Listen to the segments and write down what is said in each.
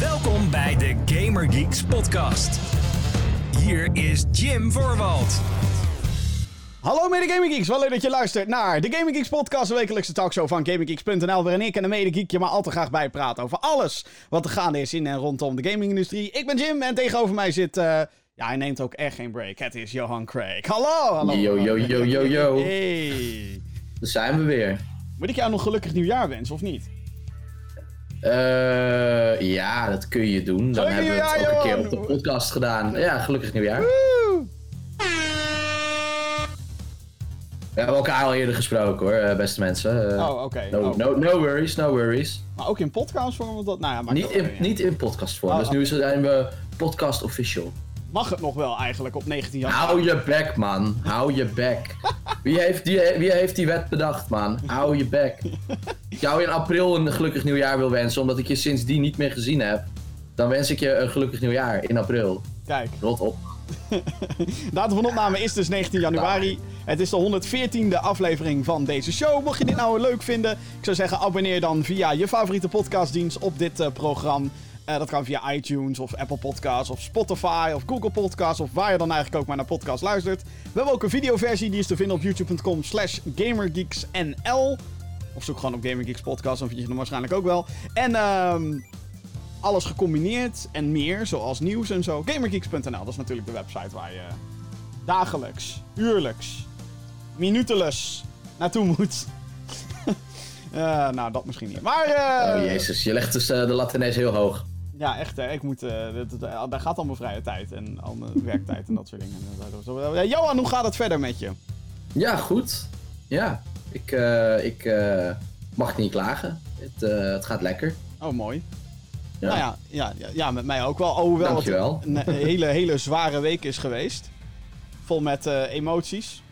Welkom bij de Gamer Geeks podcast. Hier is Jim Voorwald. Hallo mede Gaming Geeks, wel leuk dat je luistert naar de Gaming Geeks podcast, de wekelijkse talkshow van GamingGeeks.nl, waarin ik en de mede geek je maar al te graag bijpraten over alles wat er gaande is in en rondom de gamingindustrie. Ik ben Jim en tegenover mij zit, eh, ja hij neemt ook echt geen break, het is Johan Craig. Hallo, hallo. Yo, yo, yo, yo, yo. Hey. Daar zijn we weer. Moet ik jou nog gelukkig nieuwjaar wensen of niet? Eh, ja, dat kun je doen. Dan Gelukkig hebben we het ook een keer op de podcast gedaan. Ja, gelukkig nieuwjaar. Woe! We hebben elkaar al eerder gesproken hoor, eh, beste mensen. Eh, Oh, oké. no, Oh. no, no worries, no worries. Maar ook in podcastvorm, want dat, nou ja, maakt Niet in, niet in podcastvorm, Oh, dus nu zijn we podcast official. Mag het nog wel eigenlijk op 19 januari? Hou je bek, man. Hou je bek. Wie heeft die, wie heeft die wet bedacht, man? Hou je bek. Ik jou in april een gelukkig nieuwjaar wil wensen, omdat ik je sindsdien niet meer gezien heb. Dan wens ik je een gelukkig nieuwjaar in april. Kijk. Rot op. Datum van opname is dus 19 januari. Het is de 114e aflevering van deze show. Mocht je dit nou leuk vinden, ik zou zeggen abonneer dan via je favoriete podcastdienst op dit eh, programma. Eh, dat kan via iTunes of Apple Podcasts of Spotify of Google Podcasts of waar je dan eigenlijk ook maar naar podcast luistert. We hebben ook een videoversie, die is te vinden op youtube.com slash gamergeeksnl. Of zoek gewoon op Gamergeeks Podcast, dan vind je hem waarschijnlijk ook wel. En ehm alles gecombineerd en meer, zoals nieuws en zo. Gamergeeks.nl, dat is natuurlijk de website waar je dagelijks, uurlijks, minuteless naartoe moet. Eh, nou, dat misschien niet. Maar, eh, Oh jezus, je legt dus de lat ineens heel hoog. Ja, echt, hè, ik moet, eh, dat- dat- daar gaat al mijn vrije tijd en al mijn werktijd en dat soort dingen. Ja, Johan, hoe gaat het verder met je? Ja, goed. Ja, ik, eh, ik eh, mag niet klagen. Het, eh, het gaat lekker. Oh, mooi. Ja. Nou ja, ja, ja, ja, met mij ook wel. Alhoewel het Dankjewel. een, een hele, hele zware week is geweest. Vol met eh, emoties.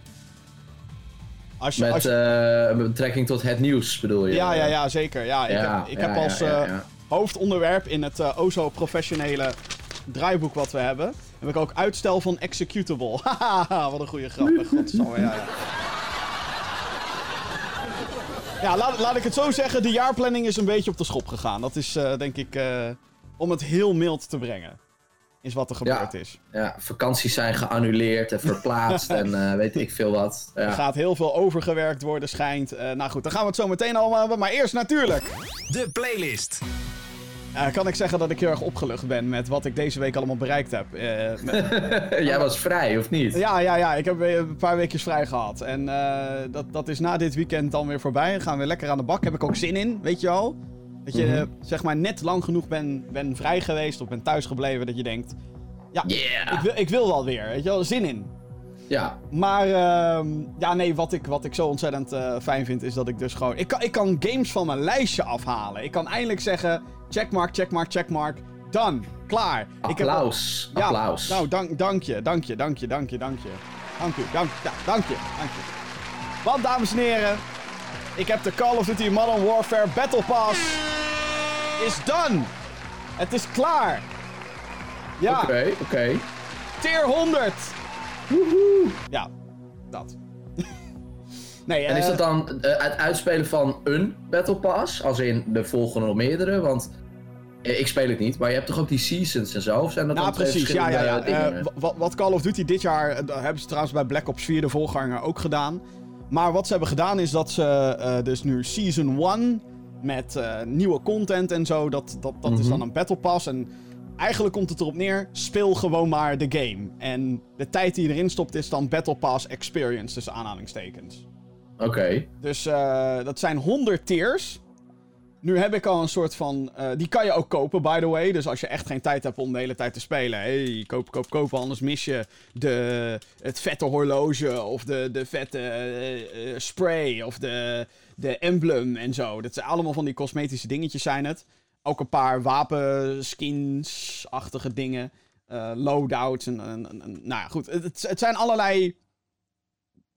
Als je, Met als je- eh, met betrekking tot het nieuws bedoel je? ja, ja, ja, zeker. Ja, ik Ja, heb, ik heb als eh. Hoofdonderwerp in het eh o zo professionele draaiboek wat we hebben... heb ik ook uitstel van executable. Haha, wat een goede grap. Godsamme, ja, ja. Ja, laat, laat ik het zo zeggen. De jaarplanning is een beetje op de schop gegaan. Dat is eh, denk ik eh, om het heel mild te brengen. Is wat er gebeurd is. Ja, vakanties zijn geannuleerd en verplaatst en eh, weet ik veel wat. Er Ja. gaat heel veel overgewerkt worden, schijnt. Eh, nou goed, dan gaan we het zo meteen allemaal hebben. Maar eerst natuurlijk De playlist. Kan ik zeggen dat ik heel erg opgelucht ben met wat ik deze week allemaal bereikt heb. Eh, met- Jij was vrij, of niet? ja, ja, ja. Ik heb een paar weekjes vrij gehad. En eh, dat, dat is na dit weekend dan weer voorbij. Dan gaan we weer lekker aan de bak. Heb ik ook zin in, weet je wel. Dat je Mhm. eh, zeg maar net lang genoeg ben, ben vrij geweest of ben thuis gebleven. Dat je denkt, ja, Yeah! ik, wil, ik wil wel weer. Weet je wel, zin in. Ja, Maar ehm, ja, nee, wat ik, wat ik zo ontzettend eh, fijn vind is dat ik dus gewoon... Ik kan, ik kan games van mijn lijstje afhalen. Ik kan eindelijk zeggen, checkmark, checkmark, checkmark. Done. Klaar. Ik heb- applaus. ja, applaus. Nou, dank, dank je, dank je, dank je, dank je, dank je. Dank u, dank, ja, dank je, dank je. Want, dames en heren, ik heb de Call of Duty Modern Warfare Battle Pass is done. Het is klaar. Ja, Oké, oké. tier 100. Ja, dat. nee, En is eh, dat dan eh, het uitspelen van een Battle Pass? Als in de volgende of meerdere? Want eh, ik speel het niet, maar je hebt toch ook die seasons en zo? Of zijn dat Nou, precies. Ja, ja, ja. verschillende Eh, dingen? wa- wa- wat Call of Duty dit jaar. dat hebben ze trouwens bij Black Ops 4, de voorganger, ook gedaan. Maar wat ze hebben gedaan is dat ze dus nu Season 1 met nieuwe content en zo. Dat, dat, dat is Mhm. dan een Battle Pass. En eigenlijk komt het erop neer: speel gewoon maar de game. En de tijd die je erin stopt is dan Battle Pass Experience, tussen aanhalingstekens. Oké. Dus eh, dat zijn 100 tiers. Nu heb ik al een soort van. eh, die kan je ook kopen, by the way. Dus als je echt geen tijd hebt om de hele tijd te spelen. hey, koop, koop, koop. Anders mis je de, het vette horloge. Of de, de vette eh, spray. Of de, de emblem en zo. Dat zijn allemaal van die cosmetische dingetjes, zijn het. Ook een paar wapenskins-achtige dingen. eh, loadouts. En, en, nou ja, goed. Het, het- zijn allerlei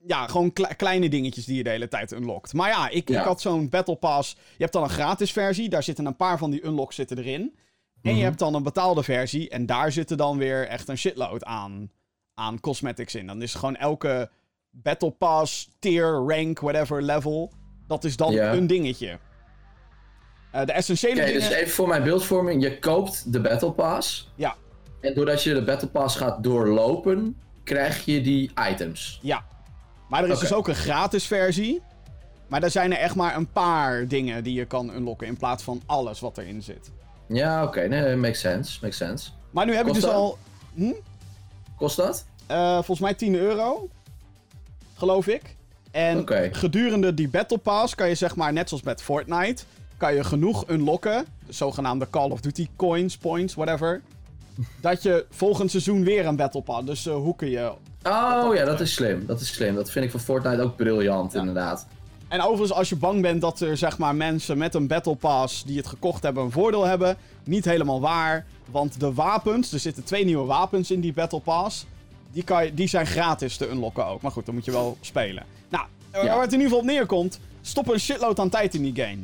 ja, gewoon kle- kleine dingetjes die je de hele tijd unlockt. Maar ja, ik, Ja. ik had zo'n Battle Pass. Je hebt dan een gratis versie. Daar zitten een paar van die unlocks zitten erin. En je Mhm. hebt dan een betaalde versie. En daar zitten dan weer echt een shitload aan, aan cosmetics in. Dan is gewoon elke Battle Pass, tier, rank, whatever level. Dat is dan een dingetje. Eh, de essentiële Oké, dingen... dus even voor mijn beeldvorming. Je koopt de Battle Pass. Ja. En doordat je de Battle Pass gaat doorlopen, krijg je die items. Ja. Maar er is dus ook een gratis versie. Maar daar zijn er echt maar een paar dingen die je kan unlocken in plaats van alles wat erin zit. Ja, oké. Nee, makes sense. Makes sense. Maar nu heb ik Kost dus dat? al, Kost dat? eh, volgens mij 10 euro. Geloof ik. En gedurende die Battle Pass kan je zeg maar, net zoals met Fortnite, kan je genoeg unlocken. De zogenaamde Call of Duty coins, points, whatever. dat je volgend seizoen weer een Battle Pass. Dus eh, hoe kun je Oh ja, dat is slim. Dat is slim. Dat vind ik van Fortnite ook briljant, inderdaad. En overigens, als je bang bent dat er zeg maar, mensen met een Battle Pass die het gekocht hebben een voordeel hebben, niet helemaal waar. Want de wapens, er zitten twee nieuwe wapens in die Battle Pass. Die, kan je, die zijn gratis te unlocken ook. Maar goed, dan moet je wel spelen. Nou, Ja. waar het in ieder geval op neerkomt, stop een shitload aan tijd in die game.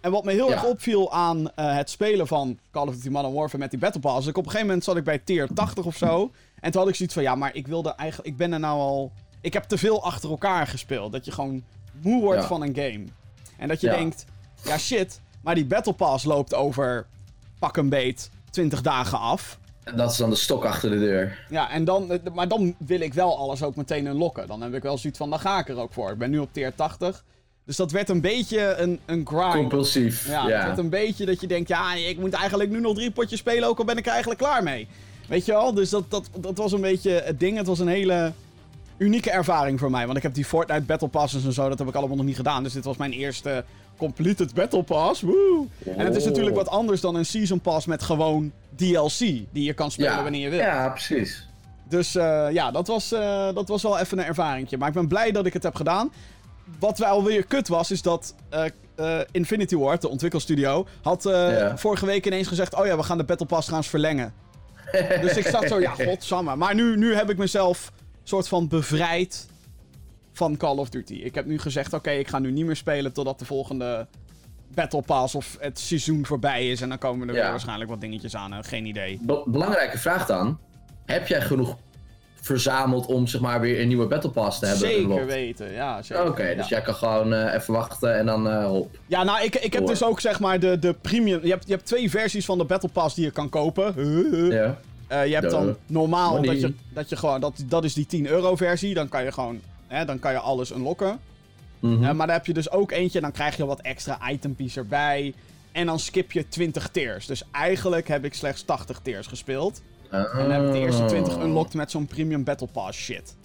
En wat me heel Ja. erg opviel aan eh, het spelen van Call of Duty Modern Warfare met die Battle Pass. ik op een gegeven moment zat ik bij tier 80 of zo. En toen had ik zoiets van, ja, maar ik wilde eigenlijk, ik ben er nou al, ik heb te veel achter elkaar gespeeld. Dat je gewoon moe wordt Ja. van een game. En dat je Ja. denkt, ja shit, maar die Battle Pass loopt over pak een beet 20 dagen af. En dat is dan de stok achter de deur. Ja, en dan, eh, maar dan wil ik wel alles ook meteen unlocken. Dan heb ik wel zoiets van, dan ga ik er ook voor. Ik ben nu op tier 80. Dus dat werd een beetje een, een grind. Compulsief. Ja, Ja. het werd een beetje dat je denkt, ja, ik moet eigenlijk nu nog drie potjes spelen, ook al ben ik er eigenlijk klaar mee. Weet je wel? Dus dat, dat, dat was een beetje het ding. Het was een hele unieke ervaring voor mij. Want ik heb die Fortnite Battle Passes en zo, dat heb ik allemaal nog niet gedaan. Dus dit was mijn eerste completed Battle Pass. Woe! En het is natuurlijk wat anders dan een Season Pass met gewoon DLC. Die je kan spelen ja. wanneer je wil. Ja, precies. Dus eh, ja, dat was, eh, dat was wel even een ervaringje. Maar ik ben blij dat ik het heb gedaan. Wat wel weer kut was, is dat eh, eh, Infinity Ward, de ontwikkelstudio, had eh, Ja. vorige week ineens gezegd: Oh ja, we gaan de Battle Pass trouwens verlengen. dus ik zat zo, ja, godsamme. Maar nu, nu heb ik mezelf soort van bevrijd van Call of Duty. Ik heb nu gezegd: Oké, ik ga nu niet meer spelen totdat de volgende Battle Pass of het seizoen voorbij is. En dan komen er Ja. weer waarschijnlijk wat dingetjes aan. geen idee. Be- belangrijke vraag dan. Heb jij genoeg verzameld om zeg maar weer een nieuwe Battle Pass te hebben? Zeker unlocked? weten, ja. Oké, ja. dus jij kan gewoon eh, even wachten en dan eh hop. Ja, nou, ik, ik heb Door. dus ook zeg maar de, de premium. Je hebt, je hebt twee versies van de Battle Pass die je kan kopen. Ja. Eh, je hebt Duh. dan normaal Money. dat je, dat je gewoon. Dat, dat is die 10 euro versie. Dan kan je gewoon. Hè, dan kan je alles unlocken. Mhm. Maar dan heb je dus ook eentje. Dan krijg je wat extra itempies erbij. En dan skip je 20 tiers. Dus eigenlijk heb ik slechts 80 tiers gespeeld. En dan heb ik de eerste 20 Oh. unlocked met zo'n premium Battle Pass shit.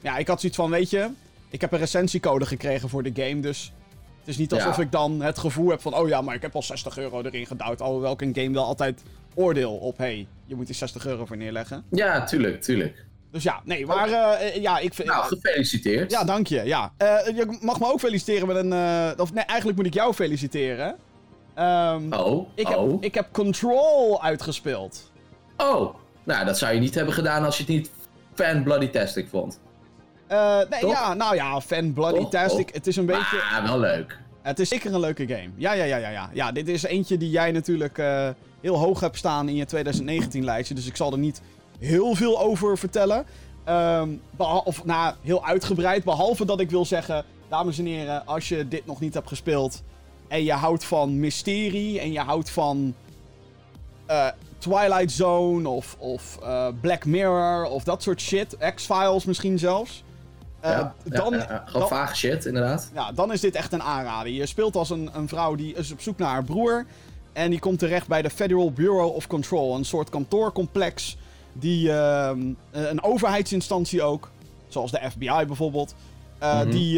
Ja, ik had zoiets van, weet je, ik heb een recensiecode gekregen voor de game, dus het is niet alsof Ja. ik dan het gevoel heb van, oh ja, maar ik heb al 60 euro erin gedouwd. Alhoewel ik een game wel altijd oordeel op, hey, je moet die 60 euro voor neerleggen. Ja, tuurlijk, tuurlijk. Dus ja, nee, maar eh, eh, ja, ik vind... Nou, gefeliciteerd. ja, dank je, ja. Eh, je mag me ook feliciteren met een... of nee, eigenlijk moet ik jou feliciteren. Ehm, Oh, ik, heb, oh, ik heb Control uitgespeeld. Oh. Nou, dat zou je niet hebben gedaan als je het niet fan bloody tastic vond. Eh, nee, Toch? ja, nou ja, fan bloody Toch? tastic. Toch? Het is een beetje... Ah, wel leuk. Het is zeker een leuke game. Ja, ja, ja, ja, ja. Ja, dit is eentje die jij natuurlijk eh, heel hoog hebt staan in je 2019-lijstje. Dus ik zal er niet heel veel over vertellen. Behal- of nou, heel uitgebreid. Behalve dat ik wil zeggen, dames en heren, als je dit nog niet hebt gespeeld. en je houdt van mysterie. en je houdt van. eh, Twilight Zone of, of eh, Black Mirror of dat soort shit. X-Files misschien zelfs. Eh, ja, dan, ja, ja. Gewoon dan- vage shit, inderdaad. ja, dan is dit echt een aanrader. Je speelt als een, een vrouw die is op zoek naar haar broer. En die komt terecht bij de Federal Bureau of Control. Een soort kantoorcomplex. Die ehm, eh, een overheidsinstantie ook. Zoals de FBI bijvoorbeeld. Mhm. Die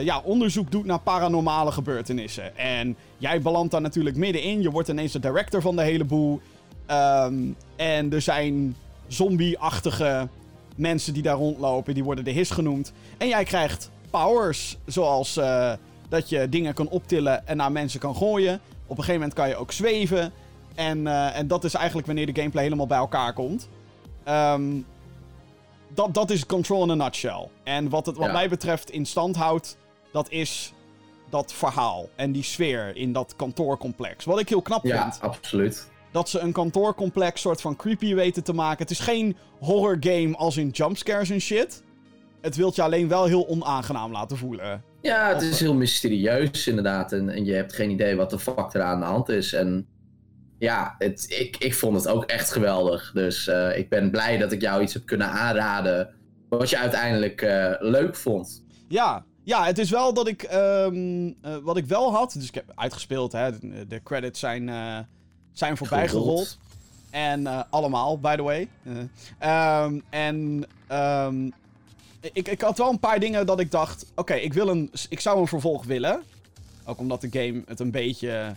ja, onderzoek doet naar paranormale gebeurtenissen. En jij belandt daar natuurlijk middenin. Je wordt ineens de director van de hele boel. Ehm, en er zijn zombie-achtige mensen die daar rondlopen. Die worden de his genoemd. En jij krijgt powers. Zoals eh, dat je dingen kan optillen en naar mensen kan gooien. Op een gegeven moment kan je ook zweven. En, eh, en dat is eigenlijk wanneer de gameplay helemaal bij elkaar komt. Ehm, dat, dat is Control in a nutshell. En wat het wat Ja. mij betreft in stand houdt, dat is dat verhaal. En die sfeer in dat kantoorcomplex. Wat ik heel knap Ja, vind absoluut. Dat ze een kantoorcomplex soort van creepy weten te maken. Het is geen horror game als in jumpscares en shit. Het wilt je alleen wel heel onaangenaam laten voelen. Ja, het Of- is heel mysterieus inderdaad. En, en je hebt geen idee wat de fuck er aan de hand is. En ja, het, ik, ik vond het ook echt geweldig. Dus eh, ik ben blij dat ik jou iets heb kunnen aanraden. Wat je uiteindelijk eh, leuk vond. Ja, ja, het is wel dat ik. ehm, eh, wat ik wel had. Dus ik heb uitgespeeld, hè. De, de credits zijn, eh, zijn voorbij Gerold. gerold. En eh, allemaal, by the way. Eh, ehm, en. ehm, ik, ik had wel een paar dingen dat ik dacht. Oké, ik wil een. Ik zou een vervolg willen. Ook omdat de game het een beetje. hè,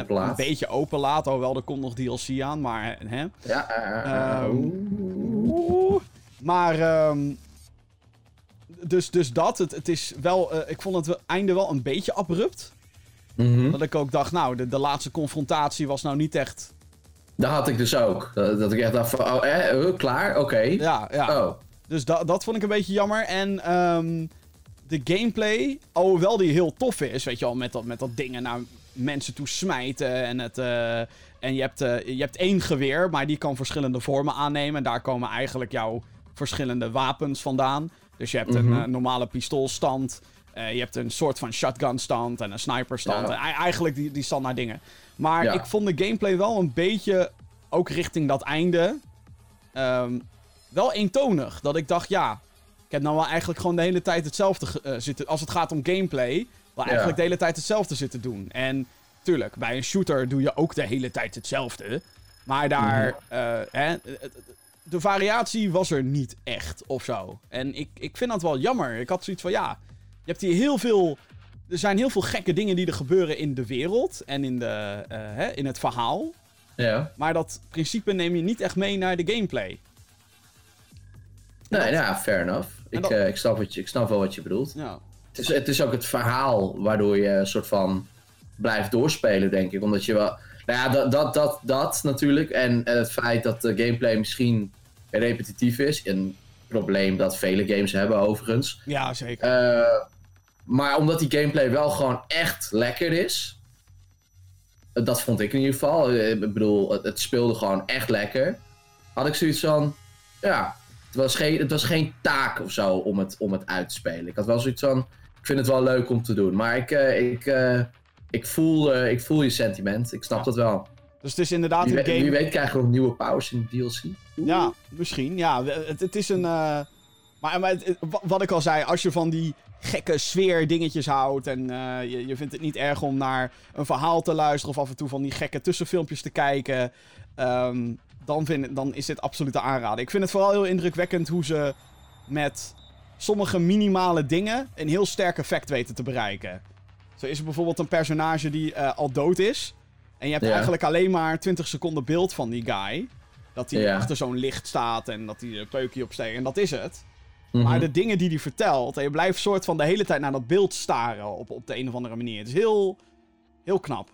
Open laat. Een beetje open laat. Hoewel, er komt nog DLC aan. Maar. Hè, Ja, eh, eh. Oeh. Maar, dus, dus dat. Het, het is wel, eh, ik vond het einde wel een beetje abrupt. Mhm. Dat ik ook dacht, nou, de, de laatste confrontatie was nou niet echt... Dat had ik dus ook. Dat, dat ik echt dacht van, oh, eh, eh, klaar? Oké. Ja, ja. Oh. Dus da, dat vond ik een beetje jammer. En ehm, de gameplay, alhoewel die heel tof is, weet je wel, met dat, met dat dingen naar mensen toe smijten. En, het, eh, en je, hebt, eh, je hebt één geweer, maar die kan verschillende vormen aannemen. En daar komen eigenlijk jouw verschillende wapens vandaan. Dus je hebt een Mhm. normale pistoolstand. Eh, je hebt een soort van shotgun stand en een sniper stand. Ja. En ei- eigenlijk die, die standaard dingen. Maar Ja. ik vond de gameplay wel een beetje, ook richting dat einde, ehm, wel eentonig. Dat ik dacht, ja, ik heb nou wel eigenlijk gewoon de hele tijd hetzelfde eh, zitten. Als het gaat om gameplay, wel Ja. eigenlijk de hele tijd hetzelfde zitten doen. En tuurlijk, bij een shooter doe je ook de hele tijd hetzelfde. Maar daar, hè, eh, eh, de variatie was er niet echt of zo. En ik, ik vind dat wel jammer. Ik had zoiets van, ja, hebt hier heel veel. Er zijn heel veel gekke dingen die er gebeuren in de wereld en in, de, eh, hè, in het verhaal. Ja. Maar dat principe neem je niet echt mee naar de gameplay. Nee, ja, fair enough. Ik, dat- eh, ik, snap wat je, ik snap wel wat je bedoelt. Ja. Het is, het is ook het verhaal waardoor je een soort van blijft doorspelen, denk ik. Omdat je wel. Nou ja, dat, dat, dat, dat natuurlijk. En, en het feit dat de gameplay misschien repetitief is. Een probleem dat vele games hebben, overigens. ja, zeker. Eh, maar omdat die gameplay wel gewoon echt lekker is. Dat vond ik in ieder geval. Eh, Ik bedoel, het, het speelde gewoon echt lekker. Had ik zoiets van. Ja, het was geen, het was geen taak of zo om het, om het uit te spelen. Ik had wel zoiets van. Ik vind het wel leuk om te doen. Maar ik, eh, ik, eh, ik, voel, ik voel je sentiment. Ik snap Ja. dat wel. dus het is inderdaad Wie, een weet- game. wie weet krijgen we nog nieuwe powers in de DLC. Ja, misschien. Ja, het, het is een. Maar, maar het- wat ik al zei, als je van die gekke sfeer dingetjes houdt. en eh, je, je vindt het niet erg om naar een verhaal te luisteren. of af en toe van die gekke tussenfilmpjes te kijken. ehm, dan, vind, dan is dit absoluut te aanraden. Ik vind het vooral heel indrukwekkend hoe ze met sommige minimale dingen. een heel sterk effect weten te bereiken. Zo is er bijvoorbeeld een personage die eh, al dood is. En je hebt Ja. eigenlijk alleen maar 20 seconden beeld van die guy. Dat hij Ja. achter zo'n licht staat en dat hij een peukje opsteekt. En dat is het. Mhm. Maar de dingen die hij vertelt, en je blijft soort van de hele tijd naar dat beeld staren op, op de een of andere manier. Het is heel, heel knap.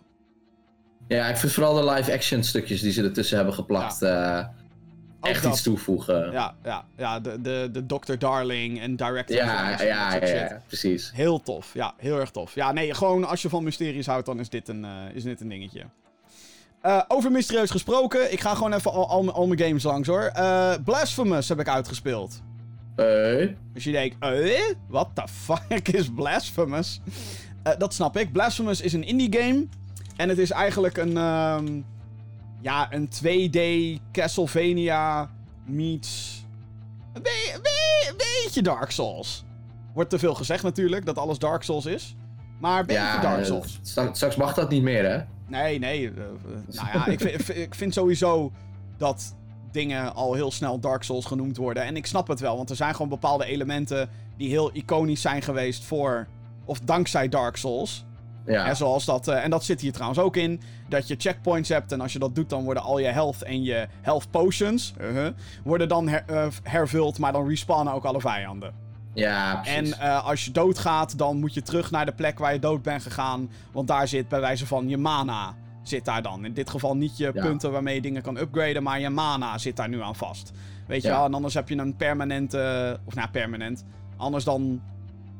Ja, ik vind vooral de live-action stukjes die ze ertussen hebben geplakt. eh, echt dat. iets toevoegen. Ja, ja, ja de, de, de Dr. Darling en Director Ja, ja, ja, precies. Heel tof. Ja, heel erg tof. Ja, nee, gewoon als je van mysteries houdt, dan is dit een, eh, is dit een dingetje. Eh, over mysterieus gesproken, ik ga gewoon even al, al, mijn- al mijn games langs hoor. Blasphemous heb ik uitgespeeld. Eh, Dus je denkt, eh? What the fuck is Blasphemous? Eh, dat snap ik. Blasphemous is een indie game. En het is eigenlijk een, ehm, ja, een 2D Castlevania meets... Een, be- een be- een beetje Dark Souls. Wordt te veel gezegd natuurlijk, dat alles Dark Souls is. Maar een beetje ja, Dark eh, Souls. straks, straks mag dat niet meer, hè? Nee, nee. eh, eh, nou ja, ik vind, ik vind sowieso dat dingen al heel snel Dark Souls genoemd worden. En ik snap het wel, want er zijn gewoon bepaalde elementen die heel iconisch zijn geweest voor. of dankzij Dark Souls. Ja, Hè, zoals dat, eh, en dat zit hier trouwens ook in. Dat je checkpoints hebt en als je dat doet, dan worden al je health en je health potions. uh-huh, worden dan her- eh, hervuld, maar dan respawnen ook alle vijanden. ja precies. En eh, als je doodgaat, dan moet je terug naar de plek waar je dood bent gegaan. Want daar zit bij wijze van je mana. Zit daar dan. In dit geval niet je Ja. punten waarmee je dingen kan upgraden, maar je mana zit daar nu aan vast. Weet je wel? En anders heb je een permanente. Of nou, permanent. Anders dan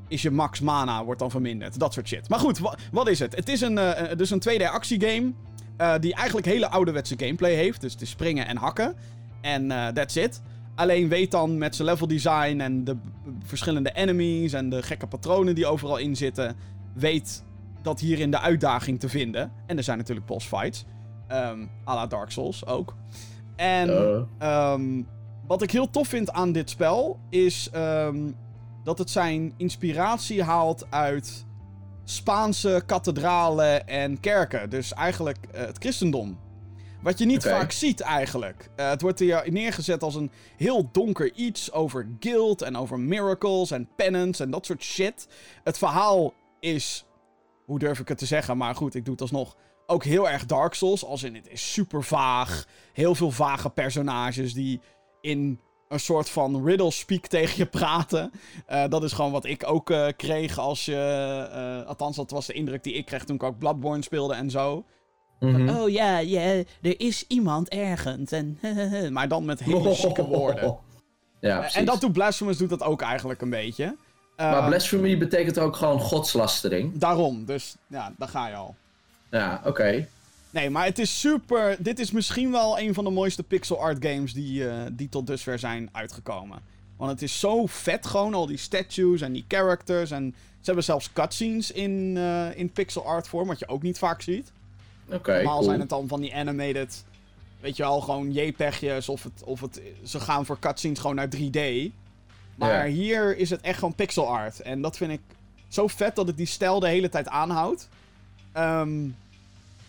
is je max mana wordt dan verminderd. Dat soort shit. Maar goed, wa- wat is het? Het is een, eh, eh, dus een 2D actiegame. eh die eigenlijk hele ouderwetse gameplay heeft. Dus het is springen en hakken. En eh, that's it. Alleen weet dan met zijn level design en de verschillende enemies en de gekke patronen die overal in zitten, weet dat hierin de uitdaging te vinden. En er zijn natuurlijk boss fights. Ehm à la Dark Souls ook. En Eh, Ehm, wat ik heel tof vind aan dit spel is ehm, dat het zijn inspiratie haalt uit Spaanse kathedralen en kerken. Dus eigenlijk eh, het christendom. Wat je niet vaak ziet eigenlijk. Eh, het wordt hier neergezet als een heel donker iets over guilt en over miracles en penance en dat soort shit. Het verhaal is, hoe durf ik het te zeggen, maar goed, ik doe het alsnog. Ook heel erg Dark Souls, als in het is super vaag. Heel veel vage personages die in een soort van riddle speak tegen je praten. Eh, dat is gewoon wat ik ook eh, kreeg als je... eh, althans, dat was de indruk die ik kreeg toen ik ook Bloodborne speelde en zo. mhm. Oh ja, ja, er is iemand ergens. En, maar dan met hele chique woorden. Ja, en dat doet Blasphemous doet dat ook eigenlijk een beetje. Maar blasphemy betekent ook gewoon godslastering. Daarom, dus ja, daar ga je al. Ja, oké. Nee, maar het is super. Dit is misschien wel een van de mooiste pixel art games die, eh, die tot dusver zijn uitgekomen. Want het is zo vet gewoon, al die statues en die characters. En ze hebben zelfs cutscenes in, eh, in pixel art vorm, wat je ook niet vaak ziet. Oké, Normaal cool. zijn het dan van die animated, weet je wel, gewoon JPEG'jes of, het, of het, ze gaan voor cutscenes gewoon naar 3D. Maar Ja. hier is het echt gewoon pixel art. En dat vind ik zo vet dat het die stijl de hele tijd aanhoudt. Ehm,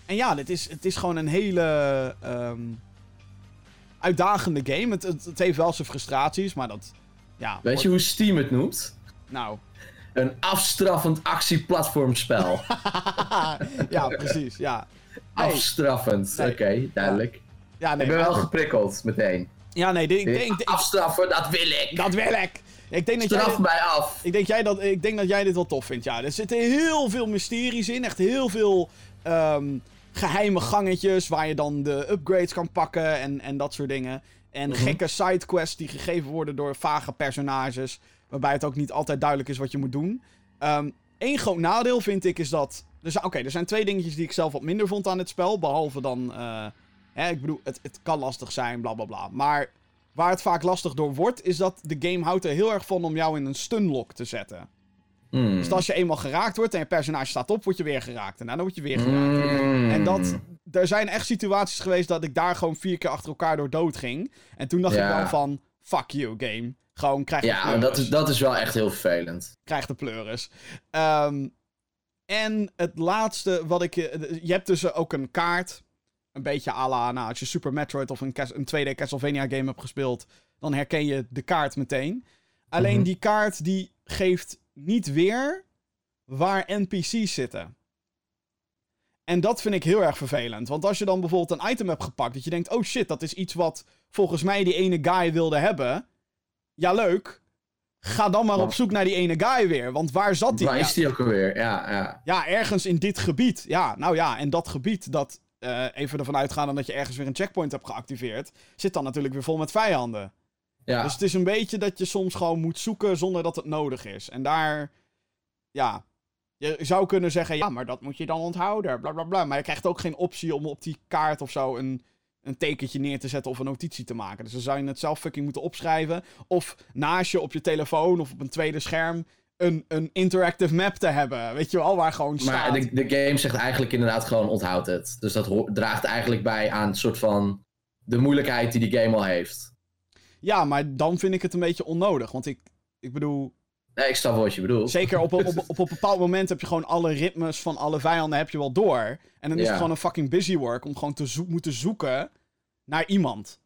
en ja, dit is, het is gewoon een hele ehm, uitdagende game. Het, het, het heeft wel zijn frustraties, maar dat... Ja, Weet je hoe Steam het noemt? Nou, Een afstraffend actieplatformspel. ja, precies, ja. Afstraffend, Nee. oké, duidelijk. ja, nee, ik ben wel geprikkeld meteen. Ja, nee, ik denk... Afstraffen, dat wil ik! dat wil ik! Ik denk dat jij... Straf mij af! Ik denk, jij dat, ik denk dat jij dit wel tof vindt, ja. Er zitten heel veel mysteries in. Echt heel veel ehm, geheime gangetjes waar je dan de upgrades kan pakken en, en dat soort dingen. En Mhm. gekke sidequests die gegeven worden door vage personages. Waarbij het ook niet altijd duidelijk is wat je moet doen. Eén groot nadeel vind ik is dat... Zijn, Oké, er zijn twee dingetjes die ik zelf wat minder vond aan het spel. Behalve dan... eh, hè, ik bedoel, het, het kan lastig zijn, bla bla bla. Maar waar het vaak lastig door wordt... is dat de game houdt er heel erg van om jou in een stunlock te zetten. Hmm. Dus als je eenmaal geraakt wordt en je personage staat op, word je weer geraakt. En daarna word je weer geraakt. Hmm. En dat, er zijn echt situaties geweest dat ik daar gewoon vier keer achter elkaar door dood ging. En toen dacht Ja. ik wel van, fuck you game. Gewoon krijg de Ja, dat is, dat is wel echt heel vervelend. Krijg de pleuris. Ehm, en het laatste wat ik... eh, Je hebt dus ook een kaart. Een beetje à la, nou, als je Super Metroid of een, een 2D Castlevania game hebt gespeeld... dan herken je de kaart meteen. Alleen Mhm. die kaart die geeft niet weer waar NPC's zitten. En dat vind ik heel erg vervelend. Want als je dan bijvoorbeeld een item hebt gepakt... dat je denkt, oh shit, dat is iets wat volgens mij die ene guy wilde hebben... Ja, leuk. Ga dan maar op zoek naar die ene guy weer. Want waar zat die? Waar is die ook alweer? Ja, ja. ja, ergens in dit gebied. Ja, nou ja, en dat gebied, dat eh, even ervan uitgaan dat je ergens weer een checkpoint hebt geactiveerd, zit dan natuurlijk weer vol met vijanden. ja. Dus het is een beetje dat je soms gewoon moet zoeken zonder dat het nodig is. En daar, ja, je zou kunnen zeggen, ja, maar dat moet je dan onthouden, bla bla bla. Maar je krijgt ook geen optie om op die kaart of zo een, een tekentje neer te zetten of een notitie te maken. Dus dan zou je het zelf fucking moeten opschrijven. Of naast je op je telefoon of op een tweede scherm een, een interactive map te hebben. Weet je wel, waar gewoon staat... Maar de, de game zegt eigenlijk inderdaad gewoon onthoud het. Dus dat draagt eigenlijk bij aan een soort van de moeilijkheid die die game al heeft. Ja, maar dan vind ik het een beetje onnodig. Want ik, ik bedoel, Nee, ik snap wat je bedoelt. zeker op, op, op, op een bepaald moment heb je gewoon alle ritmes van alle vijanden heb je wel door. En dan is Ja. het gewoon een fucking busy work om gewoon te zo- moeten zoeken naar iemand.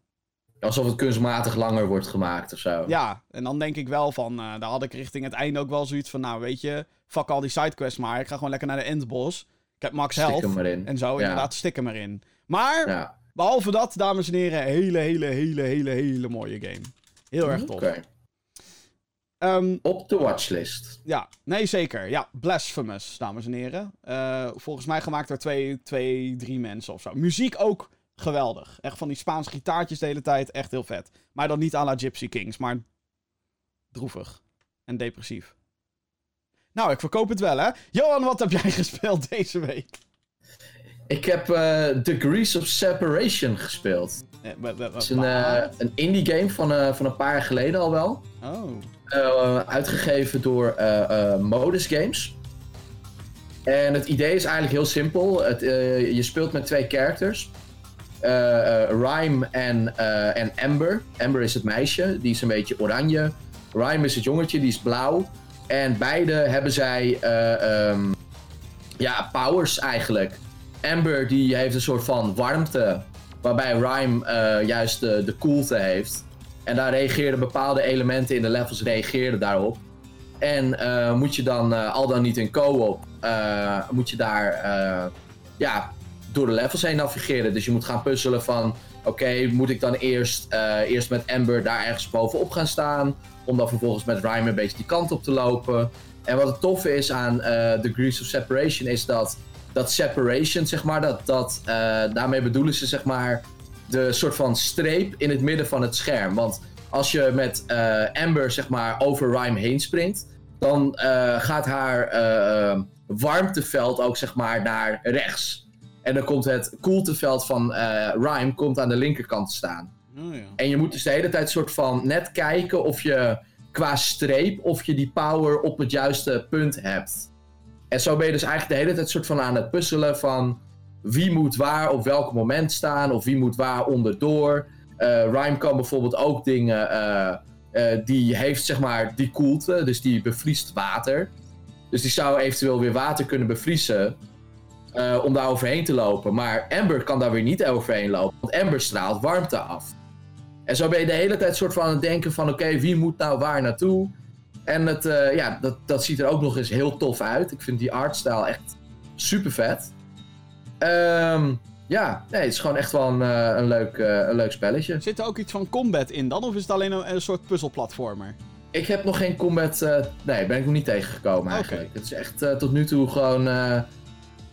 Alsof het kunstmatig langer wordt gemaakt of zo. Ja, en dan denk ik wel van, eh, daar had ik richting het einde ook wel zoiets van, nou weet je, fuck al die sidequests maar. Ik ga gewoon lekker naar de endboss. Ik heb max Stik health. hem erin. En zo, Ja. inderdaad, stik hem erin. Maar, Ja. behalve dat, dames en heren, hele, hele, hele, hele, hele mooie game. Heel erg tof. Oké. Ehm, Op de watchlist. Ja, nee, zeker. Ja, Blasphemous, dames en heren. Eh, volgens mij gemaakt door twee, twee, drie mensen of zo. Muziek ook geweldig. Echt van die Spaanse gitaartjes de hele tijd. Echt heel vet. Maar dan niet à la Gypsy Kings, maar droevig. En depressief. Nou, ik verkoop het wel, hè. Johan, wat heb jij gespeeld deze week? Ik heb eh, Degrees of Separation gespeeld. Eh, Het is een, eh, een indie game van, eh, van een paar jaar geleden al wel. Oh. Eh, uitgegeven door eh, eh, Modus Games. En het idee is eigenlijk heel simpel. Het, eh, je speelt met twee characters. Eh, eh, Rhyme en, eh, en Amber. Amber is het meisje, die is een beetje oranje. Rhyme is het jongetje, die is blauw. En beide hebben zij eh, ehm, ja, powers eigenlijk. Amber die heeft een soort van warmte, waarbij Rhyme juist de, de koelte heeft. En daar reageerden bepaalde elementen in de levels reageerden daarop. En moet je dan al dan niet in co-op, moet je daar ja, door de levels heen navigeren. Dus je moet gaan puzzelen van, oké, moet ik dan eerst, eh, eerst met Amber daar ergens bovenop gaan staan? Om dan vervolgens met Rhyme een beetje die kant op te lopen. En wat het toffe is aan eh Degrees of Separation is dat, dat separation, zeg maar, dat, dat, eh, daarmee bedoelen ze zeg maar de soort van streep in het midden van het scherm. Want als je met Amber zeg maar over Rhyme heen springt, dan gaat haar warmteveld ook zeg maar naar rechts. En dan komt het koelteveld van eh Rhyme komt aan de linkerkant te staan. Oh, ja. En je moet dus de hele tijd soort van net kijken of je qua streep, of je die power op het juiste punt hebt. En zo ben je dus eigenlijk de hele tijd soort van aan het puzzelen van wie moet waar op welk moment staan, of wie moet waar onderdoor. Eh Rhyme kan bijvoorbeeld ook dingen, eh, die heeft zeg maar die koelte, dus die bevriest water. Dus die zou eventueel weer water kunnen bevriezen eh, om daar overheen te lopen. Maar Amber kan daar weer niet overheen lopen, want Amber straalt warmte af. En zo ben je de hele tijd soort van aan het denken van oké, wie moet nou waar naartoe? En het, eh, ja, dat, dat ziet er ook nog eens heel tof uit. Ik vind die artstyle echt super vet. Ehm, ja, nee, het is gewoon echt wel een, eh, een, leuk, een leuk spelletje. Zit er ook iets van combat in dan? Of is het alleen een, een soort puzzelplatformer? Ik heb nog geen combat. nee, ben ik nog niet tegengekomen eigenlijk. Het is echt tot nu toe gewoon.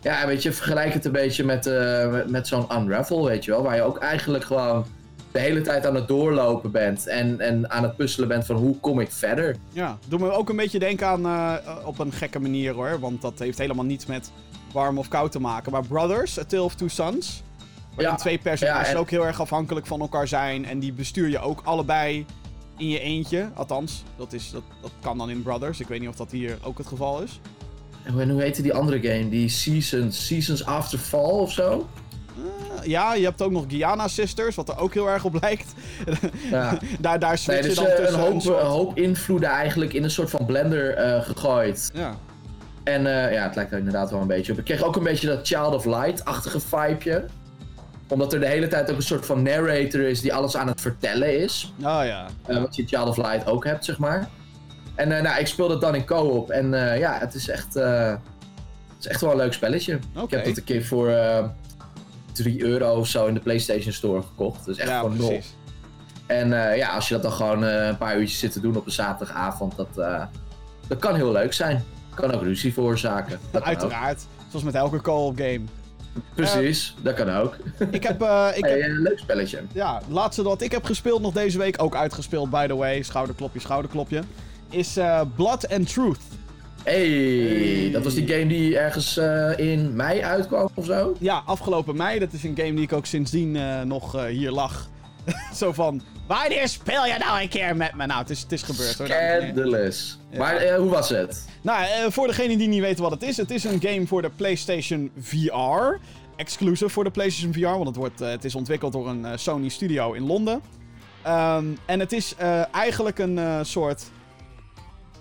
Ja, weet je, vergelijk het een beetje met, eh, met, zo'n Unravel, weet je wel. Waar je ook eigenlijk gewoon de hele tijd aan het doorlopen bent. En, en aan het puzzelen bent van hoe kom ik verder. Ja, doe me ook een beetje denken aan eh, op een gekke manier hoor. Want dat heeft helemaal niets met warm of koud te maken. Maar Brothers, A Tale of Two Sons. Waarin Ja, twee personages ja, en- ook heel erg afhankelijk van elkaar zijn. En die bestuur je ook allebei in je eentje. Althans, dat, is, dat, dat kan dan in Brothers. Ik weet niet of dat hier ook het geval is. En hoe- heette die andere game? Die Seasons, Seasons After Fall of zo? Eh, ja, je hebt ook nog Guyana Sisters, wat er ook heel erg op lijkt. Ja. daar, daar Nee, dus dan eh, een, hoop, soort- een hoop invloeden eigenlijk in een soort van blender eh, gegooid. Ja. En ja, het lijkt er inderdaad wel een beetje op. Ik kreeg ook een beetje dat Child of Light-achtige vibeje. Omdat er de hele tijd ook een soort van narrator is die alles aan het vertellen is. Oh ja. Wat je Child of Light ook hebt, zeg maar. En eh, nou, ik speelde het dan in co-op. En eh, ja, het is echt, eh, het is echt wel een leuk spelletje. Ik heb het een keer voor eh 3 euro of zo in de PlayStation Store gekocht. Dus echt Ja, gewoon nul. En ja, als je dat dan gewoon een paar uurtjes zit te doen op een zaterdagavond, dat, dat kan heel leuk zijn. Kan ook ruzie veroorzaken. Dat. Uiteraard. Zoals met elke co-op game. Precies, dat kan ook. Ik heb, ik Hey, heb leuk spelletje. Ja, laatste wat ik heb gespeeld nog deze week, ook uitgespeeld by the way, schouderklopje, schouderklopje, is eh, Blood and Truth. Hey, Hey. dat was die game die ergens eh, in mei uitkwam of zo? Ja, afgelopen mei, dat is een game die ik ook sindsdien eh, nog hier lag. Zo van, wanneer speel je nou een keer met me? Nou, het is, het is gebeurd hoor. Scandalous. Ja. Maar hoe was het? Nou, voor degenen die niet weten wat het is, het is een game voor de PlayStation VR. Exclusive voor de PlayStation VR, want het, wordt, het is ontwikkeld door een Sony studio in Londen. Ehm, en het is eigenlijk een soort.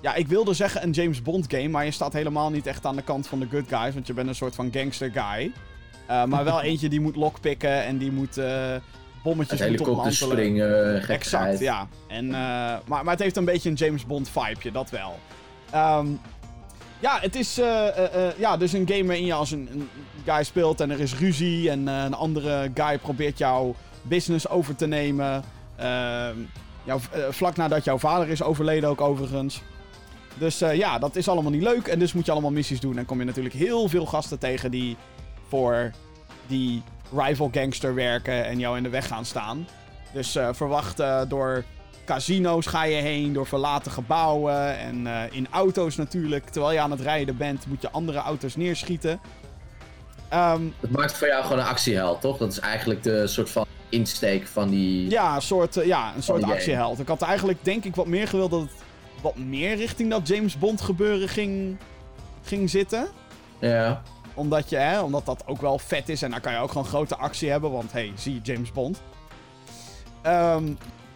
Ja, ik wilde zeggen een James Bond game, maar je staat helemaal niet echt aan de kant van de good guys, want je bent een soort van gangster guy. Eh, maar wel eentje die moet lockpicken en die moet eh, bommetjes Het moet ontmantelen. springen, gekheid. Exact, ja. En, eh, maar, maar het heeft een beetje een James Bond vibeje, dat wel. Ehm, ja, het is ja, dus een game waarin je als een, een guy speelt en er is ruzie en een andere guy probeert jouw business over te nemen. Ehm, jouw, vlak nadat jouw vader is overleden ook overigens. Dus eh, ja, dat is allemaal niet leuk en dus moet je allemaal missies doen. En kom je natuurlijk heel veel gasten tegen die voor die rival gangster werken en jou in de weg gaan staan. Dus eh, verwacht eh, door casino's ga je heen, door verlaten gebouwen en in auto's natuurlijk. Terwijl je aan het rijden bent, moet je andere auto's neerschieten. Ehm, Het maakt voor jou gewoon een actieheld, toch? Dat is eigenlijk de soort van insteek van die... ja, een soort, ja, een soort actieheld. Ik had eigenlijk denk ik wat meer gewild dat het wat meer richting dat James Bond gebeuren ging, ging zitten. Ja. Omdat, je, hè, omdat dat ook wel vet is en dan kan je ook gewoon grote actie hebben. Want hey, zie James Bond. Ehm,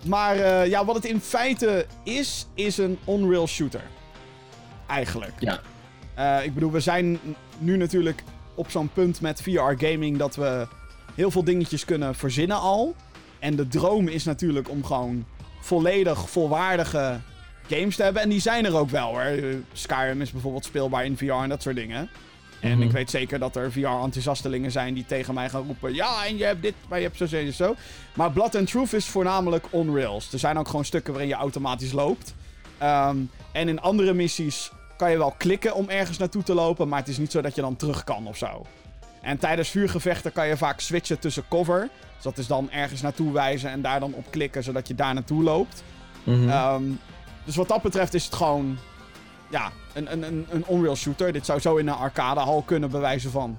maar eh, ja, wat het in feite is, is een on-rail shooter. Eigenlijk. Ja. Eh, ik bedoel, we zijn nu natuurlijk op zo'n punt met VR-gaming dat we heel veel dingetjes kunnen verzinnen al. En de droom is natuurlijk om gewoon volledig volwaardige games te hebben. En die zijn er ook wel hoor. Eh, Skyrim is bijvoorbeeld speelbaar in VR en dat soort dingen. En Mhm. ik weet zeker dat er VR-enthousiastelingen zijn die tegen mij gaan roepen... Ja, en je hebt dit, maar je hebt zo, zo, zo. Maar Blood and Truth is voornamelijk on-rails. Er zijn ook gewoon stukken waarin je automatisch loopt. Ehm, en in andere missies kan je wel klikken om ergens naartoe te lopen... maar het is niet zo dat je dan terug kan of zo. En tijdens vuurgevechten kan je vaak switchen tussen cover. Dus dat is dan ergens naartoe wijzen en daar dan op klikken... zodat je daar naartoe loopt. Ehm, dus wat dat betreft is het gewoon... Ja, een, een, een, een on-rail shooter. Dit zou zo in een arcadehal kunnen bewijzen van.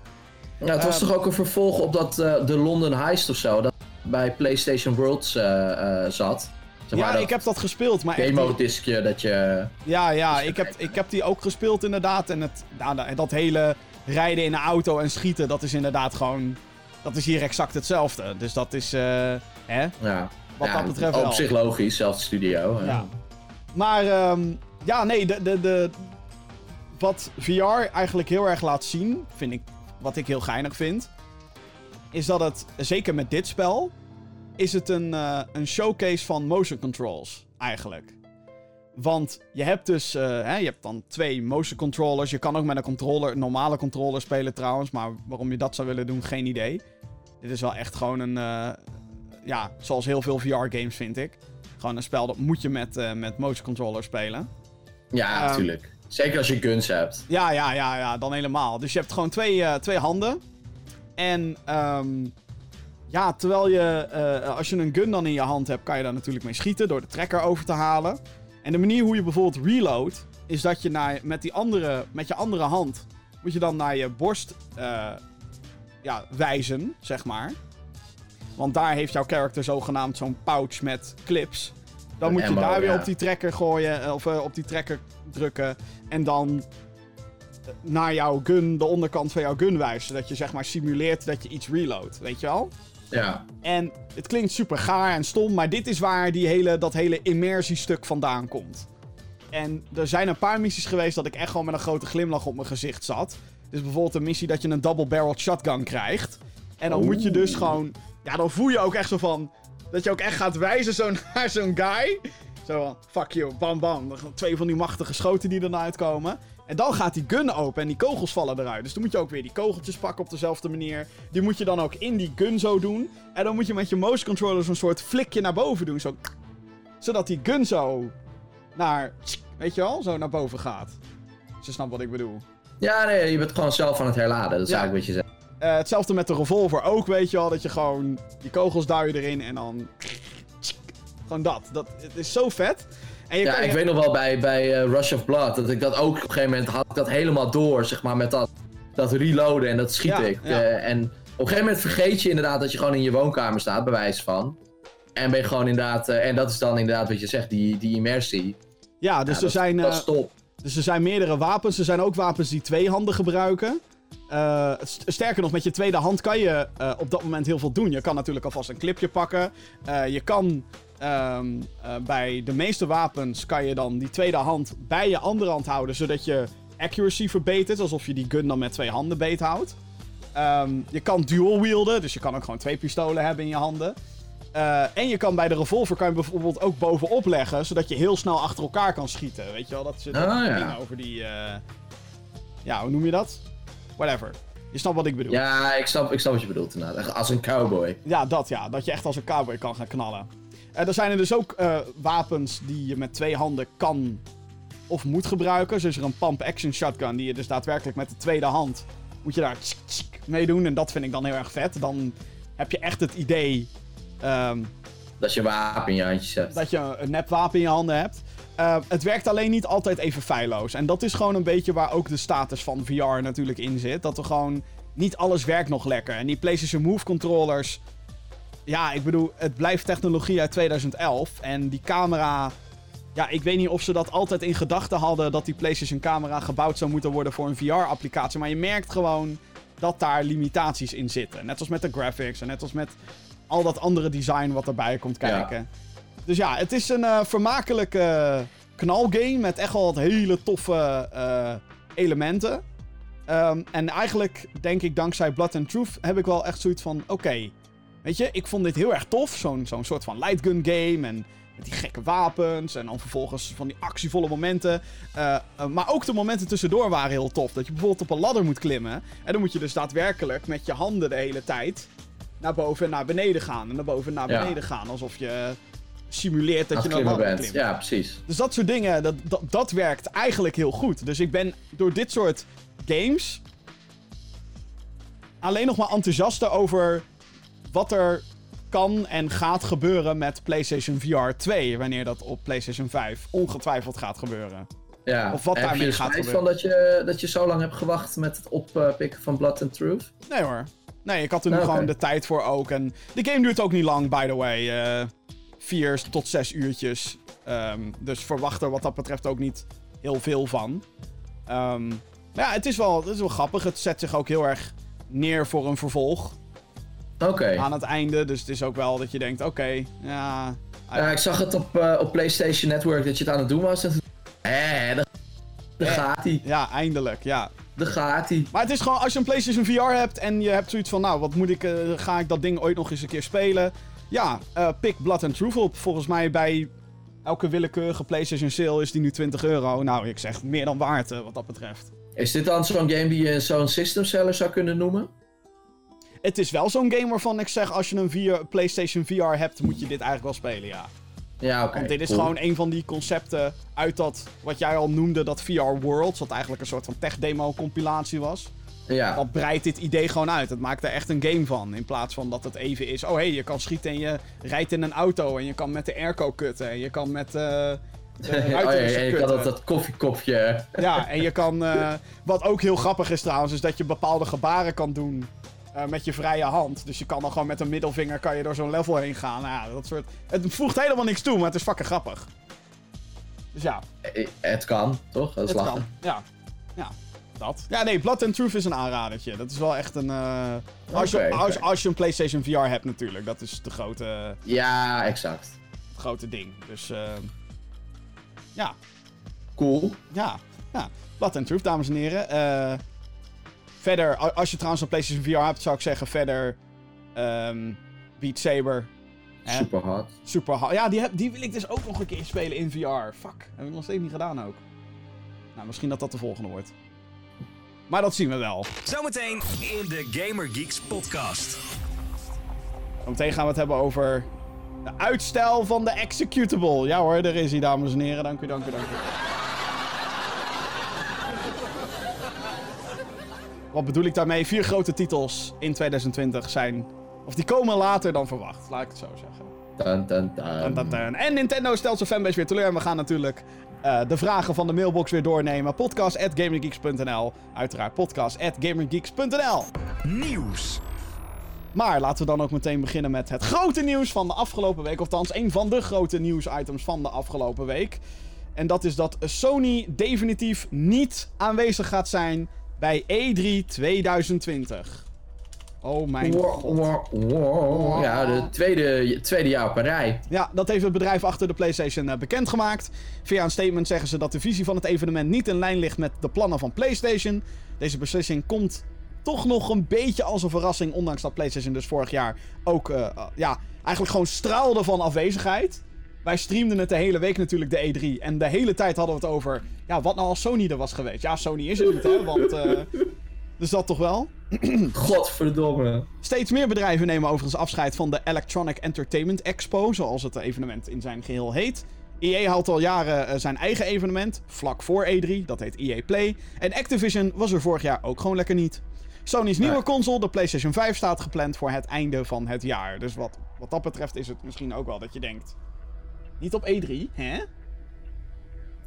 Ja, het was Ehm, toch ook een vervolg op dat, eh, de London Heist of zo, dat bij PlayStation Worlds eh, eh, zat. Zeg ja, maar ik heb dat gespeeld, maar demo-diskje dat je... Ja, ja, Dus ik heb, ik heb die ook gespeeld inderdaad. En het, nou, dat- hele rijden in een auto en schieten, dat is inderdaad gewoon... Dat is hier exact hetzelfde. Dus dat is, eh, hè, Ja, wat ja, dat betreft op wel. zich logisch, zelfs studio. Ja. Maar, ehm, ja, nee, de, de, de, wat VR eigenlijk heel erg laat zien, vind ik, wat ik heel geinig vind, is dat het, zeker met dit spel, is het een, eh, een showcase van motion controls, eigenlijk. Want je hebt dus, eh, hè, je hebt dan twee motion controllers. Je kan ook met een controller, normale controller spelen trouwens, maar waarom je dat zou willen doen, geen idee. Dit is wel echt gewoon een, eh, ja, zoals heel veel VR-games vind ik. Gewoon een spel dat moet je met, eh, met motion controller spelen. Ja, Ehm, natuurlijk. Zeker als je guns hebt. Ja, ja, ja, ja, dan helemaal. Dus je hebt gewoon twee, eh, twee handen. En ehm, ja, terwijl je, eh, als je een gun dan in je hand hebt, kan je daar natuurlijk mee schieten door de trekker over te halen. En de manier hoe je bijvoorbeeld reload, is dat je naar, met, die andere, met je andere hand, moet je dan naar je borst ja, wijzen, zeg maar. Want daar heeft jouw character zogenaamd zo'n pouch met clips. Dan Een moet je daar weer op die trekker gooien, eh, of eh, op die trekker drukken. En dan naar jouw gun, de onderkant van jouw gun wijzen. Zodat je zeg maar simuleert dat je iets reload, weet je wel? Ja. En het klinkt super gaar en stom, maar dit is waar die hele, dat hele immersiestuk vandaan komt. En er zijn een paar missies geweest dat ik echt gewoon met een grote glimlach op mijn gezicht zat. Dus bijvoorbeeld een missie dat je een double-barreled shotgun krijgt. En dan moet je dus gewoon... Ja, dan voel je ook echt zo van... Dat je ook echt gaat wijzen zo naar zo'n guy. Zo van, fuck you, bam bam. Gaan twee van die machtige schoten die erna uitkomen. En dan gaat die gun open en die kogels vallen eruit. Dus dan moet je ook weer die kogeltjes pakken op dezelfde manier. Die moet je dan ook in die gun zo doen. En dan moet je met je mouse controller zo'n soort flikje naar boven doen. Zo, zodat die gun zo naar, weet je wel, zo naar boven gaat. Je snapt wat ik bedoel. Ja, nee, je bent gewoon zelf aan het herladen. Dat is Ja. eigenlijk wat je zegt. Eh, hetzelfde met de revolver ook, weet je wel. Dat je gewoon die kogels duw je erin en dan... Gewoon dat. dat. Het is zo vet. En je Ja, kan ik je- weet nog wel bij, bij eh, Rush of Blood dat ik dat ook op een gegeven moment had ik dat helemaal door, zeg maar, met dat, dat reloaden en dat schieten. Ja, ik. ja. Eh, en op een gegeven moment vergeet je inderdaad dat je gewoon in je woonkamer staat, bij wijze van. En ben je gewoon inderdaad, en dat is dan inderdaad wat je zegt, die, die immersie. Ja, dus er dat, zijn... dat is top. Dus er zijn meerdere wapens. Er zijn ook wapens die twee handen gebruiken. Eh, st- sterker nog, met je tweede hand kan je eh, op dat moment heel veel doen. Je kan natuurlijk alvast een clipje pakken. Eh, je kan ehm, eh, bij de meeste wapens kan je dan die tweede hand bij je andere hand houden, zodat je accuracy verbetert, alsof je die gun dan met twee handen beethoudt. Ehm je kan dual wielden, dus je kan ook gewoon twee pistolen hebben in je handen. En je kan bij de revolver kan je bijvoorbeeld ook bovenop leggen, zodat je heel snel achter elkaar kan schieten. Weet je wel, dat zit Ah, ja. ding over die... Ja, hoe noem je dat? Whatever. Je snapt wat ik bedoel. Ja, ik snap, ik snap wat je bedoelt inderdaad. Echt Als een cowboy. Ja, dat ja. Dat je echt als een cowboy kan gaan knallen. Eh, er zijn er dus ook eh, wapens die je met twee handen kan of moet gebruiken. Zo is er een pump-action shotgun die je dus daadwerkelijk met de tweede hand moet je daar tsk, tsk mee doen. En dat vind ik dan heel erg vet. Dan heb je echt het idee ehm, Dat je een wapen in je handjes hebt. dat je een nepwapen in je handen hebt. Eh, het werkt alleen niet altijd even feilloos. En dat is gewoon een beetje waar ook de status van VR natuurlijk in zit. Dat er gewoon niet alles werkt nog lekker. En die PlayStation Move controllers. Ja, ik bedoel, het blijft technologie uit 2011. En die camera. Ja, ik weet niet of ze dat altijd in gedachten hadden. Dat die PlayStation camera gebouwd zou moeten worden voor een VR-applicatie. Maar je merkt gewoon dat daar limitaties in zitten. Net als met de graphics en net als met al dat andere design wat erbij komt kijken. Dus ja, het is een uh, vermakelijke knalgame met echt wel wat hele toffe uh, elementen. Um, en eigenlijk denk ik dankzij Blood and Truth heb ik wel echt zoiets van... Oké, okay, weet je, ik vond dit heel erg tof. Zo'n zo'n soort van lightgun game en met die gekke wapens. En dan vervolgens van die actievolle momenten. Uh, uh, maar ook de momenten tussendoor waren heel tof. Dat je bijvoorbeeld op een ladder moet klimmen. En dan moet je dus daadwerkelijk met je handen de hele tijd naar boven en naar beneden gaan. En naar boven en naar beneden ja. gaan. Alsof je simuleert dat je bent. Klimt. Ja, precies. Dus dat soort dingen, dat, dat, dat werkt eigenlijk heel goed. Dus ik ben door dit soort games alleen nog maar enthousiaster over wat er kan en gaat gebeuren met PlayStation VR 2. Wanneer dat op PlayStation 5 ongetwijfeld gaat gebeuren. Ja, of wat heb daarmee je gaat gebeuren. van dat je, dat je zo lang hebt gewacht met het oppikken van Blood and Truth? Nee hoor. Nee, ik had er nu Oké. gewoon de tijd voor ook. En de game duurt ook niet lang, by the way. Eh, vier tot zes uurtjes. Ehm, dus verwacht er wat dat betreft ook niet heel veel van. Maar ja, het is, wel, het is wel grappig. Het zet zich ook heel erg neer voor een vervolg Oké. aan het einde. Dus het is ook wel dat je denkt, oké, ja... Ja, ik zag het op, eh, op PlayStation Network dat je het aan het doen was. En toen- daar, Eh. gaat hij. Ja, eindelijk, ja. Daar gaat hij. Maar het is gewoon, als je een PlayStation VR hebt en je hebt zoiets van, nou, wat moet ik, eh, ga ik dat ding ooit nog eens een keer spelen? Ja, eh pik Blood and Truth op. Volgens mij bij elke willekeurige PlayStation sale is die nu 20 euro. Nou, ik zeg meer dan waard eh, wat dat betreft. Is dit dan zo'n game die je zo'n system seller zou kunnen noemen? Het is wel zo'n game waarvan ik zeg, als je een VR, PlayStation VR hebt, moet je dit eigenlijk wel spelen, ja. Ja, oké. Want dit is cool. gewoon een van die concepten uit dat, wat jij al noemde, dat VR Worlds. Wat eigenlijk een soort van tech-demo compilatie was. Ja, Dat breidt dit idee gewoon uit. Het maakt er echt een game van. In plaats van dat het even is. Oh hé, hey, je kan schieten en je rijdt in een auto. En je kan met de airco kutten. En je kan met. eh oh, ja, en je kan dat, dat koffiekopje. Ja, en je kan. eh, wat ook heel grappig is trouwens, is dat je bepaalde gebaren kan doen. eh, met je vrije hand. Dus je kan dan gewoon met een middelvinger kan je door zo'n level heen gaan. Nou, ja, dat soort. Het voegt helemaal niks toe, maar het is fucking grappig. Dus ja, Het kan, toch? Dat is het lachen. kan. Ja. Ja, dat. Ja, nee, Blood and Truth is een aanradertje. Dat is wel echt een... eh, als, je, als, als je een PlayStation VR hebt natuurlijk. Dat is de grote, Ja, exact. het grote ding. Dus eh, ja, Cool. ja, ja. Blood and Truth, dames en heren. Eh, verder, als je trouwens een PlayStation VR hebt, zou ik zeggen verder... ehm Beat Saber. Hè? Super hard. Super hard. Ja, die, heb, die wil ik dus ook nog een keer spelen in VR. Fuck, heb ik nog steeds niet gedaan ook. Nou, misschien dat dat de volgende wordt. Maar dat zien we wel. Zometeen in de Gamer Geeks podcast. Zometeen gaan we het hebben over de uitstel van de executable. Ja hoor, daar is hij, dames en heren. Dank u, dank u, dank u. Wat bedoel ik daarmee? Vier grote titels in 2020 zijn... Of die komen later dan verwacht, laat ik het zo zeggen. Dun, dun, dun. Dun, dun, dun. En Nintendo stelt zijn fanbase weer teleur. En we gaan natuurlijk eh, de vragen van de mailbox weer doornemen. Podcast.gamergeeks.nl Uiteraard podcast.gamergeeks.nl Nieuws. Maar laten we dan ook meteen beginnen met het grote nieuws van de afgelopen week. Of althans, een van de grote nieuwsitems van de afgelopen week. En dat is dat Sony definitief niet aanwezig gaat zijn bij E E3 2020. Oh mijn Wow, god. wow, wow. Ja, de tweede, tweede jaar op een rij. Ja, dat heeft het bedrijf achter de PlayStation eh, bekendgemaakt. Via een statement zeggen ze dat de visie van het evenement niet in lijn ligt met de plannen van PlayStation. Deze beslissing komt toch nog een beetje als een verrassing, ondanks dat PlayStation dus vorig jaar ook, eh, eh, ja, eigenlijk gewoon straalde van afwezigheid. Wij streamden het de hele week natuurlijk, de E3. En de hele tijd hadden we het over, ja, wat nou als Sony er was geweest? Ja, Sony is er niet, hè, want... dus dat toch wel? Godverdomme. Steeds meer bedrijven nemen overigens afscheid van de Electronic Entertainment Expo, zoals het evenement in zijn geheel heet. EA houdt al jaren eh, zijn eigen evenement, vlak voor E3, dat heet EA Play. En Activision was er vorig jaar ook gewoon lekker niet. Sony's nieuwe console, de PlayStation 5, staat gepland voor het einde van het jaar. Dus wat, wat dat betreft is het misschien ook wel dat je denkt... Niet op E3, hè?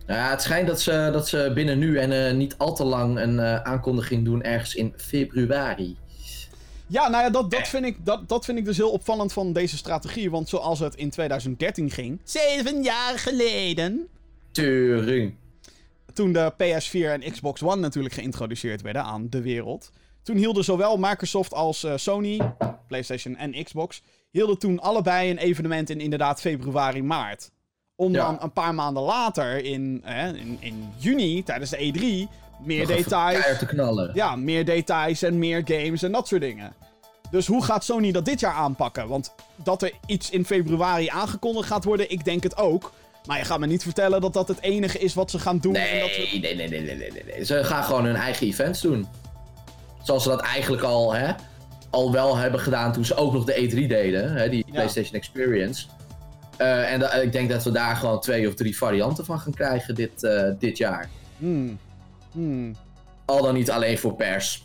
Nou ja, het schijnt dat ze, dat ze binnen nu en eh, niet al te lang een eh, aankondiging doen ergens in februari. Ja, nou ja, dat, dat, vind ik, dat, dat vind ik dus heel opvallend van deze strategie. Want zoals het in 2013 ging, zeven jaar geleden, Turing. toen de PS4 en Xbox One natuurlijk geïntroduceerd werden aan de wereld. Toen hielden zowel Microsoft als eh, Sony, PlayStation en Xbox, hielden toen allebei een evenement in inderdaad februari, maart. Om Ja. dan een paar maanden later, in, eh, in, in juni, tijdens de E3, meer Nog details. te knallen. Ja, meer details en meer games en dat soort dingen. Dus hoe gaat Sony dat dit jaar aanpakken? Want dat er iets in februari aangekondigd gaat worden, ik denk het ook. Maar je gaat me niet vertellen dat dat het enige is wat ze gaan doen. en dat we... Nee, nee, nee, nee, nee, nee, nee, nee. Ze gaan gewoon hun eigen events doen. Zoals ze dat eigenlijk al, hè, al wel hebben gedaan toen ze ook nog de E3 deden. Hè, die Ja. PlayStation Experience. Eh, en da- ik denk dat we daar gewoon twee of drie varianten van gaan krijgen dit, eh, dit jaar. Hmm. Hmm. Al dan niet alleen voor pers.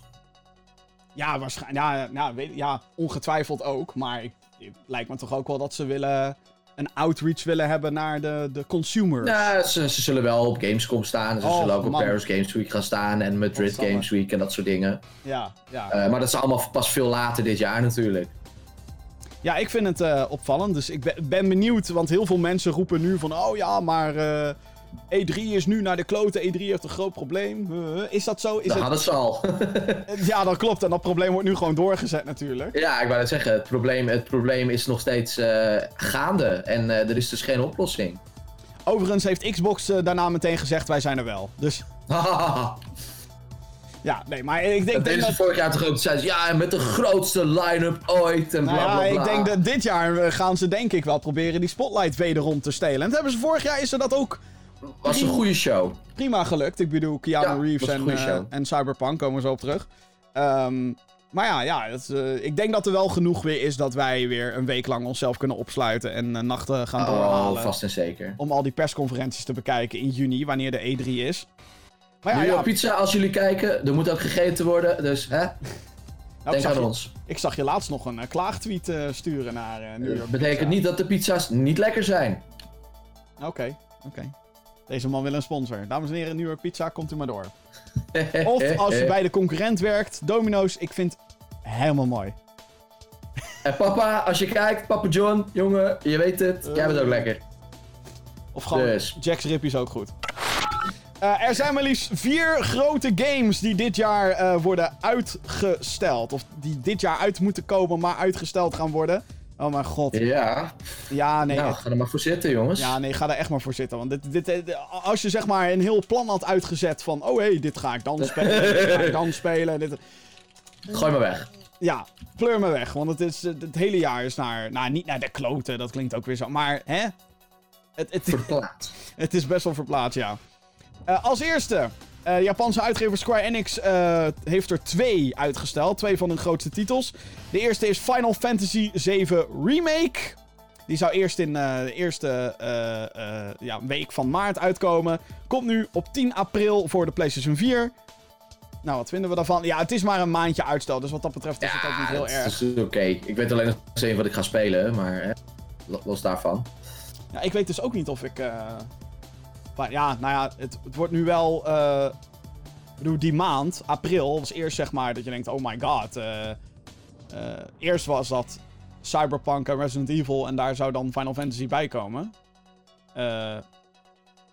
Ja, waarschijnlijk. Ja, weet, ja, ongetwijfeld ook. Maar ik, het lijkt me toch ook wel dat ze willen een outreach willen hebben naar de, de consumer. Ja, ze, ze zullen wel op Gamescom staan. Ze Oh, zullen ook op man. Paris Games Week gaan staan. En Madrid. Games Week en dat soort dingen. Ja, ja. Eh, maar dat is allemaal pas veel later dit jaar natuurlijk. Ja, ik vind het eh, opvallend. Dus ik ben, ben benieuwd, want heel veel mensen roepen nu van... Oh ja, maar eh, E3 is nu naar de kloten. E3 heeft een groot probleem. Uh, is dat zo? Is Dat het... hadden ze al. Ja, dat klopt. En dat probleem wordt nu gewoon doorgezet natuurlijk. ja, ik wou net zeggen. Het probleem, het probleem is nog steeds eh, gaande. En eh, er is dus geen oplossing. Overigens heeft Xbox eh, daarna meteen gezegd, wij zijn er wel. Dus ja, nee, maar ik denk, deden dat... ze vorig jaar toch ook. Zeiden ze, ja, met de grootste line-up ooit. En Nou bla ja, bla. ik denk dat dit jaar eh, gaan ze denk ik wel proberen die spotlight wederom te stelen. En dat hebben ze vorig jaar is ze dat ook was een goede show. prima gelukt. Ik bedoel, Keanu Ja, Reeves en, eh, en Cyberpunk komen we zo op terug. Ehm, maar ja, ja eh, ik denk dat er wel genoeg weer is dat wij weer een week lang onszelf kunnen opsluiten en nachten gaan Oh, doorhalen. vast en zeker. Om al die persconferenties te bekijken in juni, wanneer de E3 is. Maar ja, pizza, als jullie kijken, er moet ook gegeten worden. Dus hè, nou, ik, denk zag aan je, ons. ik zag je laatst nog een eh, klaagtweet eh, sturen naar eh New York. Dat betekent Pizza. niet dat de pizza's niet lekker zijn. Oké, oké. Deze man wil een sponsor. Dames en heren, New York Pizza, komt u maar door. Of als je bij de concurrent werkt, Domino's, ik vind helemaal mooi. En papa, als je kijkt, papa John, jongen, je weet het, jij bent ook lekker. Of gewoon Dus. Jack's Rip is ook goed. Eh, er zijn maar liefst vier grote games die dit jaar eh, worden uitgesteld. Of die dit jaar uit moeten komen, maar uitgesteld gaan worden. Oh mijn god. Ja, Ja, nee. nou, ga er maar voor zitten, jongens. Ja, nee, ga er echt maar voor zitten. Want dit, dit, dit- als je zeg maar een heel plan had uitgezet van... Oh hé, hey, dit ga ik dan spelen, dit ga ik dan spelen. Dit, Gooi maar weg. ja, pleur me weg. Want het, is, het hele jaar is naar... Nou, niet naar de kloten, dat klinkt ook weer zo. Maar, hè? Het, het, Verplaatst. het is best wel verplaatst, ja. Eh, als eerste, eh Japanse uitgever Square Enix eh, heeft er twee uitgesteld. Twee van hun grootste titels. De eerste is Final Fantasy VII Remake. Die zou eerst in de eerste ja, week van maart uitkomen. Komt nu op 10 april voor de PlayStation 4. Nou, wat vinden we daarvan? Ja, het is maar een maandje uitstel. Dus wat dat betreft is het ook niet heel dat erg. is oké. Ik weet alleen nog steeds wat ik ga spelen, maar hè, lo- los daarvan. Ja, ik weet dus ook niet of ik. Maar ja, nou ja, het, het wordt nu wel. eh, ik bedoel, die maand, april, was eerst zeg maar dat je denkt: oh my god. eh, eh, eerst was dat Cyberpunk en Resident Evil en daar zou dan Final Fantasy bij komen.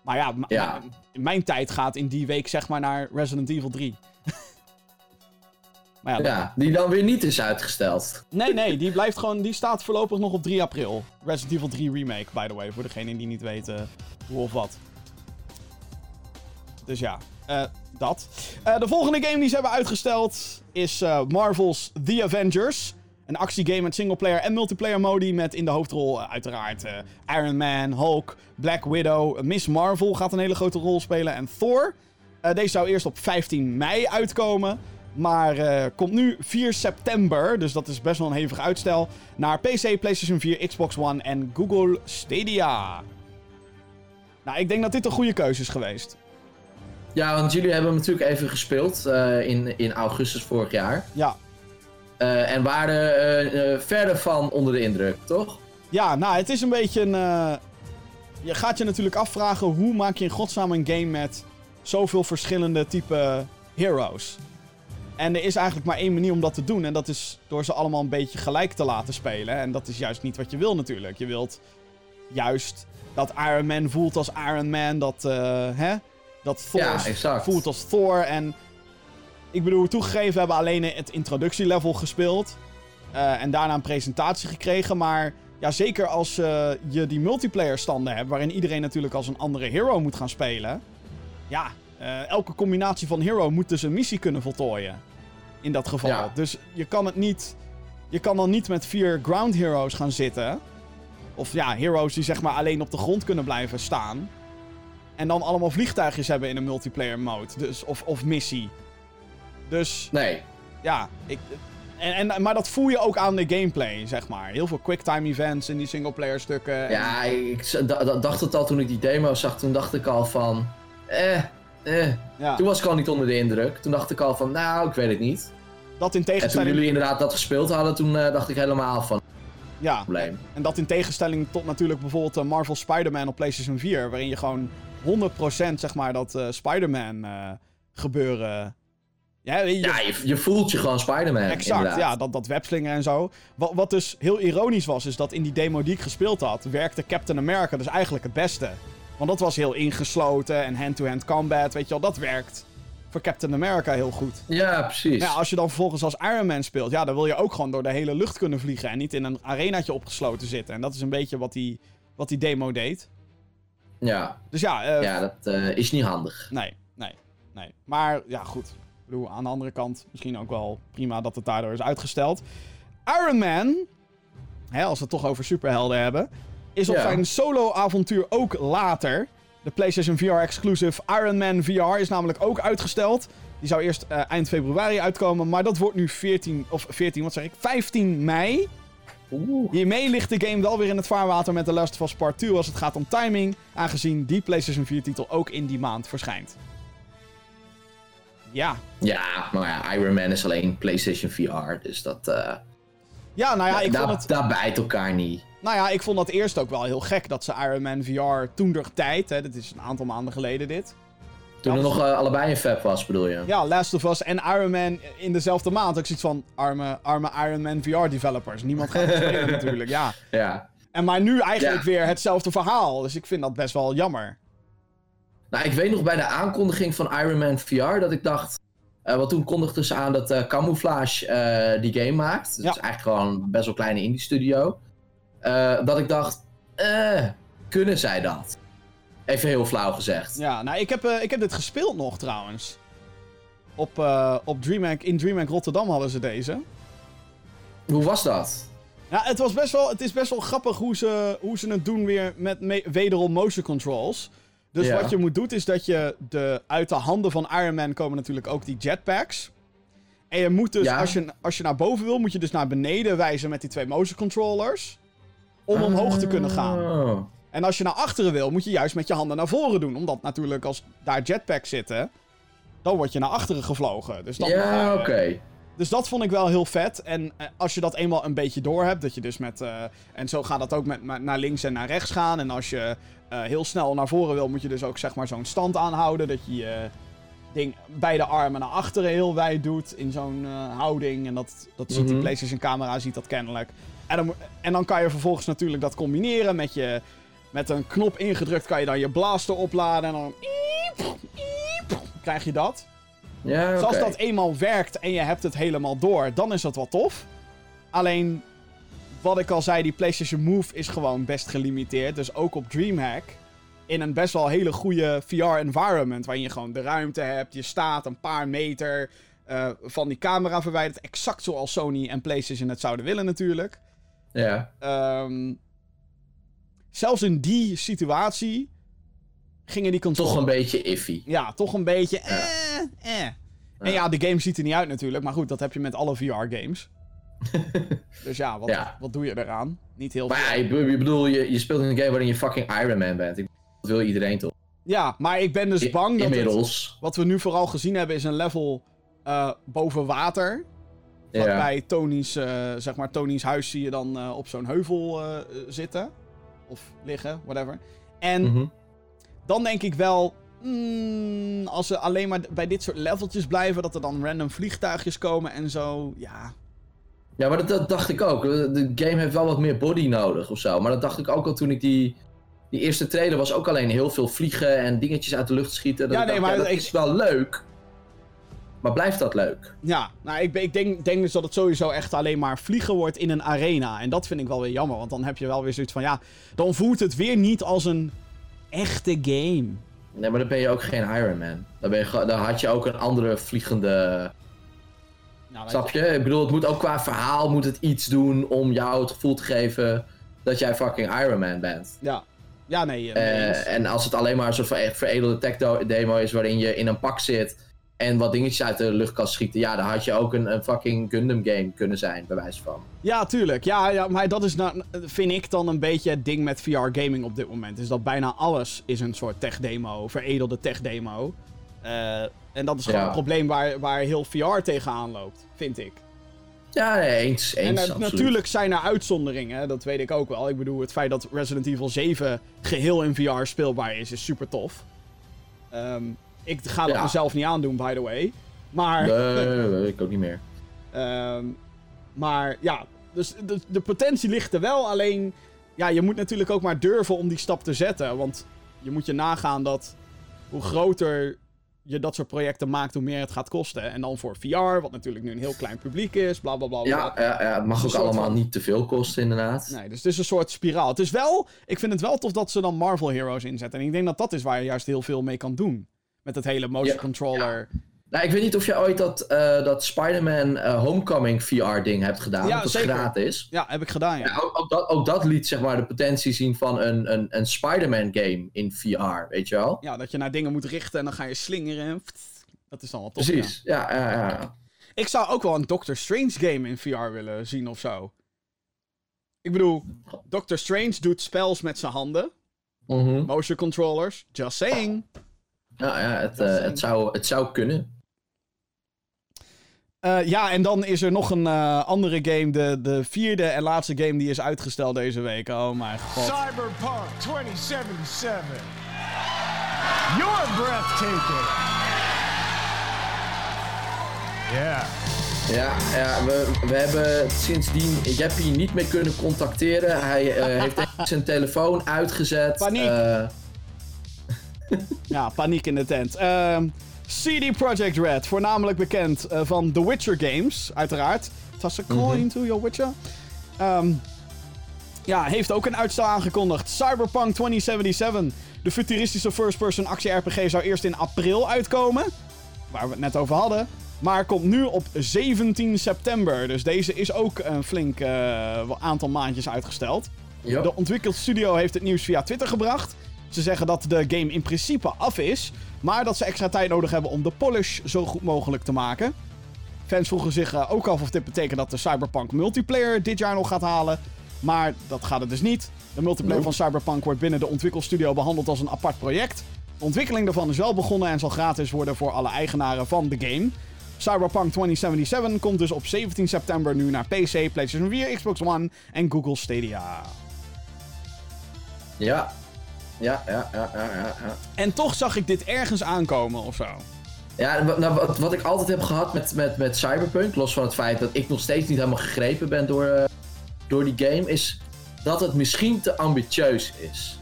Maar ja, mijn tijd gaat in die week zeg maar naar Resident Evil 3. maar ja, Ja, die dan weer niet is uitgesteld. Nee, nee, die blijft gewoon. Die staat voorlopig nog op 3 april. Resident Evil 3 Remake, by the way, voor degenen die niet weten hoe of wat. Dus ja, eh, dat. Eh, de volgende game die ze hebben uitgesteld is eh, Marvel's The Avengers. Een actiegame met singleplayer en multiplayer modi met in de hoofdrol uiteraard Iron Man, Hulk, Black Widow, Miss Marvel gaat een hele grote rol spelen en Thor. Deze zou eerst op 15 mei uitkomen. Maar komt nu 4 september, dus dat is best wel een hevig uitstel, naar PC, PlayStation 4, Xbox One en Google Stadia. Nou, ik denk dat dit een goede keuze is geweest. Ja, want jullie hebben hem natuurlijk even gespeeld eh, in, in augustus vorig jaar. Ja, Eh, en waren eh, verder van onder de indruk, toch? ja nou, het is een beetje een. je gaat je natuurlijk afvragen hoe maak je in godsnaam een game met zoveel verschillende type heroes. En er is eigenlijk maar één manier om dat te doen. En dat is door ze allemaal een beetje gelijk te laten spelen. En dat is juist niet wat je wil natuurlijk. Je wilt juist dat Iron Man voelt als Iron Man. Dat, eh, hè? Dat Thor Ja, exact. voelt als Thor. En ik bedoel, toegegeven, we hebben alleen het introductielevel gespeeld. eh, en daarna een presentatie gekregen. Maar ja, zeker als eh, je die multiplayer standen hebt, waarin iedereen natuurlijk als een andere hero moet gaan spelen. Ja, eh, elke combinatie van hero moet dus een missie kunnen voltooien. In dat geval. Ja. Dus je kan het niet. Je kan dan niet met vier ground heroes gaan zitten. Of ja, heroes die zeg maar alleen op de grond kunnen blijven staan. En dan allemaal vliegtuigjes hebben in een multiplayer mode. Dus, of, of missie. Dus Nee. ja, ik, en, en, maar dat voel je ook aan de gameplay, zeg maar. Heel veel quicktime events in die singleplayer stukken. En- Ja, ik dacht het al toen ik die demo zag. Toen dacht ik al van... Eh, eh. ja, Toen was ik al niet onder de indruk. Toen dacht ik al van, nou, ik weet het niet. dat in En toen tegenstelling... jullie inderdaad dat gespeeld hadden, toen eh, dacht ik helemaal van, Ja, probleem. en dat in tegenstelling tot natuurlijk bijvoorbeeld eh, Marvel Spider-Man op PlayStation 4. Waarin je gewoon 100% zeg maar dat eh, Spider-Man eh, gebeuren... Ja, je, Ja, je, je voelt je gewoon Spider-Man. Exact, inderdaad. ja, dat, dat webslingen en zo. Wat, wat dus heel ironisch was, is dat in die demo die ik gespeeld had, werkte Captain America dus eigenlijk het beste. Want dat was heel ingesloten en hand-to-hand combat, weet je wel, dat werkt voor Captain America heel goed. Ja, precies. Ja, als je dan vervolgens als Iron Man speelt, ja, dan wil je ook gewoon door de hele lucht kunnen vliegen en niet in een arenaatje opgesloten zitten. En dat is een beetje wat die, wat die demo deed. Ja. Dus ja, eh, ja, dat eh, is niet handig. Nee, nee, nee. Maar ja, goed. Ik bedoel, aan de andere kant misschien ook wel prima dat het daardoor is uitgesteld. Iron Man, hè, als we het toch over superhelden hebben, is op Ja. zijn solo-avontuur ook later. De PlayStation VR-exclusive Iron Man VR is namelijk ook uitgesteld. Die zou eerst eh, eind februari uitkomen, maar dat wordt nu 14, of 14, wat zeg ik, 15 mei. Oeh. Hiermee ligt de game wel weer in het vaarwater met The Last of Us Part 2 als het gaat om timing, aangezien die PlayStation 4-titel ook in die maand verschijnt. Ja. Ja, maar ja, Iron Man is alleen PlayStation VR, dus dat... eh Ja, nou ja, ik vond het, daar bijt elkaar niet. nou ja, ik vond dat eerst ook wel heel gek dat ze Iron Man VR toen der tijd, hè, dit is een aantal maanden geleden dit. Toen er nog eh, allebei een fab was, bedoel je? Ja, Last of Us en Iron Man in dezelfde maand. Ik zoiets van arme, arme Iron Man VR developers. Niemand gaat het spelen natuurlijk, ja. Ja. En maar nu eigenlijk Ja. weer hetzelfde verhaal. Dus ik vind dat best wel jammer. Nou, ik weet nog bij de aankondiging van Iron Man VR dat ik dacht... eh want toen kondigden ze aan dat eh, Camouflage die game maakt. Dat Ja. is eigenlijk gewoon een best wel kleine indie studio. Dat ik dacht, kunnen zij dat? Even heel flauw gezegd. Ja, nou, ik heb, eh, ik heb dit gespeeld nog trouwens. Op, eh, op DreamHack, in DreamHack Rotterdam hadden ze deze. Hoe was dat? Ja, het, was best wel, het is best wel grappig hoe ze, hoe ze het doen weer met me- wederom motion controls. Dus Ja. wat je moet doen is dat je de, uit de handen van Iron Man komen natuurlijk ook die jetpacks. En je moet dus, Ja. als, je, als je naar boven wil, moet je dus naar beneden wijzen met die twee motion controllers. Om omhoog te kunnen gaan. En als je naar achteren wil, moet je juist met je handen naar voren doen. Omdat natuurlijk als daar jetpacks zitten, dan word je naar achteren gevlogen. Dus, dan, Ja, oké. dus dat vond ik wel heel vet. En eh, als je dat eenmaal een beetje door hebt, dat je dus met... eh, en zo gaat dat ook met, met naar links en naar rechts gaan. En als je eh, heel snel naar voren wil, moet je dus ook zeg maar zo'n stand aanhouden. Dat je je ding beide armen naar achteren heel wijd doet in zo'n houding. En dat, dat ziet die Mhm. PlayStation camera ziet dat kennelijk. En dan, en dan kan je vervolgens natuurlijk dat combineren met je... Met een knop ingedrukt kan je dan je blaster opladen en dan... iep, iep, krijg je dat. Ja, oké. Dus als dat eenmaal werkt en je hebt het helemaal door, dan is dat wel tof. Alleen, wat ik al zei, die PlayStation Move is gewoon best gelimiteerd. Dus ook op DreamHack, in een best wel hele goede VR-environment, waarin je gewoon de ruimte hebt, je staat een paar meter eh, van die camera verwijderd. Exact zoals Sony en PlayStation het zouden willen natuurlijk. Ja. Ehm, zelfs in die situatie gingen die controles... Toch een beetje iffy. Ja, toch een beetje. Eh, eh. En ja, de game ziet er niet uit natuurlijk. Maar goed, dat heb je met alle VR-games. dus ja wat, Ja. wat doe je eraan? Niet heel Maar veel. be- ik bedoel, je, je speelt een game waarin je fucking Iron Man bent. Ik- Dat wil iedereen toch? Ja, maar ik ben dus I- bang dat het- Inmiddels. wat we nu vooral gezien hebben is een level eh, boven water. Ja. Waarbij Tony's, eh, zeg maar, Tony's huis zie je dan eh, op zo'n heuvel zitten. Of liggen, whatever. En Mhm. dan denk ik wel, mm, als ze alleen maar bij dit soort leveltjes blijven, dat er dan random vliegtuigjes komen en zo. Ja, Ja, maar dat, dat dacht ik ook. De game heeft wel wat meer body nodig of zo. Maar dat dacht ik ook al toen ik die, die eerste trailer was. Ook alleen heel veel vliegen en dingetjes uit de lucht schieten. Dat Ja, nee, dacht, maar dat ik- is wel leuk. Maar blijft dat leuk? ja. Nou, ik, ik denk, denk dus dat het sowieso echt alleen maar vliegen wordt in een arena. En dat vind ik wel weer jammer, want dan heb je wel weer zoiets van, ja, dan voelt het weer niet als een echte game. Nee, maar dan ben je ook geen Iron Man. Dan, ben je, dan had je ook een andere vliegende... Nou, Snap je? Ik bedoel, het moet ook qua verhaal moet het iets doen om jou het gevoel te geven dat jij fucking Iron Man bent. Ja. Ja, nee. eh, Eh, en als het alleen maar een soort van veredelde tech demo is waarin je in een pak zit en wat dingetjes uit de lucht kan schieten, ja, dan had je ook een, een fucking Gundam game kunnen zijn, bij wijze van. Ja, tuurlijk. Ja, ja, maar dat is nou, vind ik dan een beetje het ding met VR-gaming op dit moment. Is dat bijna alles is een soort tech-demo, veredelde tech-demo. Eh, en dat is gewoon Ja. een probleem waar, waar heel VR tegenaan loopt, vind ik. Ja, nee, eens, eens, en eh, absoluut. natuurlijk zijn er uitzonderingen, dat weet ik ook wel. Ik bedoel, het feit dat Resident Evil 7 geheel in VR speelbaar is, is super tof. Ehm, ik ga dat Ja. mezelf niet aandoen, by the way. Maar... Nee, ik ook niet meer. Ehm, maar ja, dus de, de potentie ligt er wel. Alleen, ja, je moet natuurlijk ook maar durven om die stap te zetten. Want je moet je nagaan dat hoe groter je dat soort projecten maakt, hoe meer het gaat kosten. En dan voor VR, wat natuurlijk nu een heel klein publiek is, bla bla bla. bla. Ja, ja, ja, het mag ook allemaal van- niet te veel kosten, inderdaad. Nee, dus het is een soort spiraal. Het is wel, ik vind het wel tof dat ze dan Marvel Heroes inzetten. En ik denk dat dat is waar je juist heel veel mee kan doen. Met het hele motion Ja, controller. Nou, ik weet niet of je ooit dat, eh, dat Spider-Man eh, Homecoming VR-ding hebt gedaan. Ja, dat is zeker. gratis. Ja, heb ik gedaan, ja. Ja, ook, ook dat, ook dat liet zeg maar de potentie zien van een, een, een Spider-Man game in VR, weet je wel? Ja, dat je naar dingen moet richten en dan ga je slingeren. en Dat is dan wel tof. ja. Precies, ja, ja, ja. Ik zou ook wel een Doctor Strange game in VR willen zien of zo. Ik bedoel, Doctor Strange doet spells met zijn handen. Mhm. Motion controllers. Just saying. Ja, ja het, eh, het, zou, het zou kunnen. Eh, ja, en dan is er nog een eh, andere game. De, de vierde en laatste game die is uitgesteld deze week. Oh mijn god. Cyberpunk 2077. You're breathtaking. Yeah. Ja, ja we, we hebben sindsdien Jeppy niet meer kunnen contacteren. Hij eh, heeft zijn telefoon uitgezet. Paniek. Ja, paniek in de tent. Ehm, CD Projekt Red, voornamelijk bekend eh, van The Witcher games, uiteraard. Toss a coin to your Witcher. Ehm, ja, heeft ook een uitstel aangekondigd. Cyberpunk 2077. De futuristische first-person actie-RPG zou eerst in april uitkomen. Waar we het net over hadden. Maar komt nu op 17 september. Dus deze is ook een flink eh, aantal maandjes uitgesteld. De ontwikkelstudio heeft het nieuws via Twitter gebracht. Ze zeggen dat de game in principe af is, maar dat ze extra tijd nodig hebben om de polish zo goed mogelijk te maken. Fans vroegen zich eh, ook af of dit betekent dat de Cyberpunk multiplayer dit jaar nog gaat halen. Maar dat gaat het dus niet. De multiplayer van Cyberpunk wordt binnen de ontwikkelstudio behandeld als een apart project. De ontwikkeling daarvan is wel begonnen en zal gratis worden voor alle eigenaren van de game. Cyberpunk 2077 komt dus op 17 september nu naar PC, PlayStation 4, Xbox One en Google Stadia. ja. Ja, ja, ja, ja, ja. En toch zag ik dit ergens aankomen of zo. Ja, nou, wat, wat ik altijd heb gehad met, met, met Cyberpunk, los van het feit dat ik nog steeds niet helemaal gegrepen ben door, eh, door die game, is dat het misschien te ambitieus is.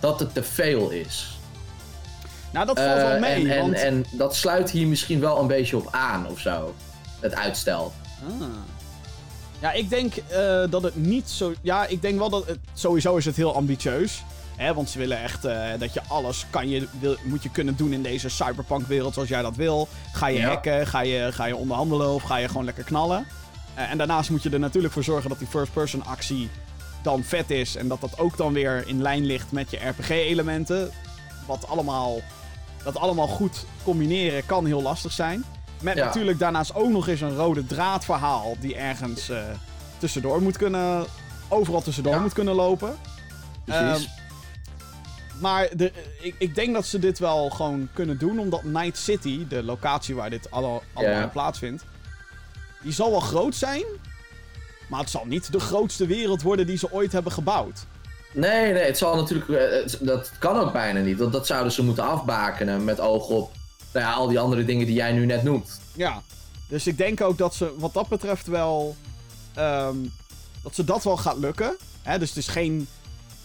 Dat het te veel is. Nou, dat valt Eh, wel mee. en, en, want... en dat sluit hier misschien wel een beetje op aan of zo. Het uitstel. Ah. Ja, ik denk eh, dat het niet zo... Ja, ik denk wel dat het... Sowieso is het heel ambitieus. Hè, want ze willen echt eh, dat je alles kan je, wil, moet je kunnen doen in deze cyberpunk-wereld zoals jij dat wil. Ga je Ja. hacken, ga je, ga je onderhandelen of ga je gewoon lekker knallen. Eh, en daarnaast moet je er natuurlijk voor zorgen dat die first-person actie dan vet is. En dat dat ook dan weer in lijn ligt met je RPG-elementen. Wat allemaal... Dat allemaal goed combineren kan heel lastig zijn. Met Ja. natuurlijk daarnaast ook nog eens een rode draadverhaal die ergens eh, tussendoor moet kunnen... Overal tussendoor Ja. moet kunnen lopen. Precies. Ehm, maar de, ik, ik denk dat ze dit wel gewoon kunnen doen, omdat Night City, de locatie waar dit alle, allemaal plaatsvindt, die zal wel groot zijn, maar het zal niet de grootste wereld worden die ze ooit hebben gebouwd. Nee, nee, het zal natuurlijk. eh, Dat kan ook bijna niet. Dat, dat zouden ze moeten afbakenen met oog op nou ja, al die andere dingen die jij nu net noemt. Ja. Dus ik denk ook dat ze wat dat betreft wel. ehm, dat ze dat wel gaat lukken. Hè, dus het is geen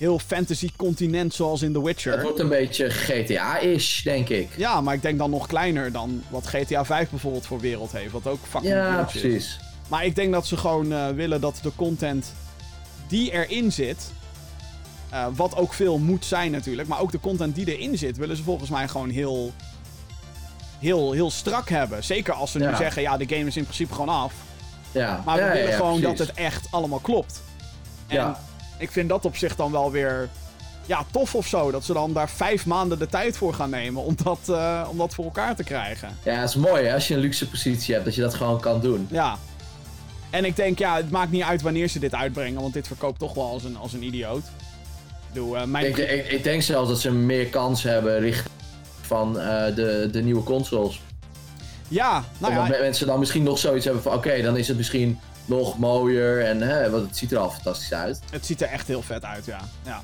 heel fantasy continent zoals in The Witcher. Het wordt een beetje GTA-ish, denk ik. Ja, maar ik denk dan nog kleiner dan wat GTA 5 bijvoorbeeld voor wereld heeft. Wat ook fucking Ja, is. precies. Maar ik denk dat ze gewoon eh, willen dat de content die erin zit. eh, wat ook veel moet zijn natuurlijk. Maar ook de content die erin zit, willen ze volgens mij gewoon heel. Heel, heel strak hebben. Zeker als ze nu zeggen, ja, de game is in principe gewoon af. Ja. Maar we ja, willen ja, gewoon precies. dat het echt allemaal klopt. En Ja. Ik vind dat op zich dan wel weer ja, tof of zo. Dat ze dan daar vijf maanden de tijd voor gaan nemen om dat, eh, om dat voor elkaar te krijgen. Ja, het is mooi hè, als je een luxe positie hebt, dat je dat gewoon kan doen. Ja. En ik denk, ja, het maakt niet uit wanneer ze dit uitbrengen, want dit verkoopt toch wel als een, als een idioot. Ik bedoel, eh, mijn... Ik, ik, ik denk zelfs dat ze meer kans hebben richting van eh, de, de nieuwe consoles. Ja, nou Omdat ja, mensen dan misschien nog zoiets hebben van, oké, dan is het misschien nog mooier en hè, want het ziet er al fantastisch uit. het ziet er echt heel vet uit, ja. Ja,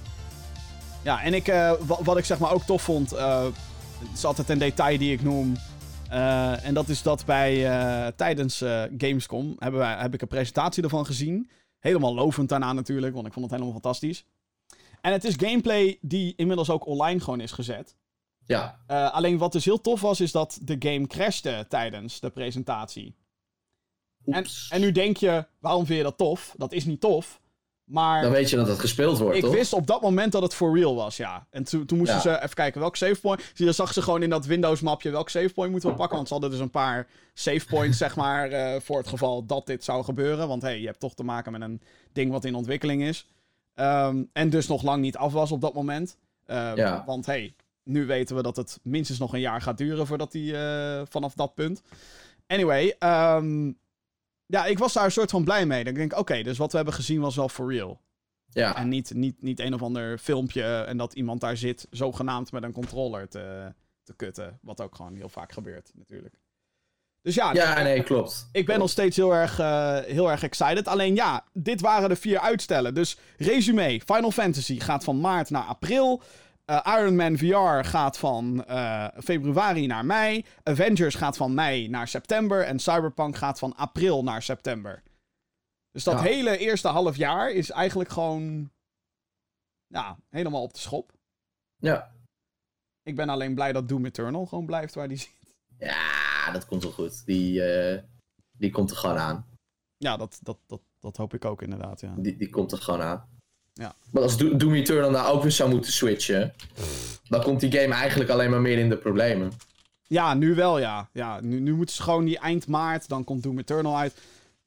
ja en ik, eh, wa- wat ik zeg maar ook tof vond, het is altijd een detail die ik noem. eh, en dat is dat bij tijdens Gamescom hebben wij, heb ik een presentatie ervan gezien. Helemaal lovend daarna natuurlijk, want ik vond het helemaal fantastisch. En het is gameplay die inmiddels ook online gewoon is gezet. Ja, alleen wat dus heel tof was, is dat de game crashte tijdens de presentatie. En, en nu denk je, waarom vind je dat tof? Dat is niet tof. Maar dan weet je dat het gespeeld wordt, ik toch? wist op dat moment dat het for real was, ja. En toen, toen moesten Ja. ze even kijken welk save point. Je zag ze gewoon in dat Windows mapje welk save point moeten we pakken. Want ze hadden dus een paar save points, zeg maar, eh, voor het geval dat dit zou gebeuren. Want hey, je hebt toch te maken met een ding wat in ontwikkeling is. Ehm, en dus nog lang niet af was op dat moment. Eh, Ja. Want hey, nu weten we dat het minstens nog een jaar gaat duren voordat die eh, vanaf dat punt. Anyway, ehm, ja, ik was daar een soort van blij mee. Dan denk ik, oké, dus wat we hebben gezien was wel for real. Ja, En niet, niet, niet een of ander filmpje en dat iemand daar zit, zogenaamd met een controller te, te kutten. Wat ook gewoon heel vaak gebeurt, natuurlijk. Dus ja, ja nee, klopt. ik ben nog steeds heel erg, eh, heel erg excited. Alleen ja, dit waren de vier uitstellen. Dus resume: Final Fantasy gaat van maart naar april. Eh, Iron Man VR gaat van eh, februari naar mei. Avengers gaat van mei naar september. En Cyberpunk gaat van april naar september. Dus dat Ja. hele eerste half jaar is eigenlijk gewoon. Ja, helemaal op de schop. Ja. Ik ben alleen blij dat Doom Eternal gewoon blijft waar die zit. ja, dat komt wel goed. Die, eh, die komt er gewoon aan. Ja, dat, dat, dat, dat hoop ik ook inderdaad. Ja. Die, die komt er gewoon aan. Ja. Maar als Do- Doom Eternal nou ook weer zou moeten switchen, dan komt die game eigenlijk alleen maar meer in de problemen. Ja, nu wel, ja. ja nu, nu moeten ze gewoon die eind maart, dan komt Doom Eternal uit.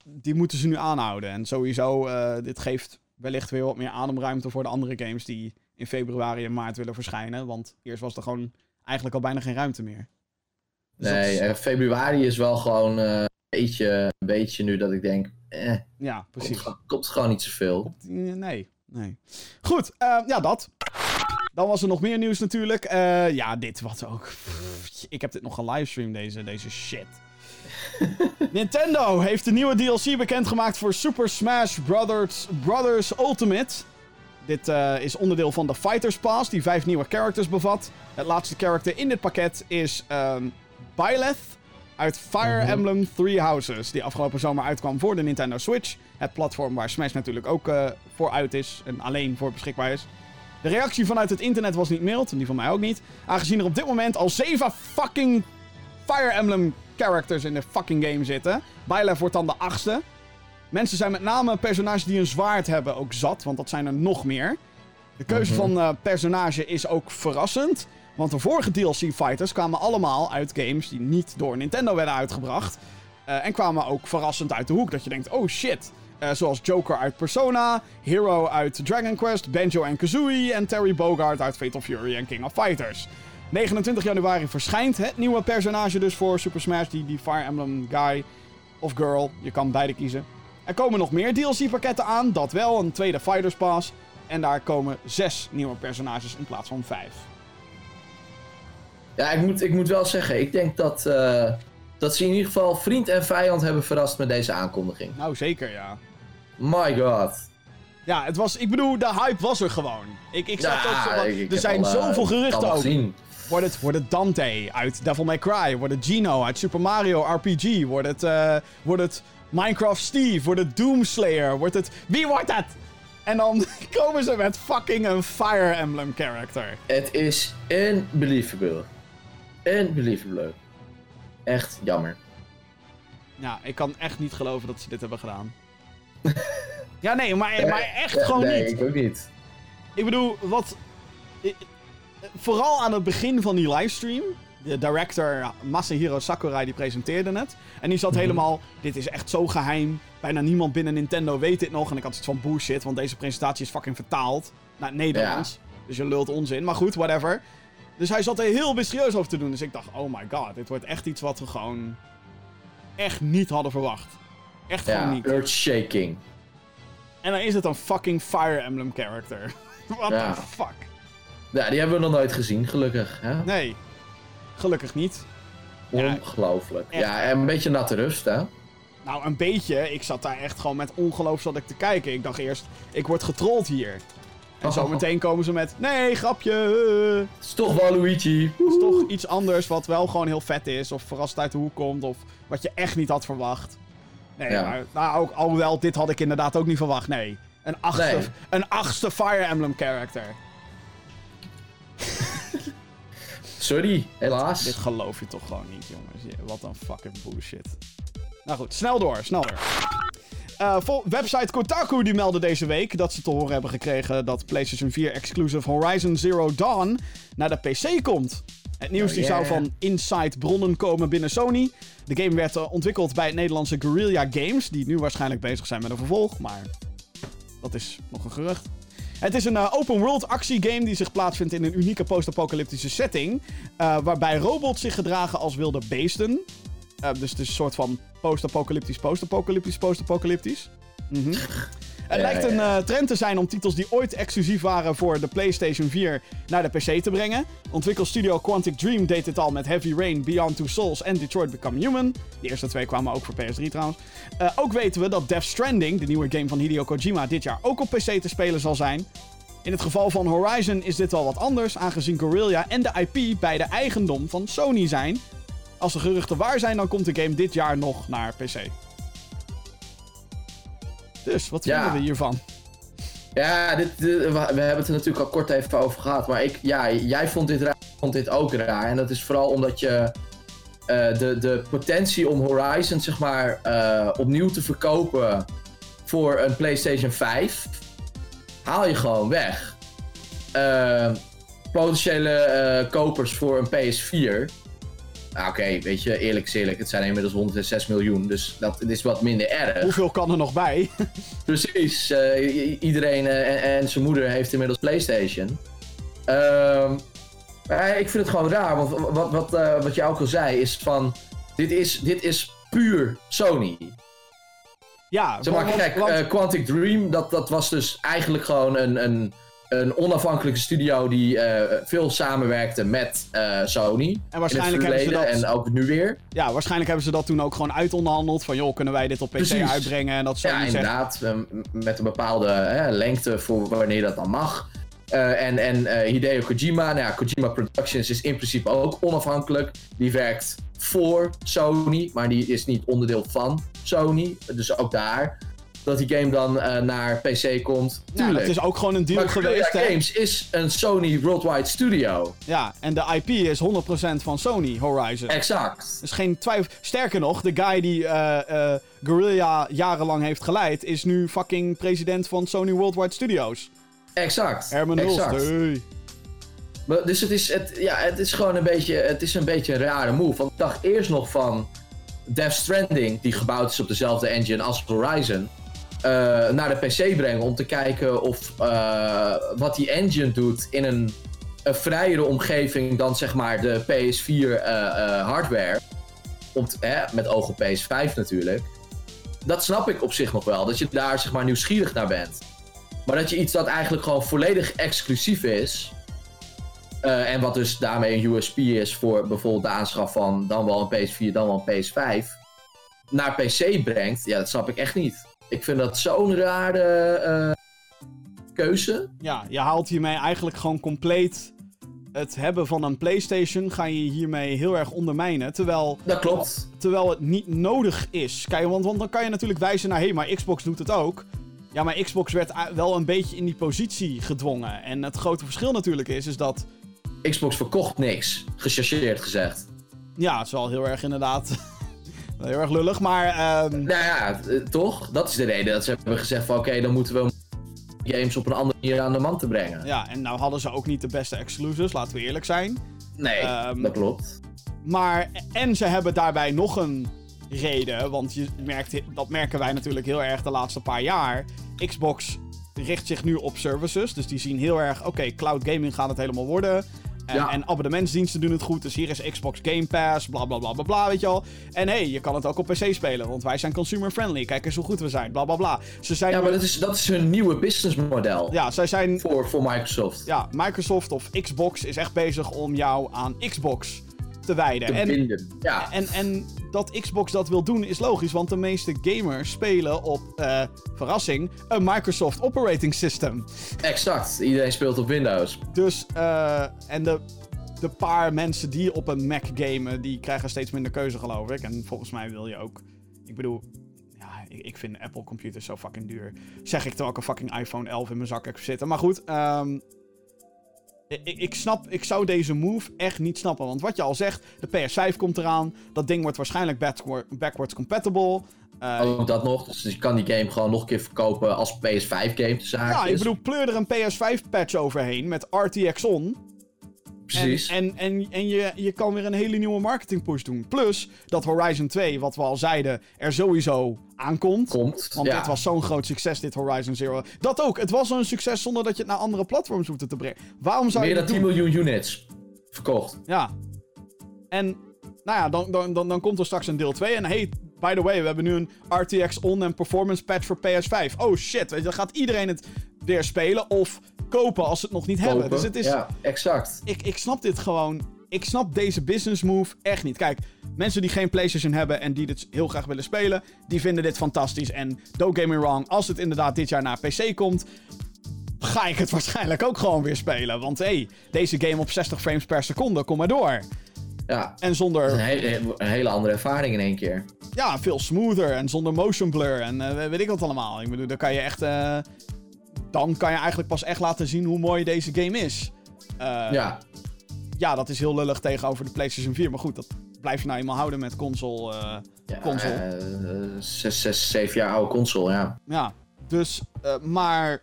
Die moeten ze nu aanhouden. En sowieso, eh, dit geeft wellicht weer wat meer ademruimte voor de andere games die in februari en maart willen verschijnen. Want eerst was er gewoon eigenlijk al bijna geen ruimte meer. Dus Nee, is- eh, februari is wel gewoon eh, een, beetje, een beetje nu dat ik denk, eh, ja, precies. komt gewoon niet zoveel. Nee, nee. Goed, eh, ja, dat. Dan was er nog meer nieuws natuurlijk. Eh, ja, dit wat ook. Pff, Ik heb dit nog gelivestreamd, deze, deze shit. Nintendo heeft de nieuwe DLC bekendgemaakt voor Super Smash Brothers, Brothers Ultimate. Dit eh, is onderdeel van de Fighters Pass, die vijf nieuwe characters bevat. Het laatste character in dit pakket is ehm Byleth uit Fire Mhm. Emblem Three Houses, die afgelopen zomer uitkwam voor de Nintendo Switch. Het platform waar Smash natuurlijk ook eh, voor uit is en alleen voor beschikbaar is. De reactie vanuit het internet was niet mild, en die van mij ook niet. Aangezien er op dit moment al zeven fucking Fire Emblem characters in de fucking game zitten. Byleth wordt dan de achtste. Mensen zijn met name personages die een zwaard hebben ook zat, want dat zijn er nog meer. De keuze Mhm. van eh personage is ook verrassend. Want de vorige DLC-fighters kwamen allemaal uit games die niet door Nintendo werden uitgebracht. Eh, en kwamen ook verrassend uit de hoek. Dat je denkt, oh shit. Eh, zoals Joker uit Persona, Hero uit Dragon Quest, Banjo en Kazooie en Terry Bogard uit Fatal Fury en King of Fighters. 29 januari verschijnt het nieuwe personage dus voor Super Smash, die, die Fire Emblem guy of girl. Je kan beide kiezen. Er komen nog meer DLC-pakketten aan, dat wel, een tweede Fighters Pass. En daar komen zes nieuwe personages in plaats van vijf. Ja, ik moet, ik moet wel zeggen, ik denk dat, eh, dat ze in ieder geval vriend en vijand hebben verrast met deze aankondiging. Nou, zeker ja. My god. Ja, het was, ik bedoel, de hype was er gewoon. Ik, ik zag Ja, ook zo ik- er zijn al, eh, zoveel geruchten over. Wordt het, wordt het Dante uit Devil May Cry? Wordt het Gino uit Super Mario RPG? Wordt het, eh, wordt het Minecraft Steve? Wordt het Doomslayer? Wordt het... Wie wordt het? En dan komen ze met fucking een Fire Emblem character. Het is unbelievable. Unbelievable. Echt jammer. Ja, ik kan echt niet geloven dat ze dit hebben gedaan. ja, nee, maar, maar echt Eh, gewoon nee, niet. ik ook niet. Ik bedoel, wat. Vooral aan het begin van die livestream. De director Masahiro Sakurai die presenteerde het. En die zat Mhm. helemaal. Dit is echt zo geheim. Bijna niemand binnen Nintendo weet dit nog. En ik had iets van bullshit, want deze presentatie is fucking vertaald naar het Nederlands. Dus je lult onzin. Maar goed, whatever. Dus hij zat er heel mysterieus over te doen. Dus ik dacht, oh my god, dit wordt echt iets wat we gewoon. echt niet hadden verwacht. Echt gewoon Ja, niet. earth-shaking. En dan is het een fucking Fire Emblem character. What Ja. the fuck? Ja, die hebben we nog nooit gezien, gelukkig. Hè? Nee. Gelukkig niet. Ongelooflijk. Ja, en een beetje natte rust, hè? Nou, een beetje. Ik zat daar echt gewoon met ongeloof zat ik te kijken. Ik dacht eerst, ik word getrold hier. En zo meteen komen ze met, nee, grapje. Het is toch wel Luigi. Het is toch iets anders wat wel gewoon heel vet is. Of verrast uit de hoek komt. Of wat je echt niet had verwacht. Nee, Ja. maar nou, ook, alhoewel, dit had ik inderdaad ook niet verwacht. Nee. Een achtste, Nee. een achtste Fire Emblem character. Sorry, helaas. Dit geloof je toch gewoon niet, jongens. Wat een fucking bullshit. Nou goed, snel door, snel door. Eh, website Kotaku die meldde deze week dat ze te horen hebben gekregen dat PlayStation 4 exclusive Horizon Zero Dawn naar de PC komt. Het nieuws Oh, die zou van inside bronnen komen binnen Sony. De game werd eh, ontwikkeld bij het Nederlandse Guerrilla Games, die nu waarschijnlijk bezig zijn met een vervolg, maar dat is nog een gerucht. Het is een eh, open world actiegame die zich plaatsvindt in een unieke post-apocalyptische setting. waarbij robots zich gedragen als wilde beesten. Eh, dus het is een soort van post-apocalyptisch, post-apocalyptisch, post-apocalyptisch. Mhm. Het lijkt een eh, trend te zijn om titels die ooit exclusief waren voor de PlayStation 4 naar de PC te brengen. Ontwikkelstudio Quantic Dream deed dit al met Heavy Rain, Beyond Two Souls en Detroit Become Human. De eerste twee kwamen ook voor PS3 trouwens. Eh, ook weten we dat Death Stranding, de nieuwe game van Hideo Kojima, dit jaar ook op PC te spelen zal zijn. In het geval van Horizon is dit wel wat anders, aangezien Guerrilla en de IP beide eigendom van Sony zijn. Als de geruchten waar zijn, dan komt de game dit jaar nog naar PC. Dus, wat Ja. vinden we hiervan? Ja, dit, dit- we we hebben het er natuurlijk al kort even over gehad. Maar ik, ja, jij vond dit raar, ik vond dit ook raar. En dat is vooral omdat je eh, de, de potentie om Horizon zeg maar, eh, opnieuw te verkopen voor een PlayStation 5, haal je gewoon weg. Eh, potentiële kopers voor een PS4. Nou, Oké, weet je, eerlijk is eerlijk, het zijn inmiddels 106 miljoen, dus dat is wat minder erg. Hoeveel kan er nog bij? Precies, eh, i- iedereen eh, en, en zijn moeder heeft inmiddels PlayStation. Ehm, maar ik vind het gewoon raar, want wat, wat, eh, wat je ook al zei is van, dit is, dit is puur Sony. ja, Zeg maar, want- kijk, want- eh, Quantic Dream, dat, dat was dus eigenlijk gewoon een, een, een onafhankelijke studio die eh, veel samenwerkte met eh, Sony. En waarschijnlijk hebben ze dat- en ook nu weer. ja, waarschijnlijk hebben ze dat toen ook gewoon uitonderhandeld. Van joh, kunnen wij dit op PC Precies. uitbrengen? En dat Sony Ja, inderdaad. met een bepaalde hè, lengte voor wanneer dat dan mag. Eh, en en Hideo Kojima, nou ja, Kojima Productions is in principe ook onafhankelijk. Die werkt voor Sony, maar die is niet onderdeel van Sony. Dus ook daar dat die game dan eh, naar PC komt. ja, Tuurlijk. dat is ook gewoon een deal maar geweest. Hè? Games is een Sony Worldwide Studio. Ja, en de IP is 100% van Sony Horizon. Exact. Dus geen twijfel. Sterker nog, de guy die eh Guerrilla jarenlang heeft geleid, is nu fucking president van Sony Worldwide Studios. Exact. Herman Hulst. exact. Hey. Maar, dus het is, het, ja, het is gewoon een beetje, het is een beetje een rare move. Want ik dacht eerst nog van Death Stranding, die gebouwd is op dezelfde engine als Horizon, eh, naar de PC brengen om te kijken of eh, wat die engine doet in een, een vrijere omgeving dan zeg maar de PS4 eh, hardware. Hè, met oog op PS5 natuurlijk. Dat snap ik op zich nog wel, dat je daar zeg maar nieuwsgierig naar bent. Maar dat je iets dat eigenlijk gewoon volledig exclusief is. en wat dus daarmee een USP is voor bijvoorbeeld de aanschaf van dan wel een PS4, dan wel een PS5. Naar PC brengt, ja, dat snap ik echt niet. Ik vind dat zo'n rare. eh, keuze. Ja, je haalt hiermee eigenlijk gewoon compleet het hebben van een PlayStation. Ga je hiermee heel erg ondermijnen. Terwijl, Dat klopt. terwijl het niet nodig is. Kijk, want, want dan kan je natuurlijk wijzen naar: hé, hey, maar Xbox doet het ook. Ja, maar Xbox werd wel een beetje in die positie gedwongen. En het grote verschil natuurlijk is, is dat. Xbox verkocht niks, gechargeerd gezegd. Ja, het is wel heel erg inderdaad. Heel erg lullig, maar. ehm, Nou ja, eh, toch? Dat is de reden dat ze hebben gezegd van oké, dan moeten we games op een andere manier aan de man te brengen. ja, en nou hadden ze ook niet de beste exclusives, laten we eerlijk zijn. Nee, Ehm, dat klopt. Maar, en ze hebben daarbij nog een reden, want je merkt, dat merken wij natuurlijk heel erg de laatste paar jaar. Xbox richt zich nu op services, dus die zien heel erg, oké, cloud gaming gaat het helemaal worden. En, Ja. en abonnementsdiensten doen het goed, dus hier is Xbox Game Pass, bla bla bla bla bla, weet je al. En hé, hey, je kan het ook op PC spelen, want wij zijn consumer friendly, kijk eens hoe goed we zijn, bla bla bla. Ze zijn, Ja, maar dat is, dat is hun nieuwe businessmodel ja, zij zijn voor, voor Microsoft. ja, Microsoft of Xbox is echt bezig om jou aan Xbox te wijden. Te en. Ja, en, en dat Xbox dat wil doen is logisch, want de meeste gamers spelen op, eh, verrassing, een Microsoft Operating System. exact. Iedereen speelt op Windows. Dus, eh, en de, de paar mensen die op een Mac gamen, die krijgen steeds minder keuze, geloof ik. En volgens mij wil je ook, ik bedoel, ja, ik, ik vind Apple computers zo fucking duur. Zeg ik terwijl ik een fucking iPhone 11 in mijn zak heb zitten. Maar goed, ehm, ik, ik, snap, ik zou deze move echt niet snappen. Want wat je al zegt, de PS5 komt eraan. Dat ding wordt waarschijnlijk backward, backwards compatible. Eh, Ook dat nog. Dus je kan die game gewoon nog een keer verkopen als PS5-game tussen ja, ik bedoel, pleur er een PS5-patch overheen met RTX on. Precies. En, en, en, en je, je kan weer een hele nieuwe marketing push doen. Plus dat Horizon 2, wat we al zeiden, er sowieso aankomt. Komt. Want ja. dit was zo'n groot succes, dit Horizon Zero. Dat ook. Het was zo'n succes zonder dat je het naar andere platforms hoefde te brengen. Waarom zou Meer je dan dat 10 doen? miljoen units verkocht. Ja. En, nou ja, dan, dan, dan, dan komt er straks een deel 2. En hey, by the way, we hebben nu een RTX On en Performance Patch voor PS5. Oh shit, weet je, dan gaat iedereen het weer spelen of kopen als ze het nog niet hebben. Kopen. Dus het is... Ja, exact. ik, ik snap dit gewoon. Ik snap deze business move echt niet. Kijk, mensen die geen PlayStation hebben en die dit heel graag willen spelen, die vinden dit fantastisch. En don't get me wrong, als het inderdaad dit jaar naar PC komt, ga ik het waarschijnlijk ook gewoon weer spelen. Want hé, hey, deze game op 60 frames per seconde, kom maar door. Ja. En Een, zonder, hele, een hele andere ervaring in één keer. ja, veel smoother en zonder motion blur en eh, weet ik wat allemaal. Ik bedoel, dan kan je echt, eh, dan kan je eigenlijk pas echt laten zien hoe mooi deze game is. Eh, ja. Ja, dat is heel lullig tegenover de PlayStation 4. Maar goed, dat blijf je nou eenmaal houden met console. eh, ja console. eh, zes, zes, zeven jaar oude console, ja. ja, dus, maar.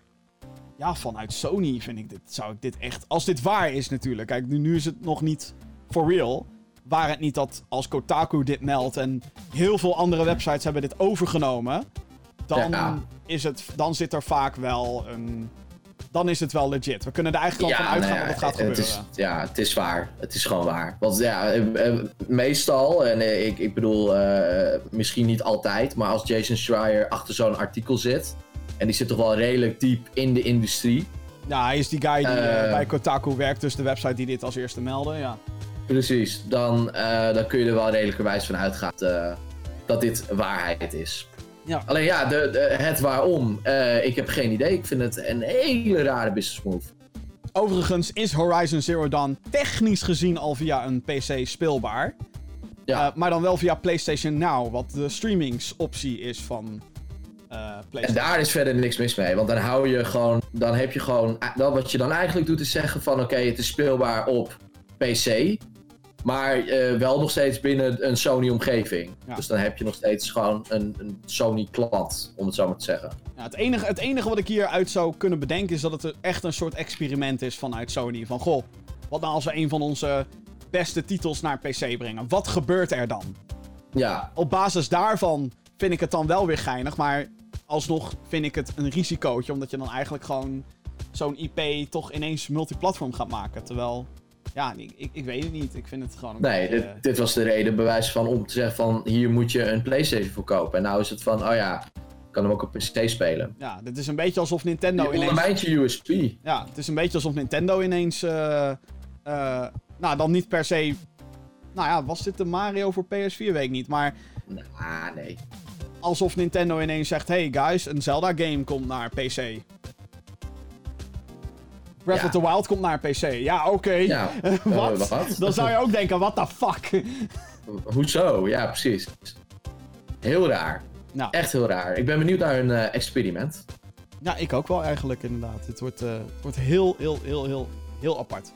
Ja, vanuit Sony vind ik dit, zou ik dit echt. Als dit waar is natuurlijk. Kijk, nu, nu is het nog niet for real. Waar het niet dat als Kotaku dit meldt en heel veel andere websites hebben dit overgenomen. Dan, Ja. is het, dan zit er vaak wel een. Dan is het wel legit. We kunnen er eigenlijk al van uitgaan nou ja, dat het gaat het gebeuren. Is, ja, het is waar. Het is gewoon waar. Want ja, eh, eh, meestal, en eh, ik, ik bedoel, misschien niet altijd, maar als Jason Schreier achter zo'n artikel zit, en die zit toch wel redelijk diep in de industrie, Ja, hij is die guy die bij Kotaku werkt, dus de website die dit als eerste meldde. Ja. precies, dan, dan kun je er wel redelijkerwijs van uitgaan dat dit waarheid is. Ja. Alleen ja, de, de- het waarom, eh, ik heb geen idee. Ik vind het een hele rare business move. Overigens is Horizon Zero Dawn technisch gezien al via een PC speelbaar. Ja. Eh, maar dan wel via PlayStation Now, wat de streamingsoptie is van eh, En PlayStation. daar is verder niks mis mee, want dan hou je gewoon, dan heb je gewoon, dat wat je dan eigenlijk doet is zeggen van oké, het is speelbaar op PC, maar eh, wel nog steeds binnen een Sony omgeving. Ja. Dus dan heb je nog steeds gewoon een, een Sony klant, om het zo maar te zeggen. Ja, het, enige, het enige wat ik hieruit zou kunnen bedenken is dat het echt een soort experiment is vanuit Sony. Van goh, wat nou als we een van onze beste titels naar PC brengen? Wat gebeurt er dan? Ja, op basis daarvan vind ik het dan wel weer geinig. Maar alsnog vind ik het een risicootje. Omdat je dan eigenlijk gewoon zo'n IP toch ineens multiplatform gaat maken. Terwijl, ja, ik, ik, ik weet het niet. Ik vind het gewoon een nee, beetje, dit, dit was de reden bewijs van om te zeggen van hier moet je een Playstation voor kopen. En nou is het van, oh ja, ik kan hem ook op PC spelen. Ja, dit is een beetje alsof Nintendo Die ineens... ondermijnt je USP. Ja, het is een beetje alsof Nintendo ineens... eh, eh, nou, dan niet per se... Nou ja, was dit de Mario voor PS4? Weet ik niet. Maar Nou, nee. alsof Nintendo ineens zegt... Hey guys, een Zelda game komt naar PC. Breath Ja. of the Wild komt naar PC. Ja, oké. Ja, eh, wat? wat? Dan zou je ook denken, what the fuck? Hoezo? Ja, precies. Heel raar. nou, Echt heel raar. Ik ben benieuwd naar hun eh, experiment. ja, ik ook wel eigenlijk inderdaad. Het wordt, eh, het wordt heel, heel, heel, heel, heel apart.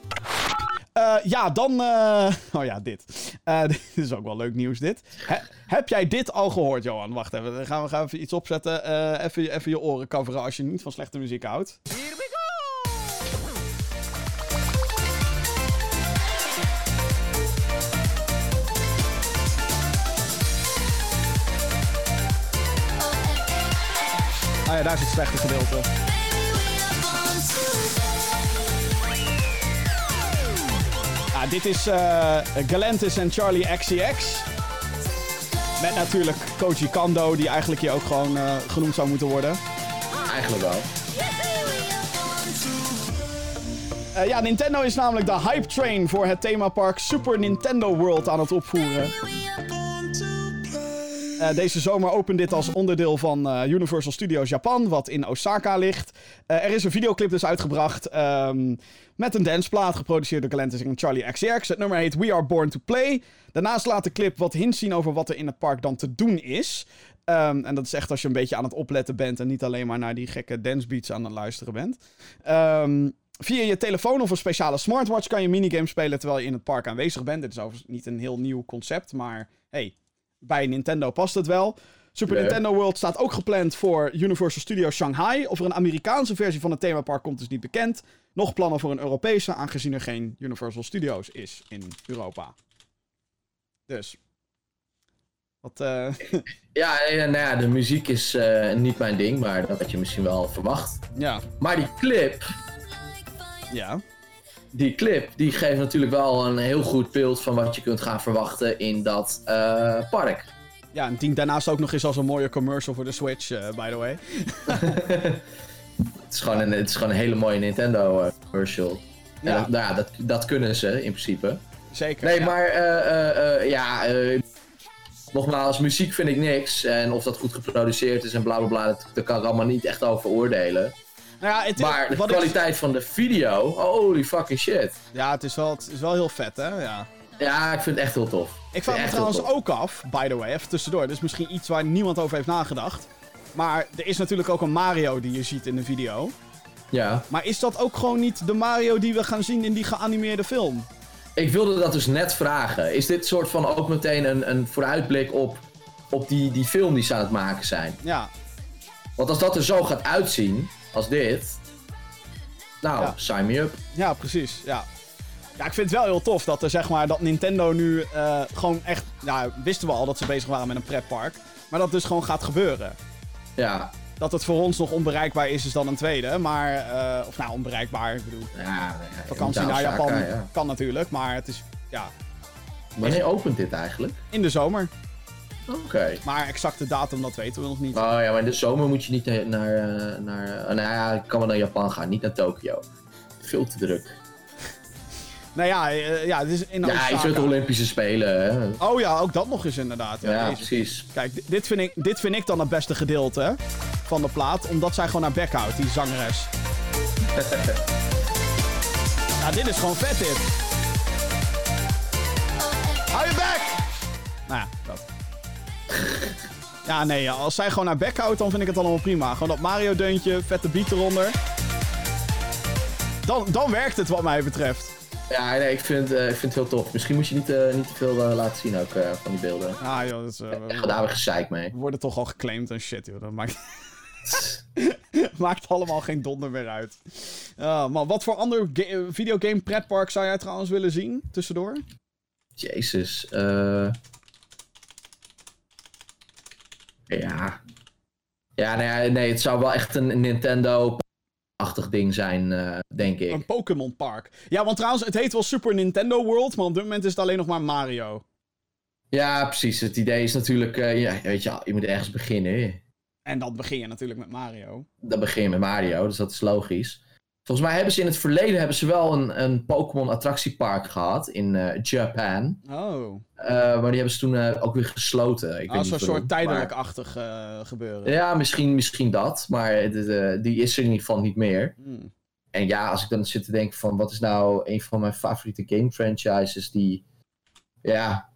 Eh, ja, dan... eh, Oh ja, dit. Eh, dit is ook wel leuk nieuws, dit. He- heb jij dit al gehoord, Johan? Wacht even, dan gaan we, gaan we even iets opzetten. Eh, even, je- even je oren coveren als je niet van slechte muziek houdt. Ah ja, daar is het slechte gedeelte. Ah, dit is eh, Galantis en Charlie XCX. Met natuurlijk Koji Kando, die eigenlijk hier ook gewoon eh, genoemd zou moeten worden. Eigenlijk wel. Eh, ja, Nintendo is namelijk de hype train voor het themapark Super Nintendo World aan het opvoeren. Eh, deze zomer opent dit als onderdeel van eh, Universal Studios Japan, wat in Osaka ligt. Eh, er is een videoclip dus uitgebracht ehm, met een danceplaat, geproduceerd door Galantis en Charlie XCX. Het nummer heet We Are Born to Play. Daarnaast laat de clip wat hints zien over wat er in het park dan te doen is. Ehm, en dat is echt als je een beetje aan het opletten bent en niet alleen maar naar die gekke dancebeats aan het luisteren bent. Ehm, via je telefoon of een speciale smartwatch kan je minigames spelen terwijl je in het park aanwezig bent. Dit is overigens niet een heel nieuw concept, maar hey, bij Nintendo past het wel. Super. Nintendo World staat ook gepland voor Universal Studios Shanghai. Of er een Amerikaanse versie van het themapark komt is niet bekend. Nog plannen voor een Europese, aangezien er geen Universal Studios is in Europa. Dus. Wat, eh, Ja, eh, nou ja, de muziek is eh, niet mijn ding, maar dat had je misschien wel verwacht. ja. Maar die clip, Ja. Die clip, die geeft natuurlijk wel een heel goed beeld van wat je kunt gaan verwachten in dat eh, park. Ja, en dient daarnaast ook nog eens als een mooie commercial voor de Switch, eh, by the way. Het is gewoon een, het is gewoon een hele mooie Nintendo eh, commercial. Ja. Dat, nou ja, dat, dat kunnen ze in principe. Zeker. Nee, ja. maar ja, nogmaals, muziek vind ik niks. En of dat goed geproduceerd is en bla bla bla, dat, daar kan ik allemaal niet echt over oordelen. Nou ja, het, Maar de ik- kwaliteit van de video, holy fucking shit. Ja, het is, wel, het is wel heel vet, hè? Ja. Ja, ik vind het echt heel tof. Ik vraag me trouwens ook af, by the way, even tussendoor. Dit is misschien iets waar niemand over heeft nagedacht. Maar er is natuurlijk ook een Mario die je ziet in de video. Ja, Maar is dat ook gewoon niet de Mario die we gaan zien in die geanimeerde film? ik wilde dat dus net vragen. Is dit soort van ook meteen een, een vooruitblik op, op die, die film die ze aan het maken zijn? Ja, Want als dat er zo gaat uitzien, als dit... Nou, Ja. sign me up. ja, precies. Ja. ja, ik vind het wel heel tof dat er zeg maar dat Nintendo nu eh, gewoon echt. Nou, wisten we al dat ze bezig waren met een pretpark. Maar dat dus gewoon gaat gebeuren. Ja, Dat het voor ons nog onbereikbaar is, is dan een tweede. Maar, eh, of nou, onbereikbaar. Ik bedoel, ja, ja vakantie naar Japan ja. kan natuurlijk. Maar het is, ja, Wanneer opent dit eigenlijk? in de zomer. Oké. Maar exacte datum, dat weten we nog niet. Oh ja, maar in de zomer moet je niet naar... naar, eh, naar eh, nou ja, ik kan wel naar Japan gaan, niet naar Tokio. Veel te druk. Nou ja, eh, ja, het is in Ja, iets met de Osaka. Olympische Spelen, hè. Oh ja, ook dat nog eens inderdaad. Ja, precies. Kijk, di- dit vind, ik, dit vind ik dan het beste gedeelte van de plaat. Omdat zij gewoon naar bek houdt, die zangeres. ja, dit is gewoon vet dit. Hou je bek! Nou ja, dat. Ja, nee, als zij gewoon naar bek houdt, dan vind ik het allemaal prima. Gewoon dat Mario-deuntje, vette beat eronder. Dan, dan werkt het wat mij betreft. Ja, nee, ik vind, eh, ik vind het heel tof. Misschien moet je niet, eh, niet te veel eh, laten zien ook van die beelden. Ah joh, dat is, daar weer gezeik mee. We worden toch al geclaimd en shit, joh. Dat maakt... maakt allemaal geen donder meer uit. Ja, man, wat voor ander ga- videogame pretpark zou jij trouwens willen zien? Tussendoor? Jezus. eh Ja. Ja, nee, nee, het zou wel echt een Nintendo-achtig ding zijn, eh, denk ik. Een Pokémon Park. Ja, want trouwens, het heet wel Super Nintendo World, maar op dit moment is het alleen nog maar Mario. Ja, precies. Het idee is natuurlijk, eh, ja, weet je, je moet ergens beginnen. En dan begin je natuurlijk met Mario. Dan begin je met Mario, dus dat is logisch. Volgens mij hebben ze in het verleden hebben ze wel een, een Pokémon attractiepark gehad in eh, Japan. Oh, Eh, maar die hebben ze toen eh, ook weer gesloten. Ik weet een niet soort maar- tijdelijk-achtig gebeuren. Ja, misschien, misschien dat. Maar de, de- die is er in ieder geval niet meer. Hmm. en ja, als ik dan zit te denken van wat is nou een van mijn favoriete game franchises die, ja,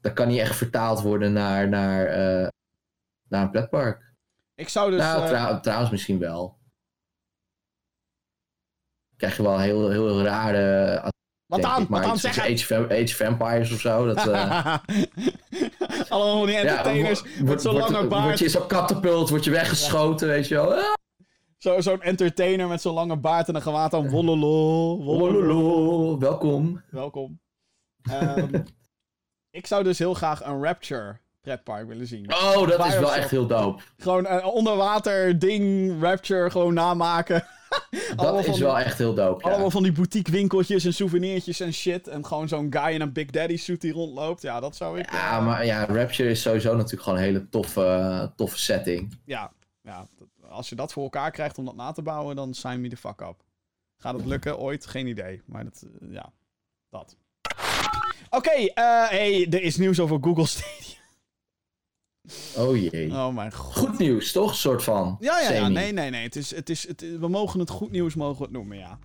dat kan niet echt vertaald worden naar, naar, naar een pretpark. Ik zou dus... nou, trou- trouwens misschien wel. Krijg je wel heel, heel rare... wat ik, maar Wat zeggen? Age, Vampires of zo. Dat, eh, Allemaal van die entertainers wo- met wordt- lange baard. Word je zo katapult, word je weggeschoten, weet je wel. Ah, Zo- Zo'n entertainer met zo'n lange baard en een gewaad aan wololo, wololo. welkom. Welkom. Ehm, ik zou dus heel graag een Rapture pretpark willen zien. Oh, dat is wel echt heel dope. Gewoon een onderwater ding, Rapture, gewoon namaken. Dat van is die- wel echt heel dope, ja. Allemaal van die boutique winkeltjes en souvenirtjes en shit. En gewoon zo'n guy in een Big Daddy suit die rondloopt. Ja, dat zou ik... eh, Ja, maar ja, Rapture is sowieso natuurlijk gewoon een hele toffe, toffe setting. Ja, ja als je dat voor elkaar krijgt om dat na te bouwen, dan sign me the fuck up. Gaat het lukken ooit? Geen idee. Maar dat, eh, ja, dat. Oké, eh, hey, er is nieuws over Google Stadia. Oh jee. Oh mijn god. Goed nieuws, toch? Een soort van. Ja, ja, ja. Nee, nee, nee. Het is, het is, het, we mogen het goed nieuws mogen we het noemen, ja.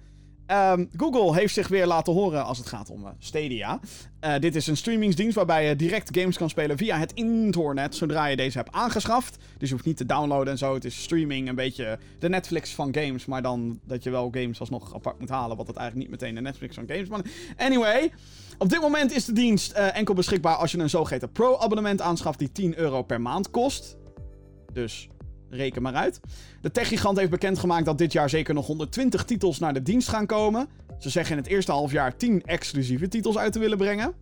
Ehm, Google heeft zich weer laten horen als het gaat om eh, Stadia. Eh, dit is een streamingsdienst waarbij je direct games kan spelen via het internet zodra je deze hebt aangeschaft. Dus je hoeft niet te downloaden en zo. Het is streaming, een beetje de Netflix van games, maar dan dat je wel games alsnog apart moet halen, wat het eigenlijk niet meteen de Netflix van games is. Anyway, op dit moment is de dienst eh, enkel beschikbaar als je een zogeheten Pro-abonnement aanschaft die 10 euro per maand kost. Dus reken maar uit. De techgigant heeft bekendgemaakt dat dit jaar zeker nog 120 titels naar de dienst gaan komen. Ze zeggen in het eerste halfjaar 10 exclusieve titels uit te willen brengen.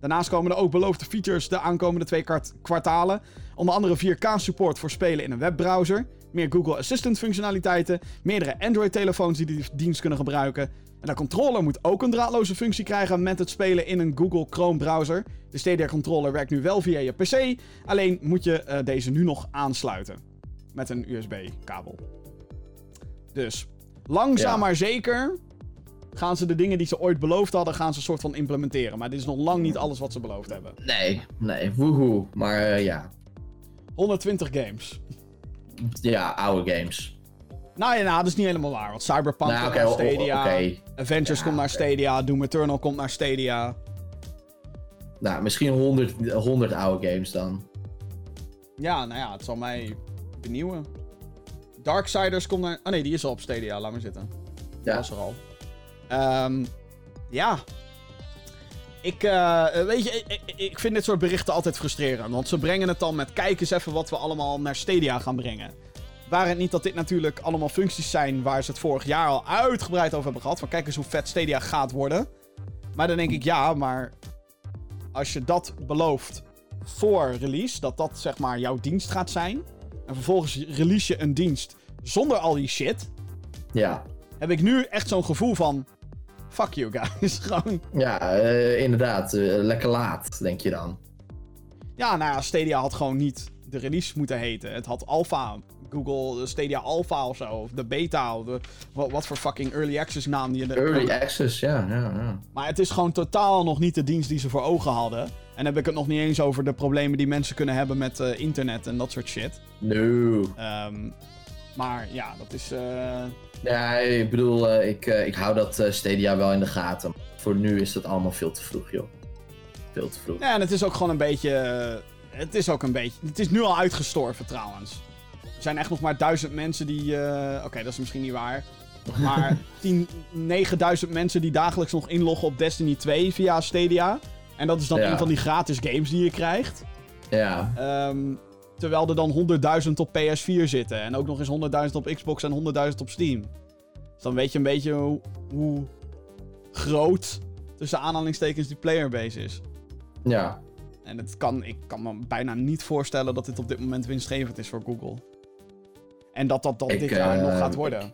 Daarnaast komen er ook beloofde features de aankomende twee kwart- kwartalen. Onder andere 4K-support voor spelen in een webbrowser. Meer Google Assistant functionaliteiten. Meerdere Android-telefoons die die dienst kunnen gebruiken. En de controller moet ook een draadloze functie krijgen met het spelen in een Google Chrome browser. De Stadia controller werkt nu wel via je PC. Alleen moet je eh, deze nu nog aansluiten. Met een USB-kabel. Dus langzaam Ja. maar zeker gaan ze de dingen die ze ooit beloofd hadden, gaan ze een soort van implementeren. Maar dit is nog lang niet alles wat ze beloofd hebben. Nee, nee, woehoe. Maar eh, ja. 120 games. Ja, oude games. Nou ja, nou, dat is niet helemaal waar. Want Cyberpunk Nou, komt oké, naar o- o- Stadia. Avengers Ja, komt naar. Stadia. Doom Eternal komt naar Stadia. Nou, misschien 100, 100 oude games dan. Ja, nou ja, het zal mij benieuwen. Darksiders komt naar... Oh nee, die is al op Stadia. Laat maar zitten. Dat Ja. was er al. Ehm, ja. Ik, eh, weet je, ik, ik- vind dit soort berichten altijd frustrerend. Want ze brengen het dan met, kijk eens even wat we allemaal naar Stadia gaan brengen. Waar het niet dat dit natuurlijk allemaal functies zijn waar ze het vorig jaar al uitgebreid over hebben gehad. Van kijk eens hoe vet Stadia gaat worden. Maar dan denk ik, ja, maar als je dat belooft voor release, dat dat zeg maar jouw dienst gaat zijn. En vervolgens release je een dienst zonder al die shit Ja. heb ik nu echt zo'n gevoel van. Fuck you guys. Gewoon. Ja, eh, inderdaad. eh, lekker laat, denk je dan. Ja, nou ja, Stadia had gewoon niet de release moeten heten. Het had Alpha. Google Stadia Alpha of zo. Of de beta. Of de, wat, wat voor fucking early access naam die je. Early access, ja, ja, ja. Maar het is gewoon totaal nog niet de dienst die ze voor ogen hadden. En heb ik het nog niet eens over de problemen die mensen kunnen hebben met eh, internet en dat soort shit. No. Ehm, maar ja, dat is. eh, Ja, ik bedoel, eh, ik, ik hou dat Stadia wel in de gaten. Voor nu is dat allemaal veel te vroeg, joh. Veel te vroeg. Ja, en het is ook gewoon een beetje. Het is ook een beetje. Het is nu al uitgestorven trouwens. Er zijn echt nog maar duizend mensen die. Oké, dat is misschien niet waar. Maar 10, 9000 mensen die dagelijks nog inloggen op Destiny 2 via Stadia. En dat is dan Ja. een van die gratis games die je krijgt. Ja, Ehm, terwijl er dan 100.000 op PS4 zitten. En ook nog eens 100.000 op Xbox en 100.000 op Steam. Dus dan weet je een beetje hoe, hoe groot tussen aanhalingstekens die playerbase is. ja. En het kan, ik kan me bijna niet voorstellen dat dit op dit moment winstgevend is voor Google. En dat dat, dat Ik, dit jaar eh, nog gaat worden. Ik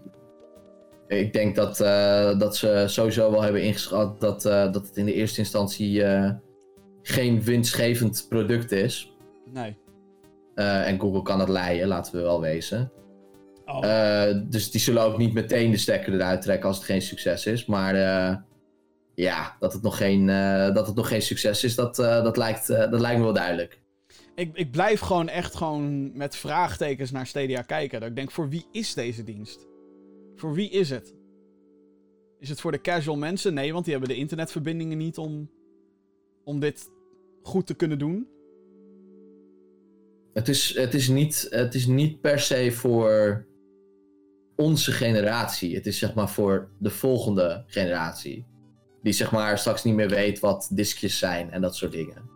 denk dat, eh, dat ze sowieso wel hebben ingeschat dat, eh, dat het in de eerste instantie eh, geen winstgevend product is. Nee. En Google kan het leiden, laten we wel wezen. Oh. Dus die zullen ook niet meteen de stekker eruit trekken als het geen succes is. Maar ja, dat het nog geen, dat het nog geen succes is, dat, dat, lijkt, dat lijkt me wel duidelijk. ik, ik blijf gewoon echt gewoon met vraagtekens naar Stadia kijken. Dat ik denk, voor wie is deze dienst? Voor wie is het? Is het voor de casual mensen? Nee, want die hebben de internetverbindingen niet om, om dit goed te kunnen doen. Het is, het, is niet, het is niet per se voor onze generatie. Het is zeg maar voor de volgende generatie. Die zeg maar straks niet meer weet wat diskjes zijn en dat soort dingen.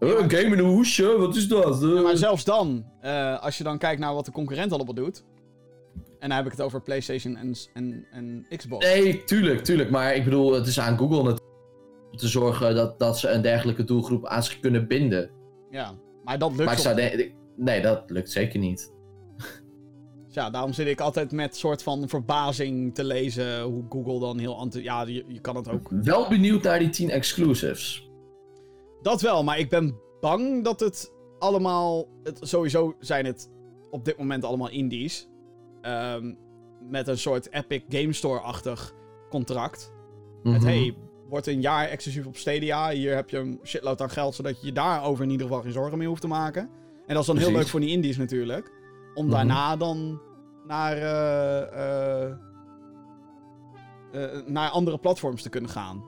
Ja, Uh, game in een hoesje, wat is dat? Uh. Ja, maar zelfs dan, eh, als je dan kijkt naar wat de concurrent allemaal doet. En dan heb ik het over PlayStation en, en, en Xbox. Nee, tuurlijk, tuurlijk. Maar ik bedoel, het is aan Google natuurlijk om te zorgen dat, dat ze een dergelijke doelgroep aan zich kunnen binden. Ja, maar dat lukt Maar ik zou de- nee, dat lukt zeker niet. Ja, daarom zit ik altijd met soort van verbazing te lezen hoe Google dan heel anti... Ja, je, je kan het ook... Wel benieuwd naar die 10 exclusives. Dat wel, maar ik ben bang dat het allemaal... Het, sowieso zijn het op dit moment allemaal indies. Ehm, met een soort Epic Game Store-achtig contract. Met, Mhm. hey, wordt een jaar exclusief op Stadia. Hier heb je een shitload aan geld, zodat je je daarover in ieder geval geen zorgen meer hoeft te maken. En dat is dan heel leuk voor die indies natuurlijk. Om Mhm. daarna dan naar, eh, eh, eh, naar andere platforms te kunnen gaan.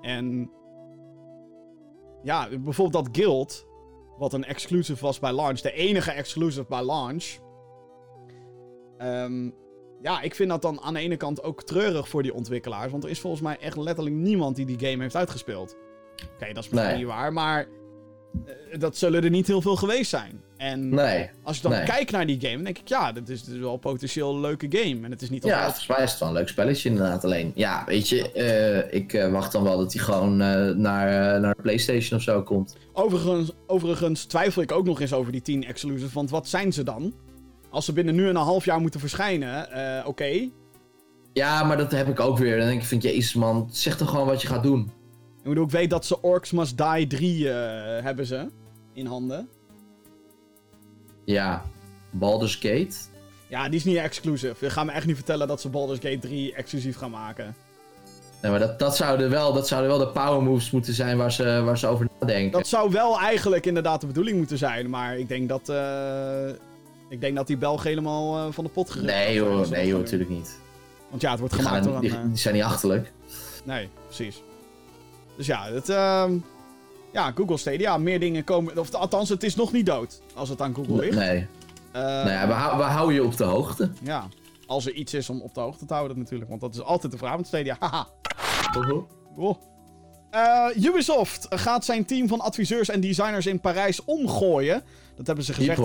En ja, bijvoorbeeld dat Guild, wat een exclusive was bij launch, de enige exclusive bij launch. Ehm, ja, ik vind dat dan aan de ene kant ook treurig voor die ontwikkelaars. Want er is volgens mij echt letterlijk niemand die die game heeft uitgespeeld. Oké, dat is misschien Nee. niet waar, maar eh, dat zullen er niet heel veel geweest zijn. En Nee. als ik dan nee. kijk naar die game, dan denk ik, ja, dit is, dit is wel potentieel een leuke game. En het is niet Ja, volgens mij is het wel een leuk spelletje inderdaad. Alleen, ja, weet je, eh, ik eh, wacht dan wel dat hij gewoon naar, naar de PlayStation of zo komt. Overigens, overigens twijfel ik ook nog eens over die 10 exclusives. Want wat zijn ze dan? Als ze binnen nu en een half jaar moeten verschijnen, eh, oké. Ja, maar dat heb ik ook weer. Dan denk ik, vind je, jezus man, zeg toch gewoon wat je gaat doen. Ik bedoel, ik weet dat ze Orcs Must Die 3 eh, hebben ze in handen. Ja, Baldur's Gate. Ja, die is niet exclusive. Je gaat me echt niet vertellen dat ze Baldur's Gate 3 exclusief gaan maken. Nee, maar dat, dat, zouden wel, dat zouden wel de power moves moeten zijn waar ze, waar ze over nadenken. Dat zou wel eigenlijk inderdaad de bedoeling moeten zijn. Maar ik denk dat, eh, ik denk dat die Belg helemaal eh, van de pot gerukt Nee joh, als ze nee joh, doen. natuurlijk niet. Want ja, het wordt Die, gemaakt gaan, door een... eh, die zijn niet achterlijk. Nee, precies. Dus ja, het, ehm, ja, Google Stadia, meer dingen komen... Of althans, het is nog niet dood, als het aan Google ligt. Nee. Eh, nou ja, we, hou- we houden je op de hoogte. ja, als er iets is om op de hoogte te houden natuurlijk. Want dat is altijd de vraag met Stadia. Haha. Oh. Eh, Ubisoft gaat zijn team van adviseurs en designers in Parijs omgooien. Dat hebben ze gezegd.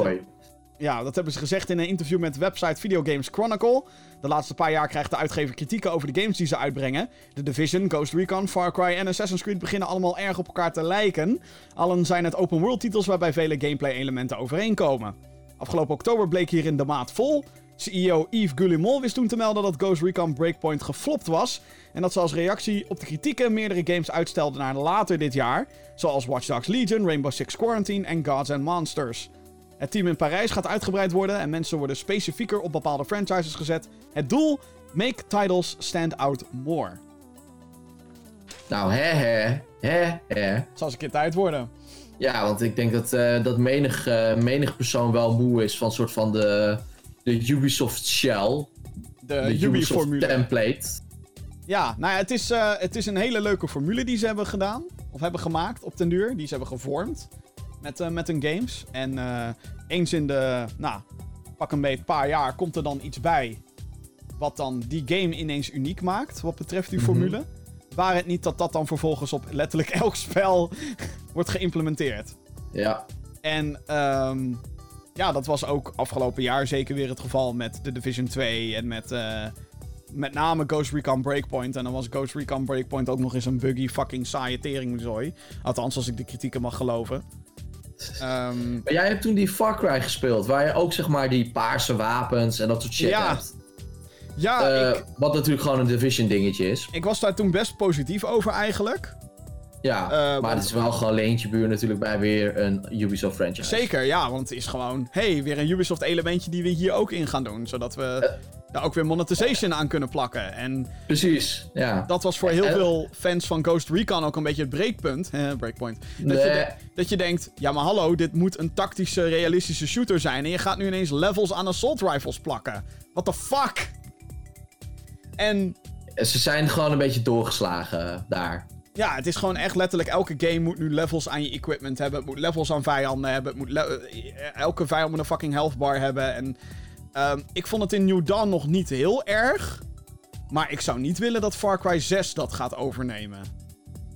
Ja, dat hebben ze gezegd in een interview met website Video Games Chronicle. De laatste paar jaar krijgt de uitgever kritieken over de games die ze uitbrengen. The Division, Ghost Recon, Far Cry en Assassin's Creed beginnen allemaal erg op elkaar te lijken. Allen zijn het open world titels waarbij vele gameplay elementen overeenkomen. Afgelopen oktober bleek hierin de maat vol. CEO Yves Guillemot wist toen te melden dat Ghost Recon Breakpoint geflopt was. En dat ze als reactie op de kritieken meerdere games uitstelden naar later dit jaar. Zoals Watch Dogs Legion, Rainbow Six Quarantine en Gods and Monsters. Het team in Parijs gaat uitgebreid worden en mensen worden specifieker op bepaalde franchises gezet. Het doel? Make titles stand out more. Nou, hè, hè, hè, hè. Het zal eens een keer tijd worden. Ja, want ik denk dat, eh, dat menig, eh, menig persoon wel moe is van soort van de, de Ubisoft shell. De, de Ubisoft template. Ja, nou ja, het is, eh, het is een hele leuke formule die ze hebben gedaan. Of hebben gemaakt op den duur. Die ze hebben gevormd met, eh, met hun games. En eh, eens in de, nou, pak een beetje paar jaar komt er dan iets bij. Wat dan die game ineens uniek maakt, wat betreft die Mhm. formule. Waar het niet dat dat dan vervolgens op letterlijk elk spel wordt geïmplementeerd. Ja, En ehm, ja, dat was ook afgelopen jaar zeker weer het geval met The Division 2 en met eh, met name Ghost Recon Breakpoint. En dan was Ghost Recon Breakpoint ook nog eens een buggy fucking saaie teringzooi. Althans, als ik de kritieken mag geloven. Ehm, maar jij hebt toen die Far Cry gespeeld, waar je ook zeg maar die paarse wapens en dat soort shit Ja, hebt. ja, Eh, ik, Wat natuurlijk gewoon een Division dingetje is. ik was daar toen best positief over eigenlijk. Ja, Eh, maar het is wel gewoon leentje buur natuurlijk bij weer een Ubisoft franchise. Zeker, ja, want het is gewoon... hey, weer een Ubisoft elementje die we hier ook in gaan doen. Zodat we Eh. Daar ook weer monetization aan kunnen plakken. En Precies, ja. dat was voor heel veel fans van Ghost Recon ook een beetje het breekpunt. Eh, breakpoint. Dat, je de- dat je denkt, ja maar hallo, dit moet een tactische, realistische shooter zijn. En je gaat nu ineens levels aan assault rifles plakken. What the fuck? En Ze zijn gewoon een beetje doorgeslagen daar. Ja, het is gewoon echt letterlijk... Elke game moet nu levels aan je equipment hebben. Het moet levels aan vijanden hebben. Het moet eh, elke vijand moet een fucking health bar hebben. En ehm, ik vond het in New Dawn nog niet heel erg. Maar ik zou niet willen dat Far Cry 6 dat gaat overnemen.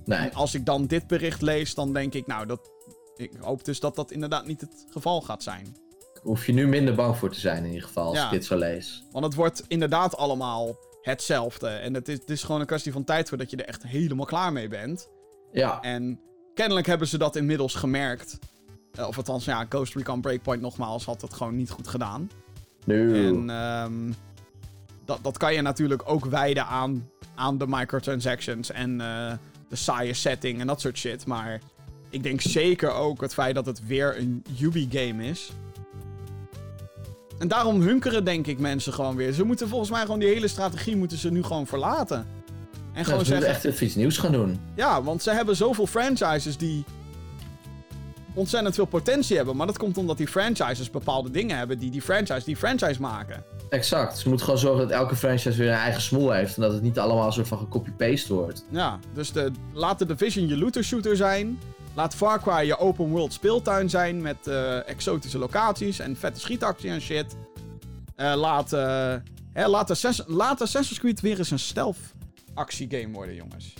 Nee. En als ik dan dit bericht lees, dan denk ik... Nou, dat, ik hoop dus dat dat inderdaad niet het geval gaat zijn. Hoef je nu minder bang voor te zijn in ieder geval, als Ja. ik dit zo lees. Want het wordt inderdaad allemaal hetzelfde. En het is, het is gewoon een kwestie van tijd voordat je er echt helemaal klaar mee bent. Ja, En kennelijk hebben ze dat inmiddels gemerkt. Eh, of althans, ja, Ghost Recon Breakpoint nogmaals had dat gewoon niet goed gedaan. En ehm, dat, dat kan je natuurlijk ook wijden aan, aan de microtransactions en eh, de saaie setting en dat soort shit. Maar ik denk zeker ook het feit dat het weer een Ubi-game is. En daarom hunkeren denk ik mensen gewoon weer. Ze moeten volgens mij gewoon die hele strategie moeten ze nu gewoon verlaten. En Ja, gewoon ze moeten zeggen, echt iets nieuws gaan doen. ja, want ze hebben zoveel franchises die ontzettend veel potentie hebben. Maar dat komt omdat die franchises bepaalde dingen hebben die die franchise die franchise maken. Exact. Ze moeten gewoon zorgen dat elke franchise weer een eigen smoel heeft. En dat het niet allemaal een soort van gecopy-paste wordt. Ja, dus de, laat de Division je looter shooter zijn. Laat Far Cry je open world speeltuin zijn met eh, exotische locaties en vette schietactie en shit. Eh, laat, eh, hè, laat, Assassin, laat Assassin's Creed weer eens een stealth actiegame worden, jongens.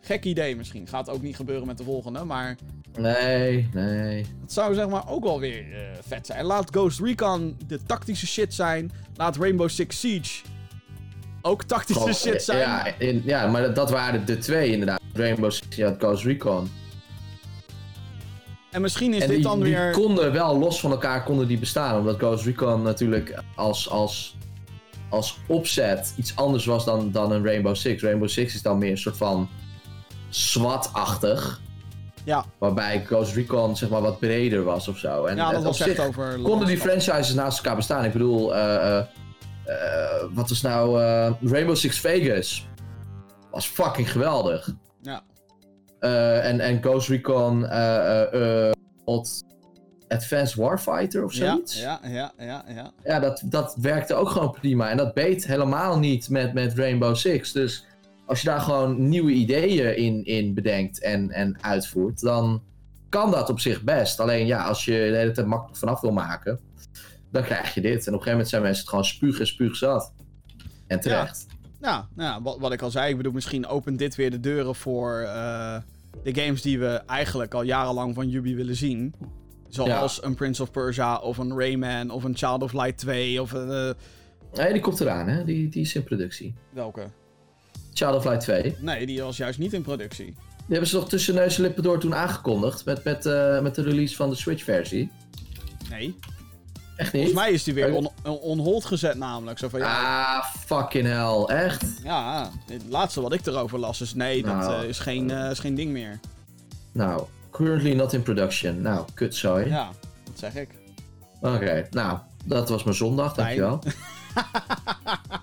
Gek idee misschien. Gaat ook niet gebeuren met de volgende, maar Nee, nee. het zou zeg maar ook wel weer eh, vet zijn. Laat Ghost Recon de tactische shit zijn. Laat Rainbow Six Siege ook tactische Gewoon, shit zijn. Ja, in- ja maar dat, dat waren de twee inderdaad. Rainbow Six en Ghost Recon. En misschien is en dit die, dan die weer... konden wel los van elkaar konden die bestaan. Omdat Ghost Recon natuurlijk als, als, als opzet iets anders was dan, dan een Rainbow Six. Rainbow Six is dan meer een soort van SWAT-achtig. Ja, Waarbij Ghost Recon zeg maar wat breder was of zo. En ja dat was echt over... konden die franchises naast elkaar bestaan. Ik bedoel, eh, eh, eh, wat was nou Rainbow Six Vegas? Was fucking geweldig. Ja. En, en Ghost Recon Advanced Warfighter of Ja, zoiets. ja, ja, ja, ja. Ja, dat, dat werkte ook gewoon prima. En dat beet helemaal niet met, met Rainbow Six. Dus als je daar gewoon nieuwe ideeën in, in bedenkt en, en uitvoert, dan kan dat op zich best. Alleen ja, als je de hele tijd makkelijk vanaf wil maken, dan krijg je dit. En op een gegeven moment zijn mensen het gewoon spuug en spuug zat. En terecht. Ja, nou ja, wat, wat ik al zei, ik bedoel, misschien opent dit weer de deuren voor eh, de games die we eigenlijk al jarenlang van Ubi willen zien. Zoals een Prince of Persia, of een Rayman, of een Child of Light 2, of een... eh, Nee, die komt eraan, hè? Die, die is in productie. welke? Child of Light 2. Die Nee, die was juist niet in productie. hebben ze toch tussen neus en lippen door toen aangekondigd. Met, met, eh, met de release van de Switch-versie. Nee. Echt niet? Volgens mij is die weer on, on hold gezet namelijk. Zo van, ja, Ah, fucking hell. Echt? ja, het laatste wat ik erover las is nee, dat Nou, eh, is, geen, eh, is geen ding meer. Nou, currently not in production. Nou, kutzooi. Ja, dat zeg ik. Oké, nou, dat was mijn zondag, dankjewel.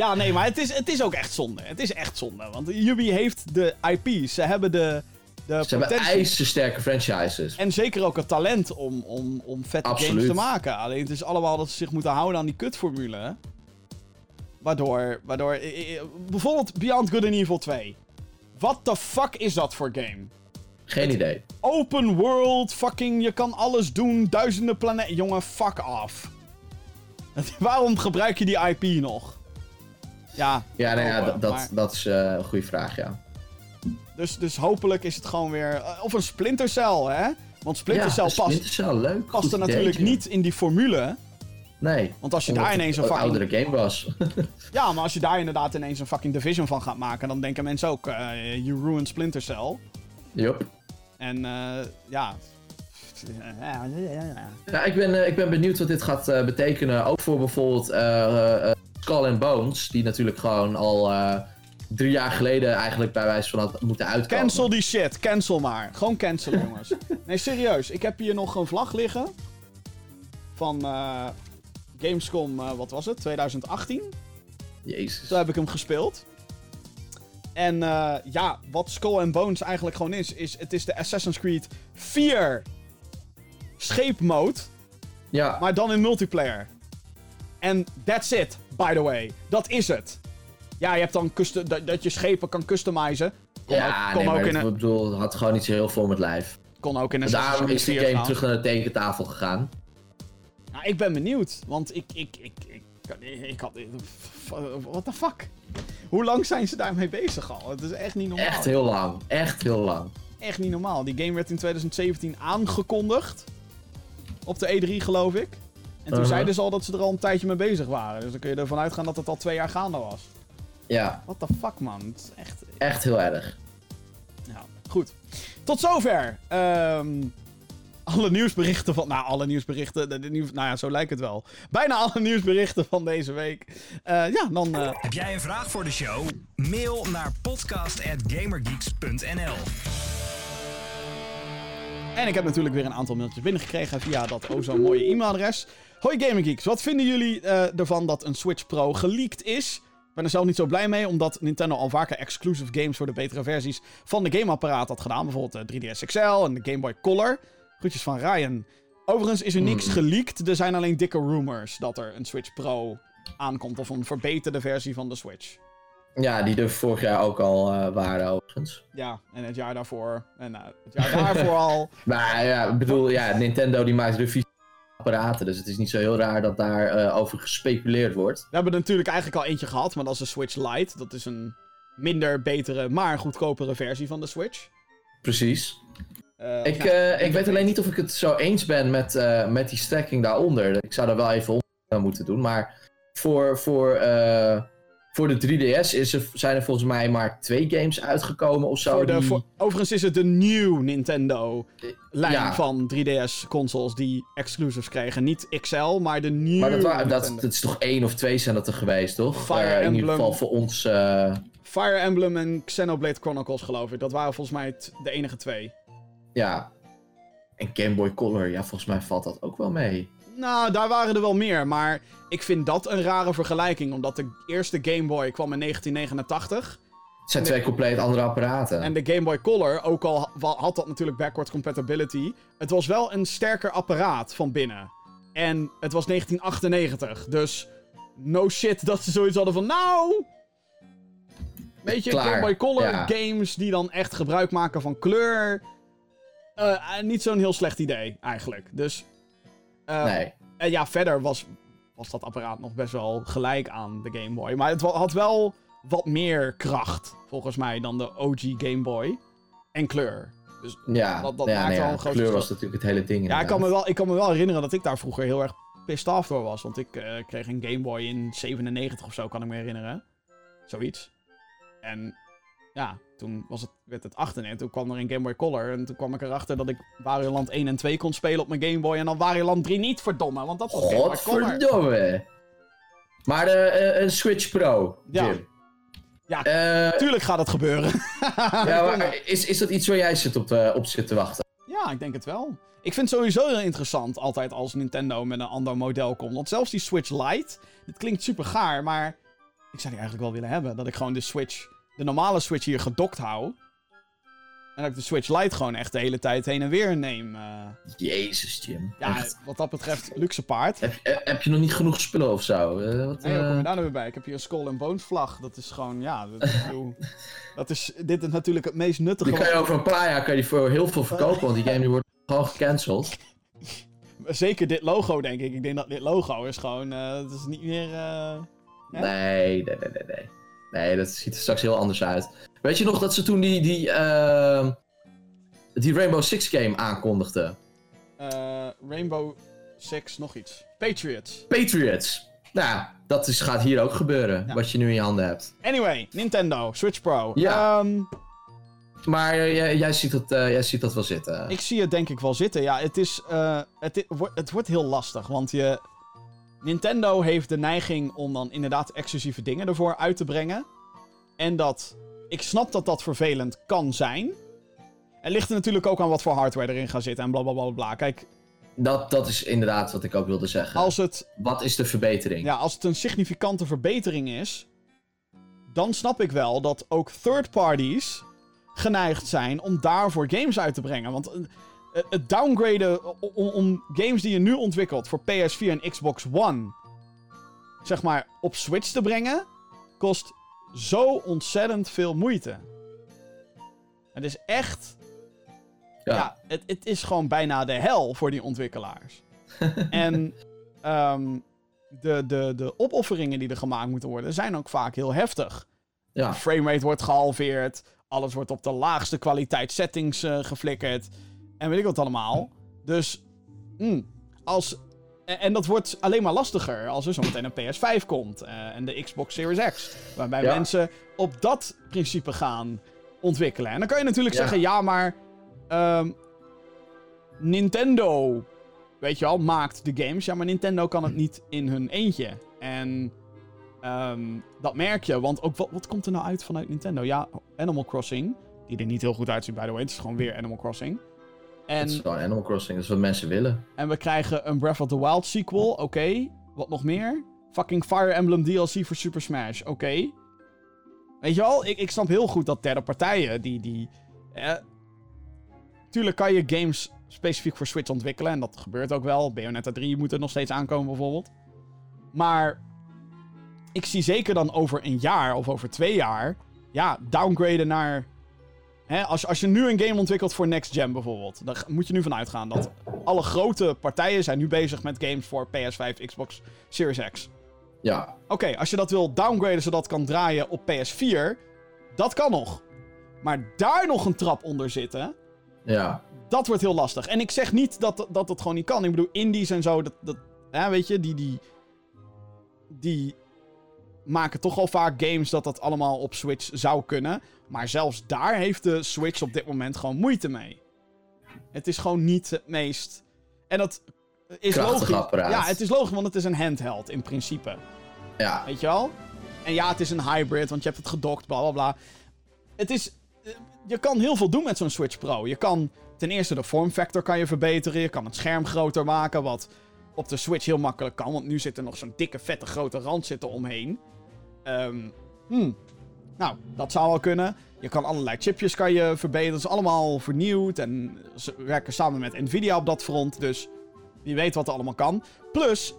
Ja, nee, maar het is, het is ook echt zonde. Het is echt zonde. Want Ubi heeft de IP's. Ze hebben de, de Ze hebben potentie. ijzersterke franchises. En zeker ook het talent om, om, om vette games te maken. Alleen het is allemaal dat ze zich moeten houden aan die kutformule. Waardoor, waardoor... Bijvoorbeeld Beyond Good and Evil 2. What the fuck is dat voor game? Geen idee. Open world, fucking, je kan alles doen, duizenden planeten. Jongen, fuck off. Waarom gebruik je die IP nog? Ja, Ja, nou ja, dat, dat, maar- dat is eh, een goede vraag, ja. Dus, dus hopelijk is het gewoon weer... eh, of een Splinter Cell, hè? Want Splinter ja, Cell past, Splinter Cell, leuk. past goed er idee, natuurlijk niet in die formule. Nee. Want als je daar ineens een fucking... oudere game was. Ja, maar als je daar inderdaad ineens een fucking Division van gaat maken... dan denken mensen ook, eh you ruined Splinter Cell. Yup. En eh, ja... Ja, ik ben, eh, ik ben benieuwd wat dit gaat betekenen. Ook voor bijvoorbeeld Skull and Bones. Die natuurlijk gewoon al eh, drie jaar geleden eigenlijk bij wijze van had moeten uitkomen. Cancel die shit, cancel maar. Gewoon cancelen, jongens. Nee, serieus. Ik heb hier nog een vlag liggen. Van eh, Gamescom, eh, wat was het? 2018. Jezus. Toen heb ik hem gespeeld. En ja, wat Skull and Bones eigenlijk gewoon is, is het is de Assassin's Creed 4 scheepmode, Ja, maar dan in multiplayer. En that's it. By the way. Dat is het. Ja, je hebt dan dat, dat je schepen kan customizen. Kon ja, ook, kon nee, ook in een, bedoel, had gewoon niet zo heel veel met lijf. kon ook in een Daarom is de 4 game terug naar de tekentafel gegaan. Nou, ik ben benieuwd, want ik, ik, ik, ik, ik, ik had... What the fuck? Hoe lang zijn ze daarmee bezig al? Het is echt niet normaal. Echt heel lang. Echt heel lang. Echt niet normaal. Die game werd in 2017 aangekondigd. Op de E3, geloof ik. En toen Uh-huh. zeiden ze al dat ze er al een tijdje mee bezig waren. Dus dan kun je ervan uitgaan dat het al twee jaar gaande was. Ja, What the fuck, man? Het is echt... echt heel erg. Ja, goed. Tot zover. Ehm, alle nieuwsberichten van... Nou, alle nieuwsberichten... De, de nieuws, nou ja, zo lijkt het wel. Bijna alle nieuwsberichten van deze week. Eh, ja, dan... eh, Heb jij een vraag voor de show? Mail naar podcast.gamergeeks.nl En ik heb natuurlijk weer een aantal mailtjes binnengekregen via dat o zo mooie e-mailadres. Hoi Gaming Geeks, wat vinden jullie eh, ervan dat een Switch Pro geleakt is? Ik ben er zelf niet zo blij mee, omdat Nintendo al vaker exclusive games voor de betere versies van de gameapparaat had gedaan. Bijvoorbeeld de 3DS XL en de Game Boy Color. Groetjes van Ryan. Overigens is er niks geleakt, er zijn alleen dikke rumors dat er een Switch Pro aankomt. Of een verbeterde versie van de Switch. Ja, die er vorig jaar ook al eh, waren overigens. Ja, en het jaar daarvoor. En eh, het jaar daarvoor al. Maar ja, ik bedoel, ja, Nintendo die maakt revisie apparaten. Dus het is niet zo heel raar dat daar eh, over gespeculeerd wordt. We hebben er natuurlijk eigenlijk al eentje gehad, maar dat is de Switch Lite. Dat is een minder betere, maar goedkopere versie van de Switch. Precies. Eh, Ik, eh, ik weet alleen niet of ik het zo eens ben met, met die strekking daaronder. Ik zou daar wel even aan moeten doen. Maar voor, voor, voor de 3DS is er, zijn er volgens mij maar twee games uitgekomen of zo. voor de, die- voor- overigens is het de nieuw Nintendo-lijn Ja. van 3DS-consoles die exclusives kregen. Niet XL, maar de nieuwe Maar dat, wa- dat, is toch één of twee zijn dat er geweest, toch? Fire Eh, in ieder geval voor ons. eh, Fire Emblem en Xenoblade Chronicles, geloof ik. Dat waren volgens mij de enige twee. ja. En Game Boy Color, ja, volgens mij valt dat ook wel mee. Nou, daar waren er wel meer, maar ik vind dat een rare vergelijking. Omdat de eerste Game Boy kwam in 1989. Het zijn twee compleet andere apparaten. En de Game Boy Color, ook al had dat natuurlijk backwards compatibility, het was wel een sterker apparaat van binnen. En het was 1998, dus no shit dat ze zoiets hadden van, nou... Weet je, Game Boy Color ja. games die dan echt gebruik maken van kleur. eh, eh, niet zo'n heel slecht idee, eigenlijk. Dus... eh, nee. en ja, verder was, was dat apparaat nog best wel gelijk aan de Game Boy. Maar het had wel wat meer kracht, volgens mij, dan de OG Game Boy. En kleur. Dus Ja, dat- dat ja, maakt nee, wel ja, een kleur was natuurlijk het hele ding. ja, ik kan, me wel, ik kan me wel herinneren dat ik daar vroeger heel erg pissed off door was. Want ik eh, kreeg een Game Boy in 97 of zo, kan ik me herinneren. Zoiets. En ja, toen was het, werd het 98. En toen kwam er een Game Boy Color. En toen kwam ik erachter dat ik Wario Land 1 en 2 kon spelen op mijn Game Boy. En dan Wario Land 3 niet, verdomme. Want dat was Game Boy Color. Godverdomme. Maar eh, een Switch Pro, Ja. Jim. Ja, Eh, Tuurlijk gaat het gebeuren. ja, maar is, is dat iets waar jij zit op, te- op zit te wachten? Ja, ik denk het wel. Ik vind het sowieso heel interessant altijd als Nintendo met een ander model komt. Want zelfs die Switch Lite, dit klinkt super gaar, maar ik zou die eigenlijk wel willen hebben. Dat ik gewoon de Switch, de normale Switch hier gedokt hou. En dat ik de Switch Lite gewoon echt de hele tijd heen en weer neem. eh. Jezus, Jim. ja, Echt. wat dat betreft, luxe paard. Heb, je- heb je nog niet genoeg spullen of zo? Eh, wat, Nee, hoe kom eh, je daar nou weer bij? Ik heb hier een Skull and Bones vlag. Dat is gewoon, ja, dat, dat is, dit is natuurlijk het meest nuttige. die kan je over een paar jaar kan je voor heel veel verkopen, want die game die wordt gewoon gecanceld. Zeker dit logo, denk ik. Ik denk dat dit logo is gewoon, eh, het is niet meer... eh? Nee, nee, nee, nee, nee. Nee, dat ziet er straks heel anders uit. Weet je nog dat ze toen die, die, ehm, die Rainbow Six game aankondigden? Eh, Rainbow Six, nog iets. Patriots. Patriots. Nou, dat is, gaat hier ook gebeuren, Ja. wat je nu in je handen hebt. Anyway, Nintendo, Switch Pro. Ja. Ehm, Maar eh, jij, jij, ziet dat, eh, jij ziet dat wel zitten. ik zie het denk ik wel zitten. Ja, het is... het, i- wordt- het wordt heel lastig, want je... Nintendo heeft de neiging om dan inderdaad exclusieve dingen ervoor uit te brengen. En dat... Ik snap dat dat vervelend kan zijn. Het ligt er natuurlijk ook aan wat voor hardware erin gaat zitten en bla bla bla bla. Kijk, Dat, dat is inderdaad wat ik ook wilde zeggen. als het Wat is de verbetering? Ja, als het een significante verbetering is, dan snap ik wel dat ook third parties geneigd zijn om daarvoor games uit te brengen. Want eh, het downgraden om, om games die je nu ontwikkelt voor PS4 en Xbox One zeg maar, op Switch te brengen, kost zo ontzettend veel moeite. Het is echt. Ja, Ja. het, het is gewoon bijna de hel voor die ontwikkelaars. en ehm, de, de, de opofferingen die er gemaakt moeten worden, zijn ook vaak heel heftig. Ja. De framerate wordt gehalveerd. Alles wordt op de laagste kwaliteit settings eh, geflikkerd. En weet ik wat allemaal. Dus, mm, als... En, dat wordt alleen maar lastiger als er zometeen een PS5 komt. eh, en de Xbox Series X. Waarbij Ja. mensen op dat principe gaan ontwikkelen. En dan kan je natuurlijk Ja. zeggen, ja, maar... ehm, Nintendo, weet je wel, maakt de games. Ja, maar Nintendo kan het niet in hun eentje. En ehm, dat merk je, want ook wat, wat komt er nou uit vanuit Nintendo? Ja, Animal Crossing, die er niet heel goed uitziet, by the way. Het is gewoon weer Animal Crossing. Het is En, gewoon Animal Crossing, dat is wat mensen willen. en we krijgen een Breath of the Wild sequel, oké. Wat nog meer? Fucking Fire Emblem DLC voor Super Smash, oké. Weet je wel, ik, ik snap heel goed dat derde partijen, die... die eh, tuurlijk kan je games specifiek voor Switch ontwikkelen, en dat gebeurt ook wel. Bayonetta 3 moet er nog steeds aankomen, bijvoorbeeld. Maar ik zie zeker dan over een jaar of over twee jaar... Ja, downgraden naar... Hè, als, als je nu een game ontwikkelt voor Next Gen bijvoorbeeld... dan moet je nu vanuit gaan dat alle grote partijen zijn nu bezig met games voor PS5, Xbox Series X. Ja, Oké, als je dat wil downgraden zodat het kan draaien op PS4, dat kan nog. Maar daar nog een trap onder zitten, ja, dat wordt heel lastig. En ik zeg niet dat dat het gewoon niet kan. Ik bedoel, indies en zo, dat, dat hè, weet je, die, die, die maken toch al vaak games dat dat allemaal op Switch zou kunnen. Maar zelfs daar heeft de Switch op dit moment gewoon moeite mee. Het is gewoon niet het meest... En dat is Krachtig logisch. apparaat. Ja, het is logisch, want het is een handheld in principe. ja. Weet je wel? En ja, het is een hybrid, want je hebt het gedokt, bla bla bla. Het is. Je kan heel veel doen met zo'n Switch Pro. Je kan ten eerste de vormfactor kan je verbeteren. Je kan het scherm groter maken, wat op de Switch heel makkelijk kan. Want nu zit er nog zo'n dikke, vette, grote rand zitten omheen. Ehm, hmm. Nou, dat zou wel kunnen. Je kan allerlei chipjes kan je verbeteren. Dat is allemaal vernieuwd. En ze werken samen met Nvidia op dat front. Dus wie weet wat er allemaal kan. Plus,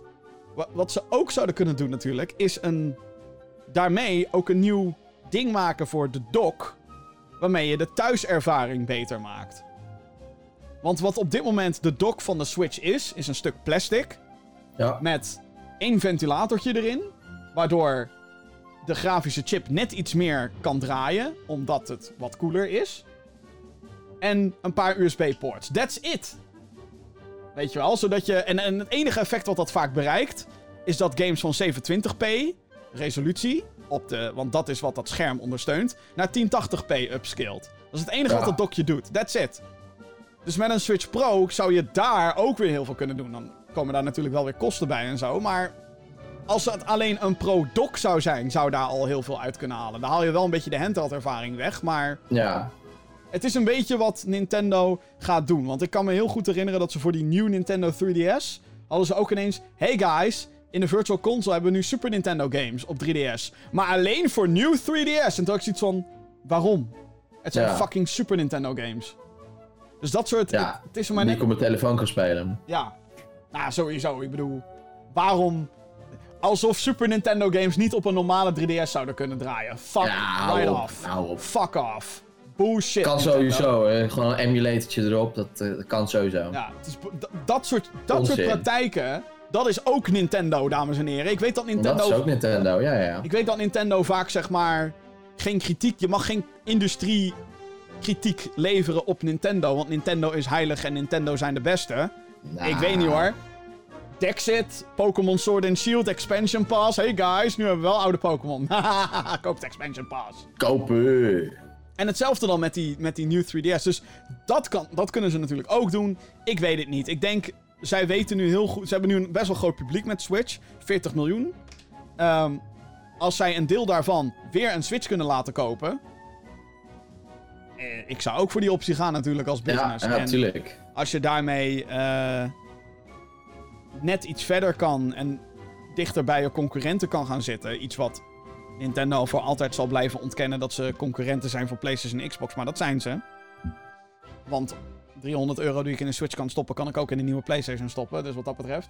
wa- wat ze ook zouden kunnen doen natuurlijk, is een, daarmee ook een nieuw ding maken voor de dock. Waarmee je de thuiservaring beter maakt. Want wat op dit moment de dock van de Switch is, is een stuk plastic. ja. Met één ventilatortje erin. Waardoor de grafische chip net iets meer kan draaien. Omdat het wat koeler is. En een paar USB-ports. That's it. Weet je wel? Zodat je. En, en het enige effect wat dat vaak bereikt. Is dat games van 720p resolutie. Op de, want dat is wat dat scherm ondersteunt. Naar 1080p upscaled. Dat is het enige Ja. wat dat dockje doet. That's it. Dus met een Switch Pro zou je daar ook weer heel veel kunnen doen. Dan komen daar natuurlijk wel weer kosten bij en zo. Maar als het alleen een Pro dock zou zijn, zou daar al heel veel uit kunnen halen. Dan haal je wel een beetje de handheld ervaring weg. Maar ja. het is een beetje wat Nintendo gaat doen. Want ik kan me heel goed herinneren dat ze voor die nieuwe Nintendo 3DS... hadden ze ook ineens... Hey guys, in de Virtual Console hebben we nu Super Nintendo games op 3DS. Maar alleen voor nieuw 3DS. En toen had ik zoiets van... Waarom? Het zijn Ja. fucking Super Nintendo games. Dus dat soort... Ja, het, het is voor mij Die net... ik op mijn telefoon kan spelen. Ja. Nou, sowieso. Ik bedoel, waarom... Alsof Super Nintendo games niet op een normale 3DS zouden kunnen draaien. Fuck Ja, right op, off. hou op. Fuck off. Bullshit. Kan Nintendo. sowieso, hè. gewoon een emulatortje erop, dat, eh, dat kan sowieso. Ja, het is, dat soort, dat soort praktijken, dat is ook Nintendo, dames en heren. Ik weet dat Nintendo... dat is ook Nintendo, ja, ja. Ik weet dat Nintendo vaak, zeg maar, geen kritiek... Je mag geen industrie kritiek leveren op Nintendo. Want Nintendo is heilig en Nintendo zijn de beste. Nou, Ik weet niet hoor. Dexit, Pokémon Sword and Shield, Expansion Pass. Hey guys, nu hebben we wel oude Pokémon. Koop de Expansion Pass. Kopen. En hetzelfde dan met die, met die New 3DS. Dus dat, kan, dat kunnen ze natuurlijk ook doen. Ik weet het niet. Ik denk, zij weten nu heel goed... Ze hebben nu een best wel groot publiek met Switch. 40 miljoen. Ehm, als zij een deel daarvan weer een Switch kunnen laten kopen... Eh, ik zou ook voor die optie gaan natuurlijk als business. ja, natuurlijk. als je daarmee eh, net iets verder kan en dichter bij je concurrenten kan gaan zitten. Iets wat Nintendo voor altijd zal blijven ontkennen dat ze concurrenten zijn voor PlayStation en Xbox, maar dat zijn ze. Want 300 euro die ik in een Switch kan stoppen, kan ik ook in een nieuwe PlayStation stoppen. Dus wat dat betreft.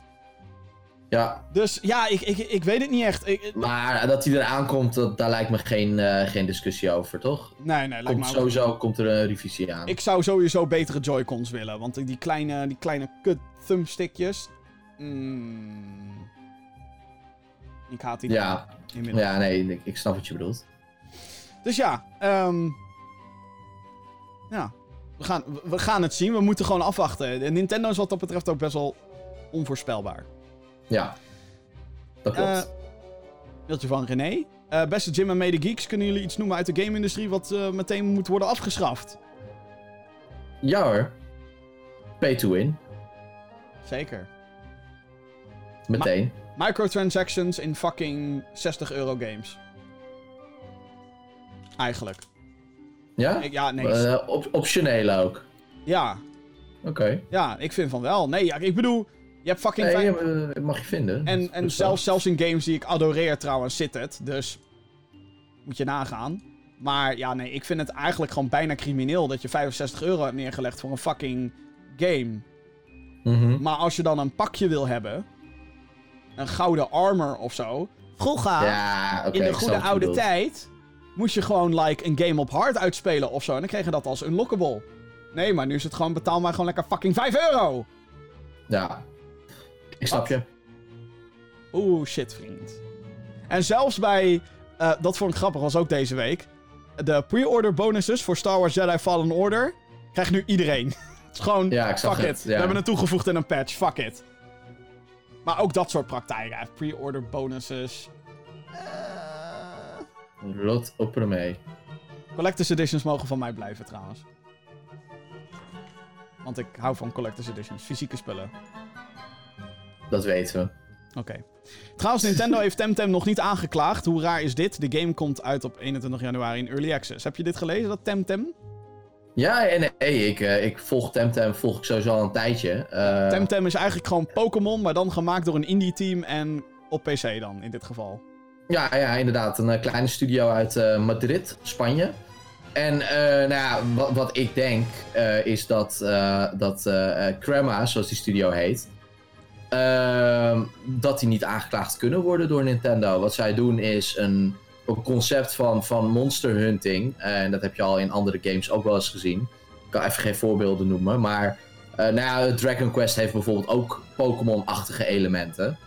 Ja, Dus ja, ik, ik, ik weet het niet echt. Ik, maar dat hij eraan komt, dat, daar lijkt me geen, eh, geen discussie over, toch? nee, nee, lijkt Komt ook- sowieso komt er een revisie aan. Ik zou sowieso betere Joy-Cons willen. Want die kleine, die kleine kut thumbstickjes. Mm, ik haat die Ja. inmiddels. Ja, nee, ik, ik snap wat je bedoelt. Dus ja, ehm, ja. We gaan, we- gaan het zien. We moeten gewoon afwachten. Nintendo is wat dat betreft ook best wel onvoorspelbaar. Ja, dat klopt. Eh, Mailtje van René. Eh, beste Jim en Mede Geeks, kunnen jullie iets noemen uit de game-industrie wat eh, meteen moet worden afgeschaft? ja hoor. Pay to win. Zeker. Meteen. Microtransactions in fucking 60 euro games. Eigenlijk. ja? Ik- ja, nee. Op, optioneel ook. ja, Oké. ja, ik vind van wel. Nee, ja, ik bedoel, je hebt fucking... Nee, eh, mag je vinden. en en zelfs, zelfs in games die ik adoreer trouwens zit het. Dus moet je nagaan. Maar ja, nee, ik vind het eigenlijk gewoon bijna crimineel dat je 65 euro hebt neergelegd voor een fucking game. Mhm. Maar als je dan een pakje wil hebben, een gouden armor of zo. Vroeger, Ja, oké. in de goede oude tijd, moest je gewoon like een game op hard uitspelen of zo. En dan kreeg je dat als unlockable. Nee, maar nu is het gewoon betaal maar gewoon lekker fucking 5 euro. Ja. Ik snap je. Oeh, shit, vriend. En zelfs bij, eh, dat vond ik grappig, was ook deze week. De pre-order bonuses voor Star Wars Jedi Fallen Order krijgt nu iedereen. het is gewoon, Ja, ik zag fuck het, it. ja. We hebben het toegevoegd in een patch, fuck it. Maar ook dat soort praktijken, pre-order bonuses. Eh, Rot op ermee. collector's editions mogen van mij blijven trouwens. Want ik hou van collector's editions, fysieke spullen. Dat weten we. Oké. Trouwens, Nintendo heeft Temtem nog niet aangeklaagd. Hoe raar is dit? De game komt uit op 21 januari in Early Access. Heb je dit gelezen, dat Temtem? Ja, en nee, ik, eh, ik volg Temtem volg ik sowieso al een tijdje. Eh, Temtem is eigenlijk gewoon Pokémon, maar dan gemaakt door een indie team en op PC dan, in dit geval. Ja, ja, inderdaad. Een eh, kleine studio uit Madrid, Spanje. En nou ja, wat, wat ik denk is dat, dat Crema, zoals die studio heet, dat die niet aangeklaagd kunnen worden door Nintendo. Wat zij doen is een, een concept van, van monster hunting. En dat heb je al in andere games ook wel eens gezien. Ik kan even geen voorbeelden noemen, maar eh, nou ja, Dragon Quest heeft bijvoorbeeld ook Pokémon-achtige elementen.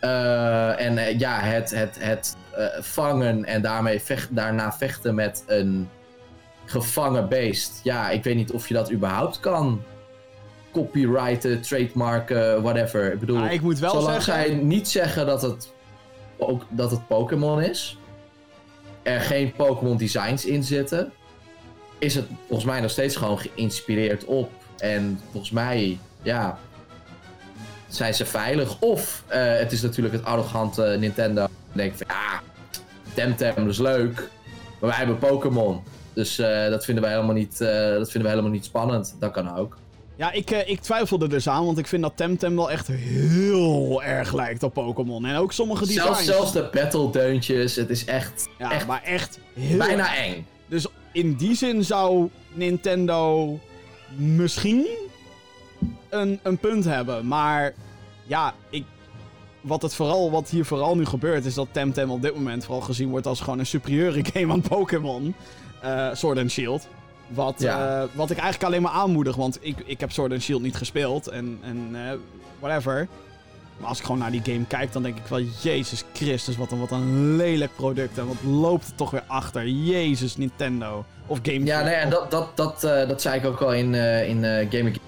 Eh, en eh, ja, het, het, het vangen en daarmee vecht, daarna vechten met een gevangen beest. Ja, ik weet niet of je dat überhaupt kan copyrighten, trademarken, whatever. Ik bedoel, Maar ik moet wel zolang zeggen- zij niet zeggen dat het, ook, dat het Pokémon is, er geen Pokémon designs in zitten, is het volgens mij nog steeds gewoon geïnspireerd op. En volgens mij, ja, zijn ze veilig. Of eh, het is natuurlijk het arrogante Nintendo. Dan denk ik van ja, Temtem is leuk. Maar wij hebben Pokémon. Dus eh, dat, vinden wij helemaal niet, eh, dat vinden wij helemaal niet spannend. Dat kan ook. Ja, ik, eh, ik twijfelde dus aan, want ik vind dat Temtem wel echt heel erg lijkt op Pokémon. En ook sommige designs. Zelfs, zelfs de battle deuntjes. Het is echt, ja, echt maar echt heel bijna eng. Dus in die zin zou Nintendo misschien een, een punt hebben. Maar ja, ik, wat, het vooral, wat hier vooral nu gebeurt, is dat Temtem op dit moment vooral gezien wordt als gewoon een superieure game aan Pokémon. eh Sword and Shield. Wat, Ja. eh, wat ik eigenlijk alleen maar aanmoedig, want ik, ik heb Sword and Shield niet gespeeld en, en eh, whatever. Maar als ik gewoon naar die game kijk, dan denk ik wel, Jezus Christus, wat een, wat een lelijk product. En wat loopt het toch weer achter? Jezus, Nintendo. Of Game Ja, nee, en dat, dat, dat, eh, dat zei ik ook al in, in Gaming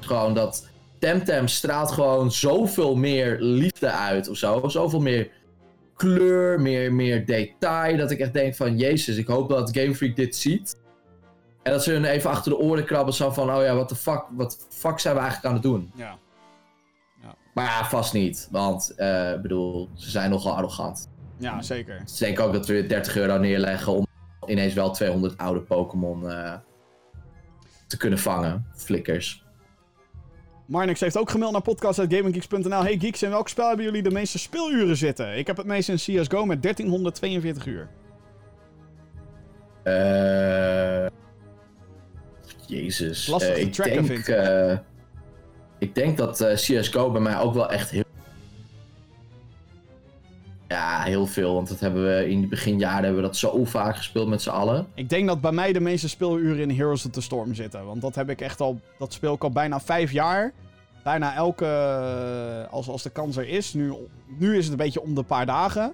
Gewoon dat Temtem straalt gewoon zoveel meer liefde uit of zo. Zoveel meer kleur, meer, meer detail. Dat ik echt denk van, jezus, ik hoop dat Game Freak dit ziet. En dat ze hun even achter de oren krabben zo van, oh ja, wat de fuck, wat fuck zijn we eigenlijk aan het doen? Ja. Maar ja, vast niet. Want, eh, ik bedoel, ze zijn nogal arrogant. ja, zeker. Ze denken ook dat we 30 euro neerleggen om ineens wel 200 oude Pokémon eh, te kunnen vangen. Flikkers. Marnix heeft ook gemaild naar podcast.gaminggeeks.nl. Hey geeks, in welk spel hebben jullie de meeste speeluren zitten? Ik heb het meest in CSGO met 1342 uur. Eh Jezus. Lastig Eh, te ik, tracken, denk, vind ik. eh, ik denk dat eh, CSGO bij mij ook wel echt heel Ja, heel veel. Want dat hebben we in de beginjaren hebben we dat zo vaak gespeeld met z'n allen. Ik denk dat bij mij de meeste speeluren in Heroes of the Storm zitten. Want dat heb ik echt al. Dat speel ik al bijna vijf jaar. Bijna elke. Als, als de kans er is. Nu, nu is het een beetje om de paar dagen.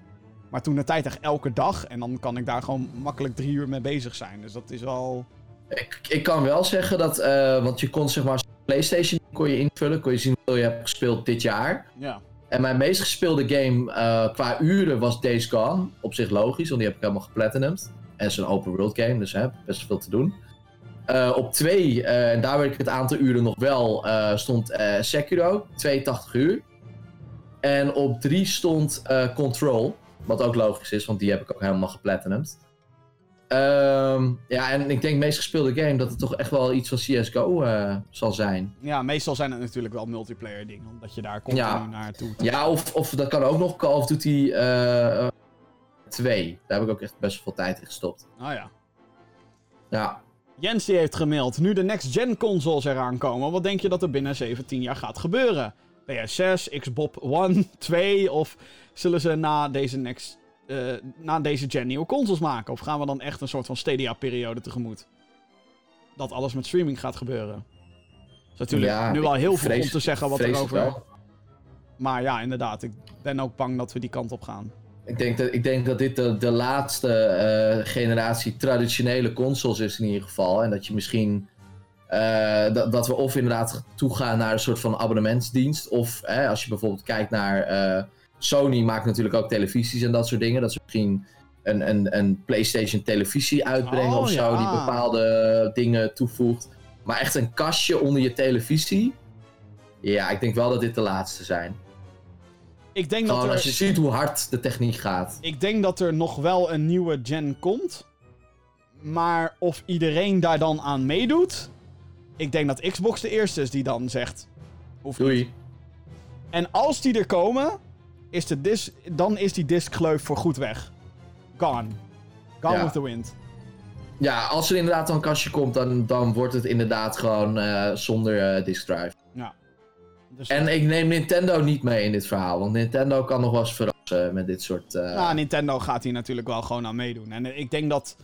Maar toen de tijd echt elke dag. En dan kan ik daar gewoon makkelijk drie uur mee bezig zijn. Dus dat is wel. Ik, ik kan wel zeggen dat, eh, want je kon zeg maar PlayStation kon je invullen, kon je zien hoeveel je hebt gespeeld dit jaar. Ja. En mijn meest gespeelde game eh, qua uren was Days Gone. Op zich logisch, want die heb ik helemaal geplatinumd. En het is een open world game, dus hè, best veel te doen. Eh, op twee, en daar weet ik het aantal uren nog wel, stond Sekiro, 82 uur. En op drie stond Control, wat ook logisch is, want die heb ik ook helemaal geplatinumd. Ehm, ja, en ik denk meest gespeelde game dat het toch echt wel iets van CSGO eh, zal zijn. Ja, meestal zijn het natuurlijk wel multiplayer dingen. Omdat je daar continu Ja. naartoe. Ja, of, of dat kan ook nog Call of Duty eh 2. Daar heb ik ook echt best veel tijd in gestopt. Ah ja. Ja, Jens die heeft gemaild. Nu de next-gen consoles eraan komen, wat denk je dat er binnen 17 jaar gaat gebeuren? PS6, Xbox One, 2 of zullen ze na deze, next, eh, na deze gen nieuwe consoles maken? Of gaan we dan echt een soort van Stadia-periode tegemoet? Dat alles met streaming gaat gebeuren. Dat is natuurlijk Ja, nu al heel veel om te zeggen wat erover... Maar ja, inderdaad. Ik ben ook bang dat we die kant op gaan. Ik denk dat, ik denk dat dit de, de laatste eh, generatie traditionele consoles is in ieder geval. En dat je misschien. eh, dat, dat we of inderdaad toegaan naar een soort van abonnementsdienst. Of als je bijvoorbeeld kijkt naar. Sony maakt natuurlijk ook televisies en dat soort dingen. Dat ze misschien een, een, een PlayStation televisie uitbrengen Oh, of zo. ja. Die bepaalde dingen toevoegt. Maar echt een kastje onder je televisie. Ja, ik denk wel dat dit de laatste zijn. Ik denk dat Gewoon er... als je ziet hoe hard de techniek gaat. Ik denk dat er nog wel een nieuwe gen komt. Maar of iedereen daar dan aan meedoet. Ik denk dat Xbox de eerste is die dan zegt. Hoeft niet. Doei. En als die er komen, is de dis dan is die diskgleuf voor goed weg. Gone. Gone Ja. with the wind. Ja, als er inderdaad dan een kastje komt, dan, dan wordt het inderdaad gewoon eh, zonder disk drive. Ja. Dus, En ik neem Nintendo niet mee in dit verhaal, want Nintendo kan nog wel eens verrassen met dit soort... eh, nou, Nintendo gaat hier natuurlijk wel gewoon aan meedoen. En ik denk dat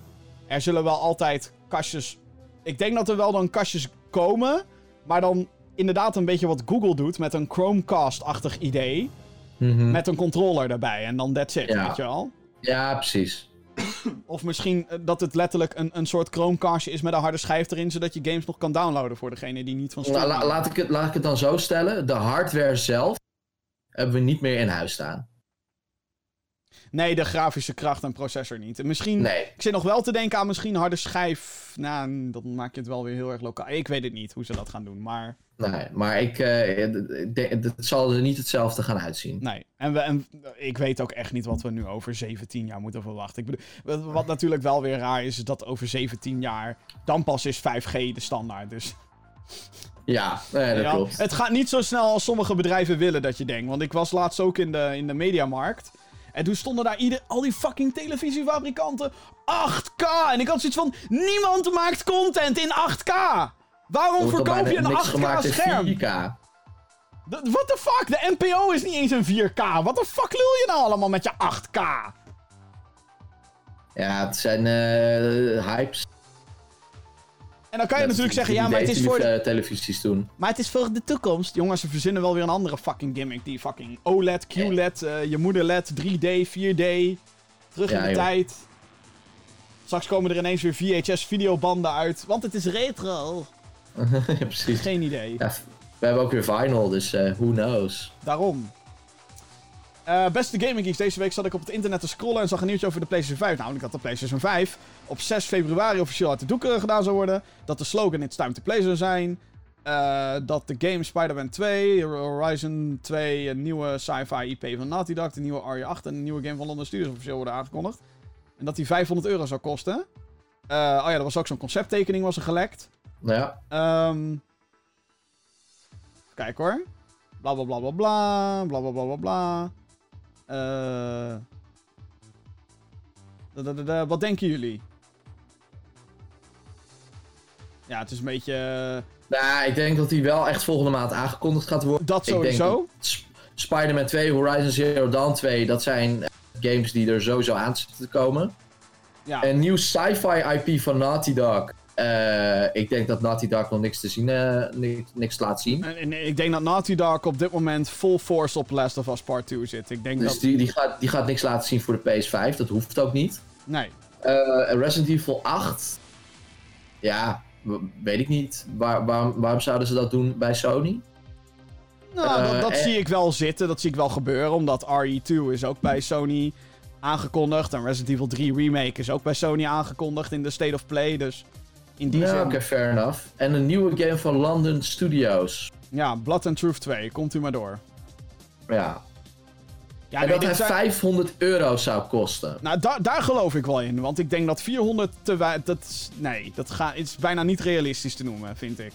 er zullen wel altijd kastjes... Ik denk dat er wel dan kastjes komen, maar dan inderdaad een beetje wat Google doet met een Chromecast-achtig idee. Mhm. Met een controller erbij en dan that's it, Ja. weet je wel. Ja, precies. Of misschien eh, dat het letterlijk een, een soort Chromecastje is met een harde schijf erin, zodat je games nog kan downloaden voor degene die niet van La- la- laat, ik het, laat ik het dan zo stellen, de hardware zelf hebben we niet meer in huis staan. Nee, de grafische kracht en processor niet. En Misschien... Nee. Ik zit nog wel te denken aan misschien harde schijf. Nou, dan maak je het wel weer heel erg lokaal. Ik weet het niet hoe ze dat gaan doen, maar... Nee, maar ik, eh, ik denk- het zal er niet hetzelfde gaan uitzien. Nee. En, we, en ik weet ook echt niet wat we nu over 17 jaar moeten verwachten. Ik bedoel, wat, wat natuurlijk wel weer raar is, is dat over 17 jaar... Dan pas is 5G de standaard, dus... Ja, nee, dat Ja, klopt. Het gaat niet zo snel als sommige bedrijven willen dat je denkt. Want ik was laatst ook in de, in de mediamarkt. En toen stonden daar ieder, al die fucking televisiefabrikanten 8K. En ik had zoiets van, niemand maakt content in 8K. Waarom Er verkoop je een niks 8K gemaakt in scherm? 4K. What the fuck? De NPO is niet eens een 4K. Wat de fuck lul je nou allemaal met je 8K? Ja, het zijn eh, hypes. En dan kan je natuurlijk zeggen, ja, maar het is voor de... eh, televisies toen. Maar het is voor de toekomst. Jongens, ze verzinnen wel weer een andere fucking gimmick. Die fucking OLED, QLED, eh, je moeder LED, 3D, 4D. Terug in de joh. tijd. Straks komen er ineens weer VHS-videobanden uit. Want het is retro. ja, precies. Geen idee. Ja, we hebben ook weer vinyl, dus eh, who knows. Daarom. Eh, beste Gaming Geeks, deze week zat ik op het internet te scrollen en zag een nieuwtje over de PlayStation 5. Namelijk dat de PlayStation 5 op 6 februari officieel uit de doeken gedaan zou worden. Dat de slogan It's Time to Play zou zijn. Eh, dat de game Spider-Man 2, Horizon 2, een nieuwe sci-fi IP van Naughty Dog, de nieuwe RE8 en een nieuwe game van London Studios officieel worden aangekondigd. En dat die 500 euro zou kosten. Eh, oh ja, er was ook zo'n concepttekening was er gelekt. Ja, Ehm kijk hoor. Bla bla bla bla bla. Bla bla bla bla bla. Eh. Wat denken jullie? Ja, het is een beetje. eh, nou, ik denk dat die wel echt volgende maand aangekondigd gaat worden. Dat sowieso. Spider-Man 2, Horizon Zero Dawn 2, dat zijn games die er sowieso aan zitten te komen. Ja, Een nieuw sci-fi IP van Naughty Dog. Eh, ik denk dat Naughty Dog nog niks te zien, eh, niks, laat zien. en, en ik denk dat Naughty Dog op dit moment full force op Last of Us Part 2 zit. Ik denk Dus dat... die, die, gaat, die gaat niks laten zien voor de PS5. Dat hoeft ook niet. Nee. Eh, Resident Evil 8. Ja, weet ik niet. Waar, waarom, waarom zouden ze dat doen bij Sony? Nou, dat, dat en- zie ik wel zitten. Dat zie ik wel gebeuren. Omdat RE2 is ook bij Sony aangekondigd. En Resident Evil 3 Remake is ook bij Sony aangekondigd in de State of Play. Dus in die Ja, zin... oké, fair enough. En een nieuwe game van London Studios. Ja, Blood and Truth 2. Komt u maar door. Ja. Ja, en nee, dat hij dit zijn- 500 euro zou kosten. Nou, da- daar geloof ik wel in. Want ik denk dat 400 te wij- dat is- Nee, dat ga- is bijna niet realistisch te noemen, vind ik.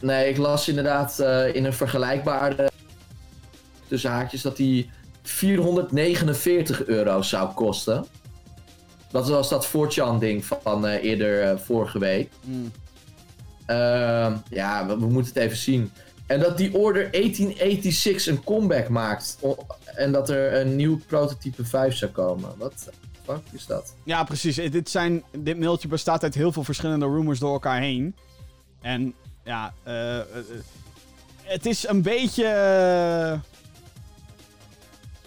Nee, ik las inderdaad eh, in een vergelijkbare tussen haakjes dat die 449 euro zou kosten. Dat was dat 4chan ding van eh, eerder eh, vorige week. Hmm. Ehm, ja, we, we moeten het even zien. En dat die Order 1886 een comeback maakt. En dat er een nieuw prototype 5 zou komen. Wat fuck is dat? Ja, precies. Eh, Dit, zijn, dit mailtje bestaat uit heel veel verschillende rumors door elkaar heen. En ja, het is een beetje.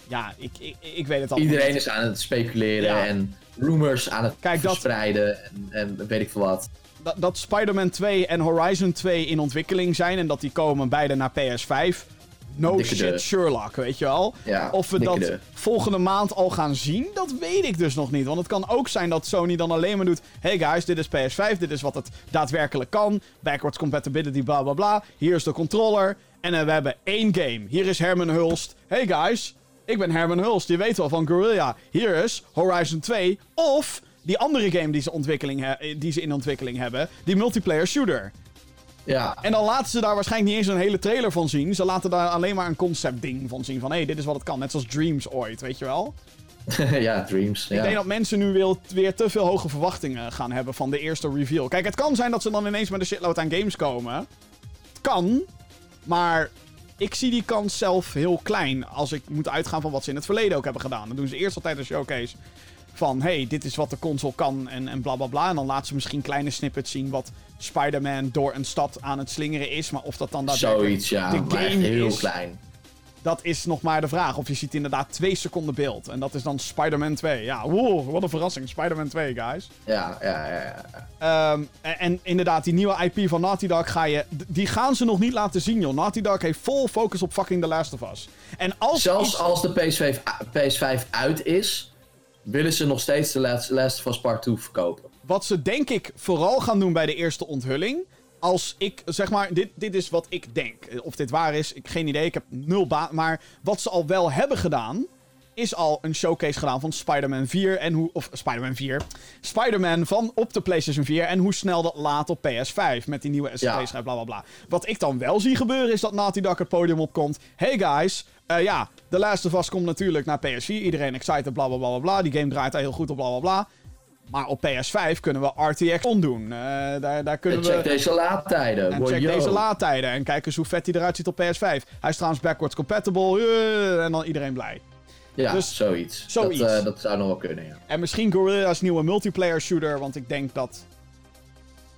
ja, ik, ik, ik weet het al. Iedereen is aan het speculeren Ja. en rumors aan het Kijk, dat- verspreiden en, en weet ik veel wat. dat, dat Spider-Man 2 en Horizon 2 in ontwikkeling zijn en dat die komen beide naar PS5. No Dikke shit de. Sherlock, weet je wel. Ja, Of we dat de. volgende maand al gaan zien, dat weet ik dus nog niet. Want het kan ook zijn dat Sony dan alleen maar doet... Hey guys, dit is PS5, dit is wat het daadwerkelijk kan. Backwards compatibility, bla bla bla. Hier is de controller. En eh, we hebben één game. Hier is Herman Hulst. Hey guys, ik ben Herman Hulst. Je weet wel van Guerrilla. Hier is Horizon 2. Of die andere game die ze, ontwikkeling he- die ze in ontwikkeling hebben. Die multiplayer shooter. Ja, En dan laten ze daar waarschijnlijk niet eens een hele trailer van zien. Ze laten daar alleen maar een concept ding van zien. Van hé, hey, dit is wat het kan. Net zoals Dreams ooit, weet je wel. ja, Dreams. Ik Ja. denk dat mensen nu weer, weer te veel hoge verwachtingen gaan hebben van de eerste reveal. Kijk, het kan zijn dat ze dan ineens met een shitload aan games komen. Het kan, maar ik zie die kans zelf heel klein. Als ik moet uitgaan van wat ze in het verleden ook hebben gedaan. Dan doen ze eerst altijd een showcase van... hey, dit is wat de console kan en, en bla bla bla. En dan laten ze misschien kleine snippets zien wat Spider-Man door een stad aan het slingeren is. Maar of dat dan daadwerkelijk Zoiets, ja. de game heel is... klein. Dat is nog maar de vraag. Of je ziet inderdaad twee seconden beeld. En dat is dan Spider-Man 2. Ja, wow, wat een verrassing. Spider-Man 2, guys. Ja, ja, ja. ja. Ehm, en, en inderdaad, die nieuwe IP van Naughty Dog ga je... Die gaan ze nog niet laten zien, joh. Naughty Dog heeft vol focus op fucking The Last of Us. En als Zelfs iets- als de PS5, PS5 uit is, willen ze nog steeds de Last, Last of Us Part 2 verkopen. Wat ze denk ik vooral gaan doen bij de eerste onthulling... Als ik, zeg maar, dit, dit is wat ik denk. Of dit waar is, ik geen idee. Ik heb nul baan. Maar wat ze al wel hebben gedaan... is al een showcase gedaan van Spider-Man 4 en hoe... Of Spider-Man 4. Spider-Man van op de PlayStation 4 en hoe snel dat laat op PS5 met die nieuwe SSD-schijf, Ja. bla bla bla. Wat ik dan wel zie gebeuren is dat Naughty Dog het podium opkomt. Hey guys, eh, ja, The Last of Us komt natuurlijk naar PS4. Iedereen excited, bla bla bla bla. Die game draait daar heel goed op, bla bla bla. Maar op PS5 kunnen we RTX ondoen. Eh daar, daar kunnen En we... check deze laadtijden. En check yo. deze laadtijden. En kijk eens hoe vet hij eruit ziet op PS5. Hij is trouwens backwards compatible. eh, en dan iedereen blij. Ja, dus- zoiets. zoiets. Dat, eh, dat zou nog wel kunnen, ja. En misschien Gorilla's nieuwe multiplayer shooter. Want ik denk dat...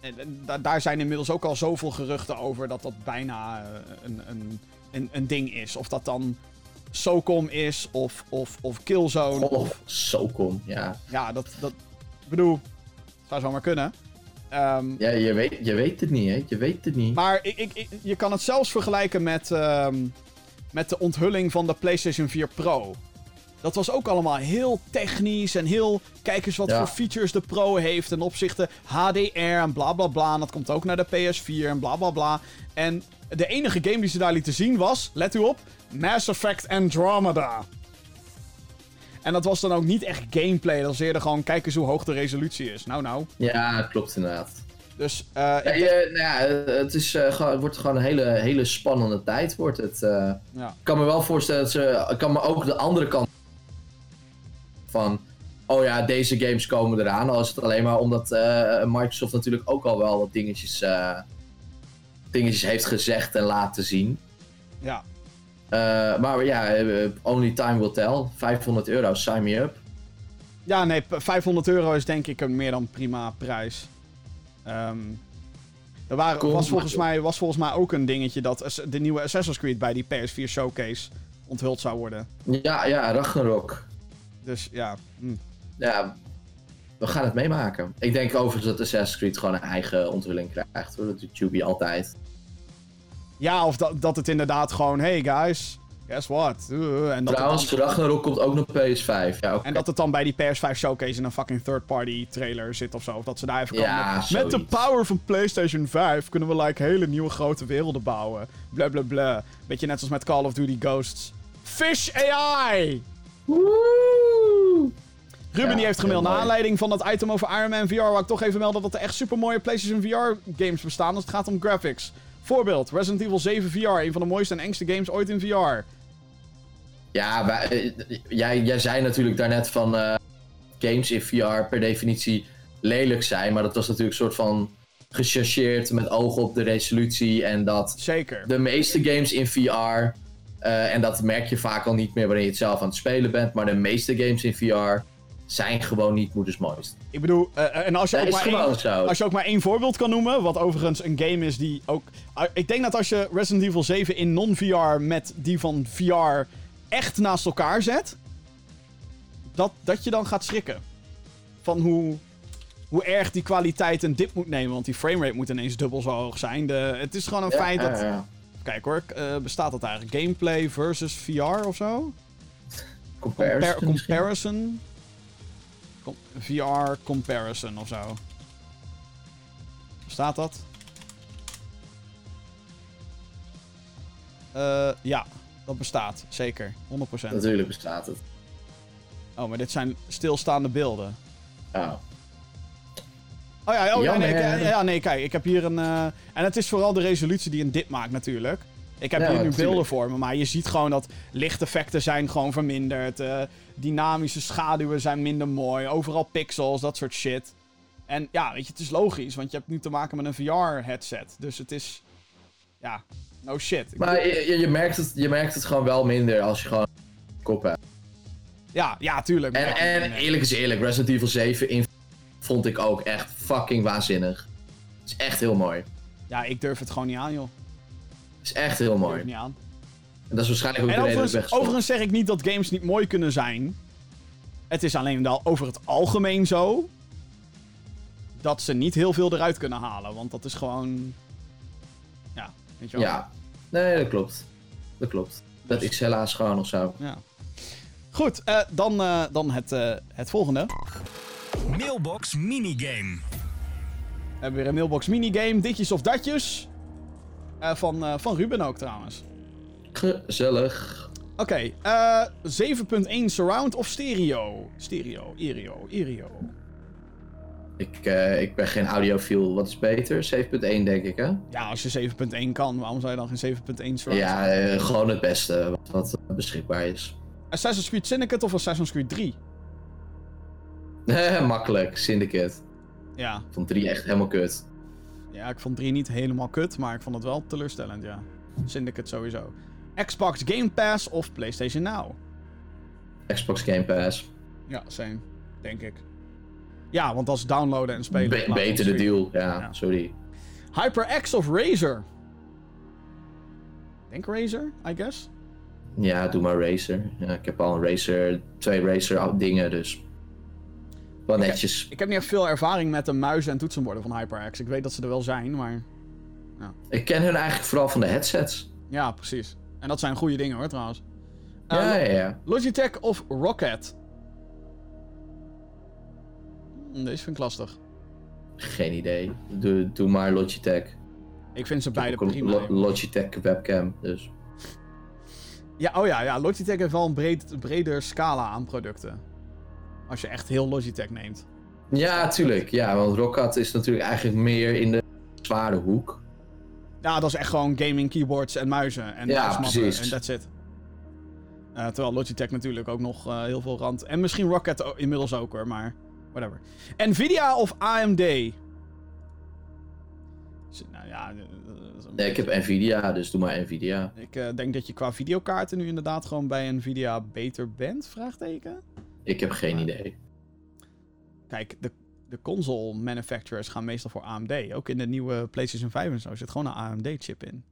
en- en da- daar zijn inmiddels ook al zoveel geruchten over dat dat bijna een, een, een, een ding is. Of dat dan SOCOM is of, of, of Killzone. Oh, zo kom, ja. Ja, dat... dat ik bedoel, zou zomaar kunnen. Ehm, Ja, je weet, je weet het niet, hè. Je weet het niet. Maar ik, ik, ik- je kan het zelfs vergelijken met, ehm, met de onthulling van de PlayStation 4 Pro. Dat was ook allemaal heel technisch en heel. Kijk eens wat Ja. voor features de Pro heeft ten opzichte HDR en bla bla bla. En dat komt ook naar de PS4 en bla bla bla. En de enige game die ze daar lieten zien was, let u op, Mass Effect Andromeda. En dat was dan ook niet echt gameplay. Dat was eerder gewoon, kijk eens hoe hoog de resolutie is. Nou, nou. Ja, klopt inderdaad. Dus, eh, Ja, je- nou ja, eh, het, is, het wordt gewoon een hele, hele spannende tijd. Wordt het, ja. Ik kan me wel voorstellen dat ze. Ik kan me ook de andere kant. van. Oh ja, deze games komen eraan. Al is het alleen maar omdat Microsoft natuurlijk ook al wel wat dingetjes. dingetjes heeft gezegd en laten zien. ja. Eh, maar ja, eh, only time will tell. 500 euro, sign me up. Ja, nee, p- 500 euro is denk ik een meer dan prima prijs. Ehm, er waren, was, volgens mij, was volgens mij ook een dingetje dat de nieuwe Assassin's Creed bij die PS4 Showcase onthuld zou worden. Ja, ja, Ragnarok. Dus ja, hm. Ja, we gaan het meemaken. Ik denk overigens dat Assassin's Creed gewoon een eigen onthulling krijgt. Hoor. Dat doet altijd. Ja of dat, dat het inderdaad gewoon, hey guys, guess what? Uh, en, dat Trouwens, dan, Ragnarok komt ook nog PS5. Ja, oké. en dat het dan bij die PS5 Showcase in een fucking third-party trailer zit of zo. Of dat ze daar even komen Ja, met, met de power van PlayStation 5 kunnen we like hele nieuwe grote werelden bouwen. Bla bla bla. Beetje net zoals met Call of Duty Ghosts. Fish AI! Woe! Ruben Ja, die heeft gemaild heel naar aanleiding van dat item over Iron Man VR. Waar ik toch even melden dat er echt super mooie PlayStation VR games bestaan als het gaat om graphics. Voorbeeld, Resident Evil 7 VR. Een van de mooiste en engste games ooit in VR. Ja, eh, jij, jij zei natuurlijk daarnet van eh, games in VR per definitie lelijk zijn. Maar dat was natuurlijk een soort van gechargeerd met oog op de resolutie. En dat Zeker. de meeste games in VR, eh, en dat merk je vaak al niet meer wanneer je het zelf aan het spelen bent. Maar de meeste games in VR zijn gewoon niet moeders mooist. Ik bedoel, eh, en als je, Dat ook maar één, als je ook maar één voorbeeld kan noemen, wat overigens een game is die ook... Ah, ik denk dat als je Resident Evil 7 in non-VR met die van VR echt naast elkaar zet, dat, dat je dan gaat schrikken. Van hoe, hoe erg die kwaliteit een dip moet nemen, want die framerate moet ineens dubbel zo hoog zijn. De, het is gewoon een feit dat... Ja, ja. Kijk hoor, eh, bestaat dat eigenlijk? Gameplay versus VR of zo? Comparison Compar- misschien? comparison? Com- VR comparison of zo. Staat dat? Eh, ja, dat bestaat. Zeker. 100%. Natuurlijk bestaat het. Oh, maar dit zijn stilstaande beelden. Oh. Oh ja, oh, ja, nee, ja, nee, kijk. Ik heb hier een... eh, En het is vooral de resolutie die een dip maakt natuurlijk. Ik heb Ja, hier nu beelden voor me, maar je ziet gewoon dat lichteffecten zijn gewoon verminderd. eh, dynamische schaduwen zijn minder mooi. Overal pixels, dat soort shit. En ja, weet je, het is logisch, want je hebt nu te maken met een VR-headset. Dus het is... Ja, no shit. Ik Maar je, je, je merkt het, je merkt het gewoon wel minder als je gewoon kop hebt. Ja, ja, tuurlijk. En, en nee. eerlijk is eerlijk, Resident Evil 7 in vond ik ook echt fucking waanzinnig. Het is echt heel mooi. Ja, ik durf het gewoon niet aan, joh. Is echt heel mooi. het niet aan. En dat is waarschijnlijk ook En de reden dat ik ben overigens, gestopt. overigens zeg ik niet dat games niet mooi kunnen zijn. Het is alleen wel over het algemeen zo. Dat ze niet heel veel eruit kunnen halen. Want dat is gewoon. Ja, weet je wel. Ja, nee, dat klopt. Dat klopt. Dat is helaas gewoon of zo. Ja. Goed, eh, dan, eh, dan het, eh, het volgende. We Mailbox minigame. hebben weer een mailbox minigame. Ditjes of datjes. Eh, van, eh, van Ruben ook trouwens. Gezellig. Oké, eh 7.1 surround of stereo? Stereo, Erio, Erio. Ik, ik ben geen audiofiel. Wat is beter? 7.1 denk ik, hè? Ja, als je 7.1 kan, waarom zou je dan geen 7.1 surround? Ja, gewoon het beste wat, wat beschikbaar is. Assassin's Creed Syndicate of Assassin's Creed 3? Makkelijk, Syndicate. Ja. Ik vond 3 echt helemaal kut. Ja, ik vond 3 niet helemaal kut, maar ik vond het wel teleurstellend, ja. Syndicate sowieso. Xbox Game Pass of PlayStation Now? Xbox Game Pass. Ja, same. Denk ik. Ja, want als downloaden en spelen... Be- beter de deal, ja, Ja. sorry. HyperX of Razer? Denk Razer, I guess. Ja, doe maar Razer. Ja, ik heb al een Razer, twee Razer dingen, dus. Wel netjes. Ik heb niet echt veel ervaring met de muizen en toetsenborden van HyperX. Ik weet dat ze er wel zijn, maar... Ik ken hun eigenlijk vooral van de headsets. Ja, precies. En dat zijn goede dingen hoor, trouwens. Ja, ja, ja. Logitech of Rocket? Hm, Deze vind ik lastig. Geen idee. Doe, doe maar Logitech. Ik vind ze beide prima. Lo- Logitech webcam, dus. Ja, oh ja, ja, Logitech heeft wel een breed, breder scala aan producten. Als je echt heel Logitech neemt. Ja, tuurlijk. Ja, want Roccat is natuurlijk eigenlijk meer in de zware hoek. Ja, dat is echt gewoon gaming keyboards en muizen. En Ja, precies. En that's it. Eh, terwijl Logitech natuurlijk ook nog eh, heel veel rand... En misschien Rocket inmiddels ook hoor, maar whatever. Nvidia of AMD? Nou ja, eh, Nee, ik heb Nvidia, dus doe maar Nvidia. Ik denk dat je qua videokaarten nu inderdaad gewoon bij Nvidia beter bent, vraagteken. Ik heb geen idee. Kijk, de, de console manufacturers gaan meestal voor AMD. Ook in de nieuwe PlayStation 5 en zo zit gewoon een AMD-chip in.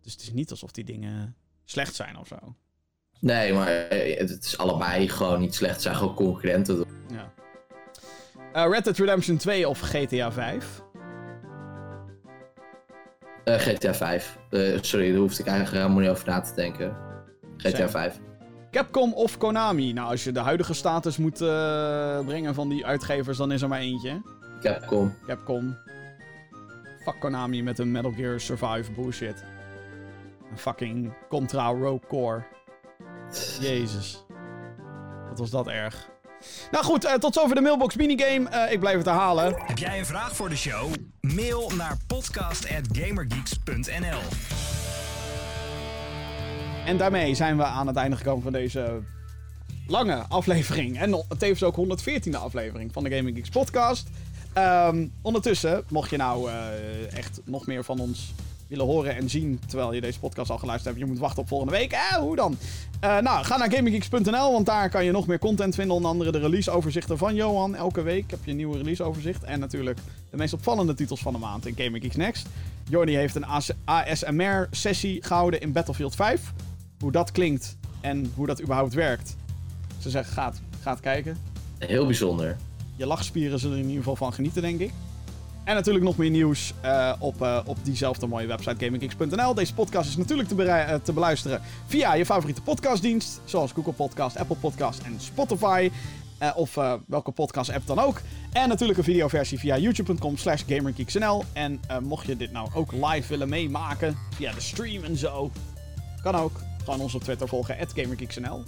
Dus het is niet alsof die dingen slecht zijn of zo. Nee, maar eh, het is allebei gewoon niet slecht. Het zijn gewoon concurrenten. Ja. Eh, Red Dead Redemption 2 of GTA 5? Eh, GTA 5. Eh, sorry, daar hoefde ik eigenlijk helemaal niet over na te denken. GTA Same. 5. Capcom of Konami? Nou, als je de huidige status moet eh, brengen van die uitgevers, dan is er maar eentje. Capcom. Capcom. Fuck Konami met een Metal Gear Survive bullshit. Een fucking Contra Rogue Core. Jezus. Wat was dat erg. Nou goed, eh, tot zover de mailbox minigame. Eh, ik blijf het herhalen. Heb jij een vraag voor de show? Mail naar podcast.gamergeeks.nl En daarmee zijn we aan het einde gekomen van deze lange aflevering. En tevens ook 114e aflevering van de Gaming Geeks podcast. Ehm, ondertussen, mocht je nou eh, echt nog meer van ons willen horen en zien... terwijl je deze podcast al geluisterd hebt... je moet wachten op volgende week. Eh, hoe dan? Eh, nou, ga naar gaminggeeks.nl, want daar kan je nog meer content vinden. Onder andere de releaseoverzichten van Johan. Elke week heb je een nieuwe releaseoverzicht. En natuurlijk de meest opvallende titels van de maand in Gaming Geeks Next. Jordi heeft een ASMR-sessie gehouden in Battlefield 5 hoe dat klinkt en hoe dat überhaupt werkt. Ze zeggen, gaat, gaat kijken. Heel bijzonder. Je lachspieren zullen er in ieder geval van genieten, denk ik. En natuurlijk nog meer nieuws eh, op, eh, op diezelfde mooie website gaminggeeks.nl. Deze podcast is natuurlijk te, eh, te beluisteren via je favoriete podcastdienst. Zoals Google Podcast, Apple Podcast en Spotify. Of welke podcast app dan ook. En natuurlijk een videoversie via youtube.com slash gamergeeksnl. En mocht je dit nou ook live willen meemaken via de stream en zo. Kan ook. Gewoon ons op Twitter volgen, gamergeeksnl.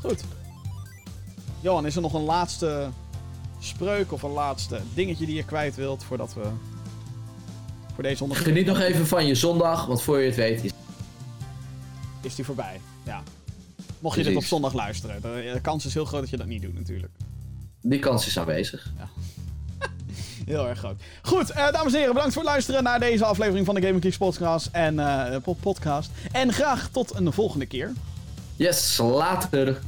Goed. Johan, is er nog een laatste spreuk of een laatste dingetje die je kwijt wilt voordat we voor deze 100 Geniet nog even van je zondag, want voor je het weet is is die voorbij. Ja. Mocht je dit op zondag luisteren, de, de kans is heel groot dat je dat niet doet natuurlijk. die kans is aanwezig. Heel erg groot. Goed, eh, dames en heren, bedankt voor het luisteren naar deze aflevering van de Gaming Geeks podcast en, eh, po- podcast. En graag tot een volgende keer. Yes, later.